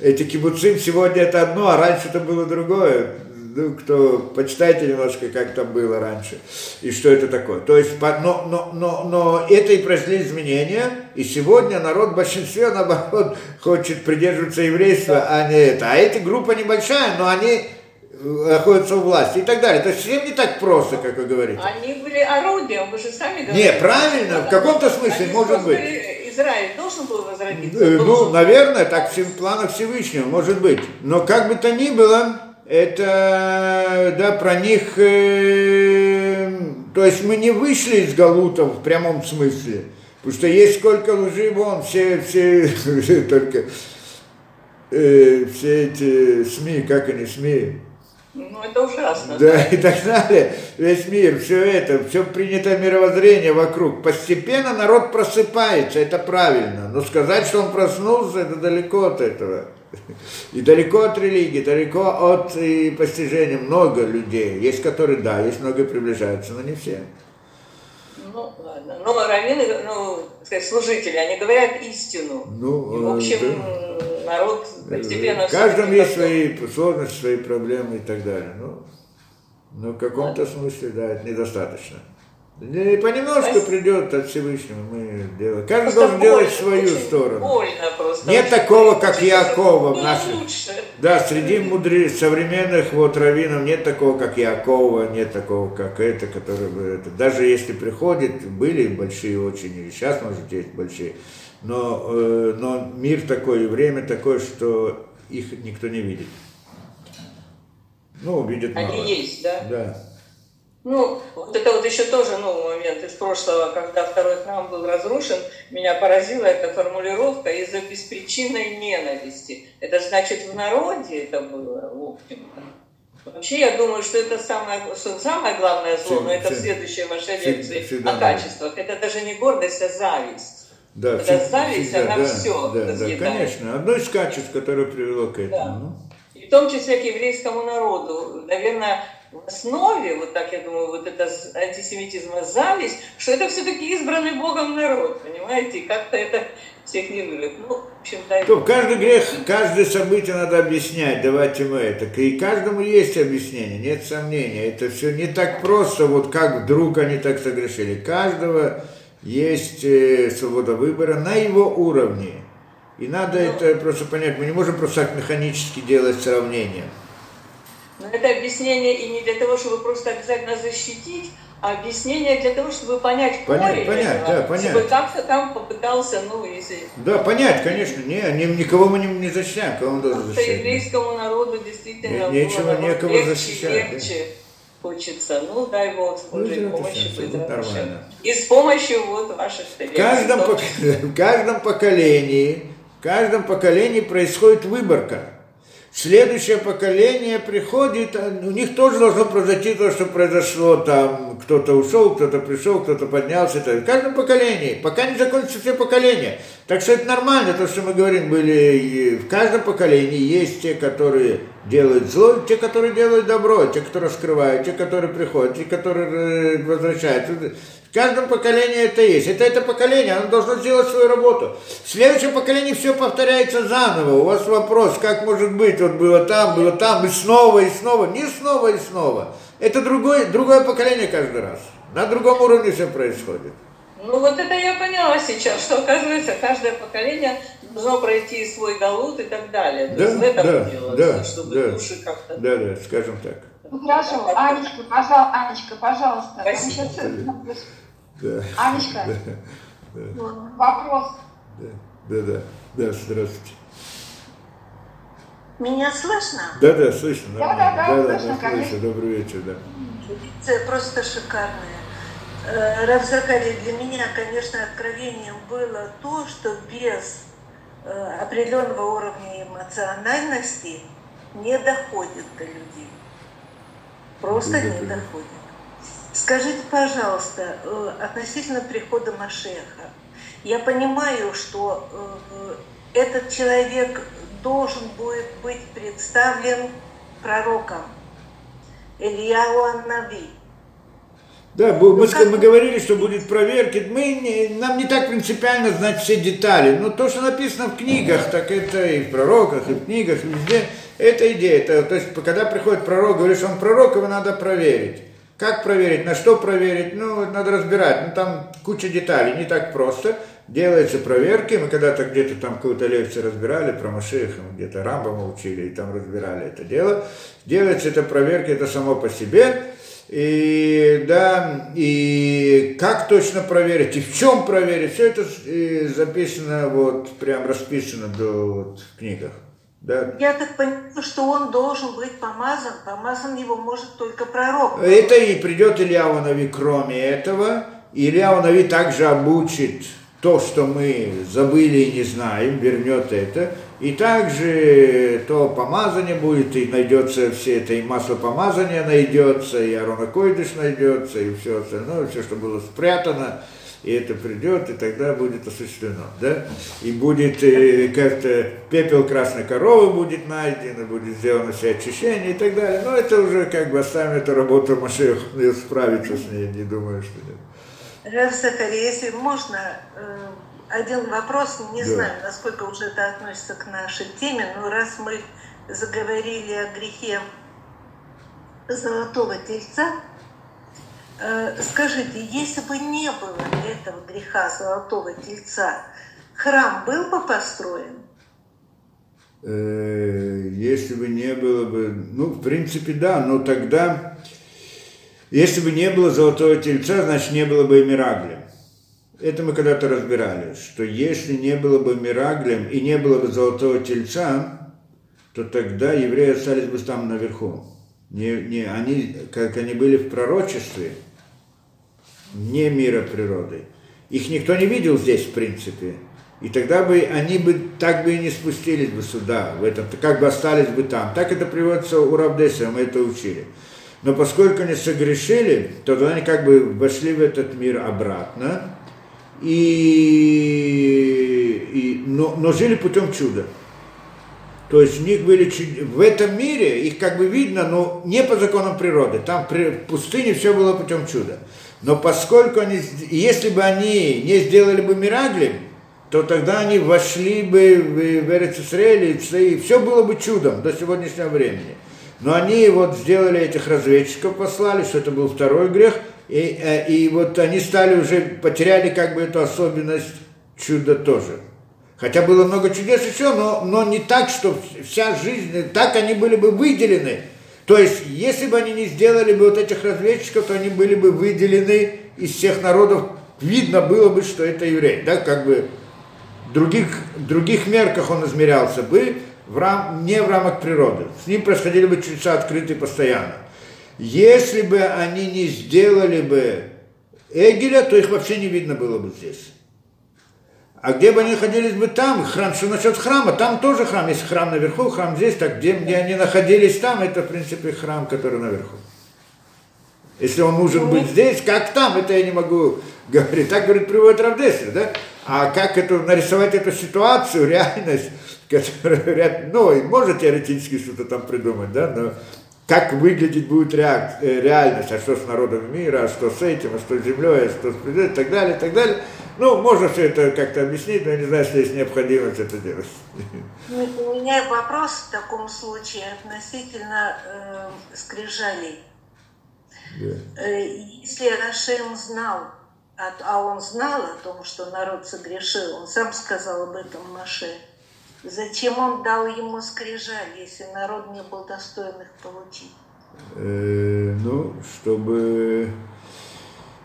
Эти кибуцим сегодня это одно, а раньше это было другое. Ну, кто, почитайте немножко, как там было раньше, и что это такое. То есть, но, но, но, но это и произошли изменения, и сегодня народ в большинстве, наоборот, [laughs] хочет придерживаться еврейства, а не это. А эта группа небольшая, но они находятся у власти и так далее. Это совсем не так просто, как вы говорите. Они были орудием, вы же сами говорите. Не, правильно, в каком-то смысле, Они может быть. Израиль должен был возродиться? Ну, должен наверное, так в планах Всевышнего, может быть. Но как бы то ни было, это, да, про них, э, то есть мы не вышли из Галутов в прямом смысле. Потому что есть сколько лжи, вон, все, все, [laughs] только, э, все эти СМИ, как они, СМИ, ну, это ужасно. Да, да, и так далее. Весь мир, все это, все принятое мировоззрение вокруг. Постепенно народ просыпается, это правильно. Но сказать, что он проснулся, это далеко от этого. И далеко от религии, далеко от и постижения. Много людей. Есть, которые, да, есть много приближаются, но не все. Ну, ладно. Но раввины, ну, сказать, служители, они говорят истину. Ну, и, в общем, да народ постепенно... В каждом есть свои сложности, свои проблемы и так далее. Ну, но в каком-то смысле, да, это недостаточно. Не, понемножку а придет от Всевышнего, мы делаем. Каждый должен больно, делать свою сторону. Больно просто. Нет такого, как Якова в. Да, среди мудрых современных вот раввинов нет такого, как Якова, нет такого, как это, который бы это. Даже если приходит, были большие очень, или сейчас, может, есть большие но, э, но мир такой, время такое, что их никто не видит. Ну, видят Они мало. есть, да? Да. Ну, вот это вот еще тоже новый момент из прошлого, когда второй храм был разрушен, меня поразила эта формулировка из-за беспричинной ненависти. Это значит в народе это было, в общем Вообще, я думаю, что это самое, самое главное зло, но это в следующей вашей лекции о качествах. Это даже не гордость, а зависть. Да, Когда зависть, она да, все да, да, конечно. Одно из качеств, которое привело к этому. Да. Ну. И в том числе к еврейскому народу. Наверное, в основе, вот так я думаю, вот это антисемитизма зависть, что это все-таки избранный Богом народ, понимаете? И как-то это всех не нервирует. Ну, в общем, дай То, каждый грех, каждое событие надо объяснять, давайте мы это. И каждому есть объяснение, нет сомнения. Это все не так просто, вот как вдруг они так согрешили. Каждого есть э, свобода выбора на его уровне. И надо ну, это просто понять. Мы не можем просто так механически делать сравнение. Но это объяснение и не для того, чтобы просто обязательно защитить, а объяснение для того, чтобы понять понять, понять, этого, да, понять. чтобы как-то там попытался, ну, если... Да, понять, конечно, не, не никого мы не, не защищаем, кого мы должны защищать. еврейскому народу действительно не, нечего было некого легче, защищать. Легче. Да хочется. Ну, дай Бог, служить ну, помощи будет нормально. И с помощью вот ваших в каждом, пок... [laughs] в каждом поколении, в каждом поколении происходит выборка. Следующее поколение приходит, а у них тоже должно произойти то, что произошло там, кто-то ушел, кто-то пришел, кто-то поднялся. В каждом поколении, пока не закончатся все поколения. Так что это нормально, то, что мы говорим, были в каждом поколении есть те, которые делают зло, те, которые делают добро, те, которые скрывают, те, которые приходят, те, которые э, возвращаются. В каждом поколении это есть. Это это поколение, оно должно сделать свою работу. В следующем поколении все повторяется заново. У вас вопрос, как может быть, вот было там, было там, и снова, и снова. Не снова и снова. Это другое, другое поколение каждый раз. На другом уровне все происходит. Ну вот это я поняла сейчас, что оказывается каждое поколение должно пройти свой галут и так далее. То да, есть в этом да, дело, да, чтобы да, души как-то... Да, да, скажем так. Ну, хорошо, Анечка, пожалуйста, Анечка, пожалуйста. Спасибо. Да. Анечка, да, да. вопрос. Да, да, да, да, здравствуйте. Меня слышно? Да, да, слышно. Да, да, да, да, слышно, да, слышно. Добрый вечер, да. Это просто шикарная. Э, Равзакари, для меня, конечно, откровением было то, что без э, определенного уровня эмоциональности не доходит до людей. Просто не доходит. Скажите, пожалуйста, э, относительно прихода Машеха. Я понимаю, что этот человек должен будет быть представлен пророком Ильяу Аннави. Да, мы, ну, мы говорили, что будет проверки. Мы не, нам не так принципиально знать все детали. Но то, что написано в книгах, так это и в пророках, и в книгах, и везде, это идея. Это, то есть, когда приходит пророк, говорит, что он пророк, его надо проверить. Как проверить, на что проверить, ну, надо разбирать. Ну, там куча деталей, не так просто. Делаются проверки. Мы когда-то где-то там какую-то лекцию разбирали про Машеха, где-то Рамбама учили, и там разбирали это дело. Делается эта проверка, это само по себе. И, да, и как точно проверить, и в чем проверить, все это записано, вот, прям расписано до, вот, в книгах. Да. Я так понимаю, что он должен быть помазан. Помазан его может только пророк. Это и придет Илья Нави, кроме этого. Илья Нави также обучит то, что мы забыли и не знаем, вернет это. И также то помазание будет, и найдется все это, и масло помазания найдется, и Арона Койдыш найдется, и все остальное, все, что было спрятано, и это придет, и тогда будет осуществлено, да? И будет э, как-то пепел красной коровы будет найден, и будет сделано все очищение и так далее. Но это уже как бы оставим эту работу Машех, справиться с ней, не думаю, что нет. Рав Захари, если можно, э, один вопрос, не да. знаю, насколько уже это относится к нашей теме, но раз мы заговорили о грехе золотого тельца, э, скажите, если бы не было этого греха золотого тельца, храм был бы построен? Э, если бы не было бы, ну, в принципе, да, но тогда если бы не было золотого тельца, значит не было бы и Мирагля. Это мы когда-то разбирали, что если не было бы Мираглем и не было бы золотого тельца, то тогда евреи остались бы там наверху. Не, не, они, как они были в пророчестве, не мира природы. Их никто не видел здесь, в принципе. И тогда бы они бы так бы и не спустились бы сюда, в этом, как бы остались бы там. Так это приводится у Рабдеса, мы это учили. Но поскольку они согрешили, то тогда они как бы вошли в этот мир обратно, и, и, но, но жили путем чуда. То есть у них были в этом мире, их как бы видно, но не по законам природы. Там в пустыне все было путем чуда. Но поскольку они, если бы они не сделали бы Мираглем, то тогда они вошли бы в, в Эрицисраэль, и все было бы чудом до сегодняшнего времени. Но они вот сделали этих разведчиков, послали, что это был второй грех, и, э, и вот они стали уже, потеряли как бы эту особенность чуда тоже. Хотя было много чудес еще, но, но не так, что вся жизнь, так они были бы выделены. То есть, если бы они не сделали бы вот этих разведчиков, то они были бы выделены из всех народов. Видно было бы, что это еврей. Да, как бы в других, других мерках он измерялся бы, в рам, не в рамках природы. С ним происходили бы чудеса открытые постоянно. Если бы они не сделали бы Эгеля, то их вообще не видно было бы здесь. А где бы они находились бы там, храм, что насчет храма, там тоже храм, есть храм наверху, храм здесь, так где, где они находились там, это в принципе храм, который наверху. Если он нужен быть здесь, как там, это я не могу говорить. Так говорит, приводит Равдесер, да? А как это, нарисовать эту ситуацию, реальность, [laughs] которая, ну, может теоретически что-то там придумать, да, но как выглядеть будет э, реальность, а что с народом мира, а что с этим, а что с землей, а что с и так далее, и так далее. Ну, можно все это как-то объяснить, но я не знаю, если есть необходимость это делать. У меня вопрос в таком случае относительно э, скрижалей. Да. Э, если Рашем знал, а, а он знал о том, что народ согрешил, он сам сказал об этом Маше, Зачем он дал ему скрижаль, если народ не был достоин их получить? Э, ну, чтобы...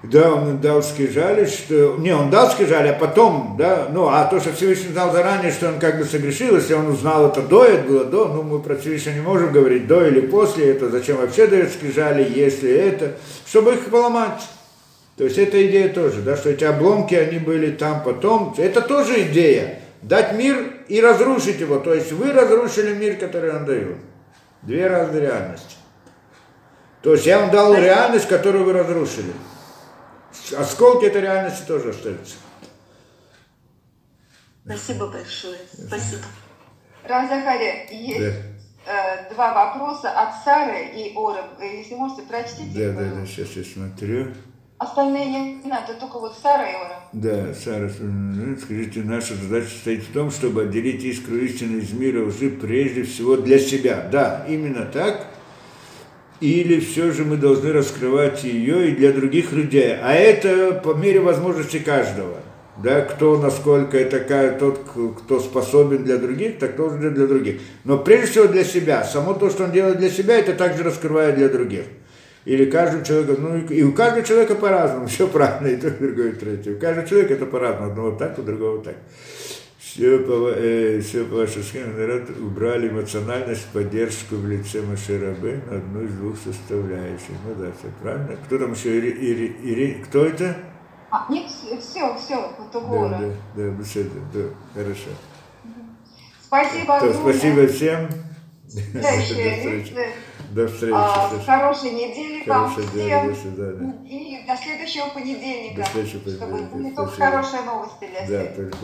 Да, он дал скрижали, что... Не, он дал скрижали, а потом, да, ну, а то, что Всевышний знал заранее, что он как бы согрешил, если он узнал это до, это было до, ну, мы про Всевышнего не можем говорить до или после этого, зачем вообще дает скрижали, если это, чтобы их поломать. То есть эта идея тоже, да, что эти обломки, они были там потом, это тоже идея дать мир и разрушить его. То есть вы разрушили мир, который он дает. Две разные реальности. То есть я вам дал реальность, которую вы разрушили. Осколки этой реальности тоже остаются. Спасибо большое. Спасибо. Равзахари, есть, э, два вопроса от Сары и Оры. Если можете, прочтите. Да, да, да, сейчас я смотрю. Остальные не надо, только вот Сара и Ора. Да, Сара, скажите, наша задача состоит в том, чтобы отделить искру истины из мира лжи прежде всего для себя. Да, именно так. Или все же мы должны раскрывать ее и для других людей. А это по мере возможности каждого. Да, кто насколько это тот, кто способен для других, так тоже для других. Но прежде всего для себя. Само то, что он делает для себя, это также раскрывает для других или каждый человек, ну и у каждого человека по-разному, [laughs] все правильно, и то, и другое, и третье. У каждого человека это по-разному, одного так, у другого так. Все по, э, все по вашей схеме, народ убрали эмоциональность, поддержку в лице Маширабе на одну из двух составляющих. Ну да, все правильно. Кто там еще? Ири, Ири, Ири, кто это? А, нет, все, все, вот Да, да, да, беседа, да, хорошо. Спасибо огромное. Спасибо всем. [laughs] Да, еще до встречи. А, хорошей недели вам всем. До свидания. И до следующего понедельника. До следующего понедельника. Чтобы были только хорошие новости для всех. Да, только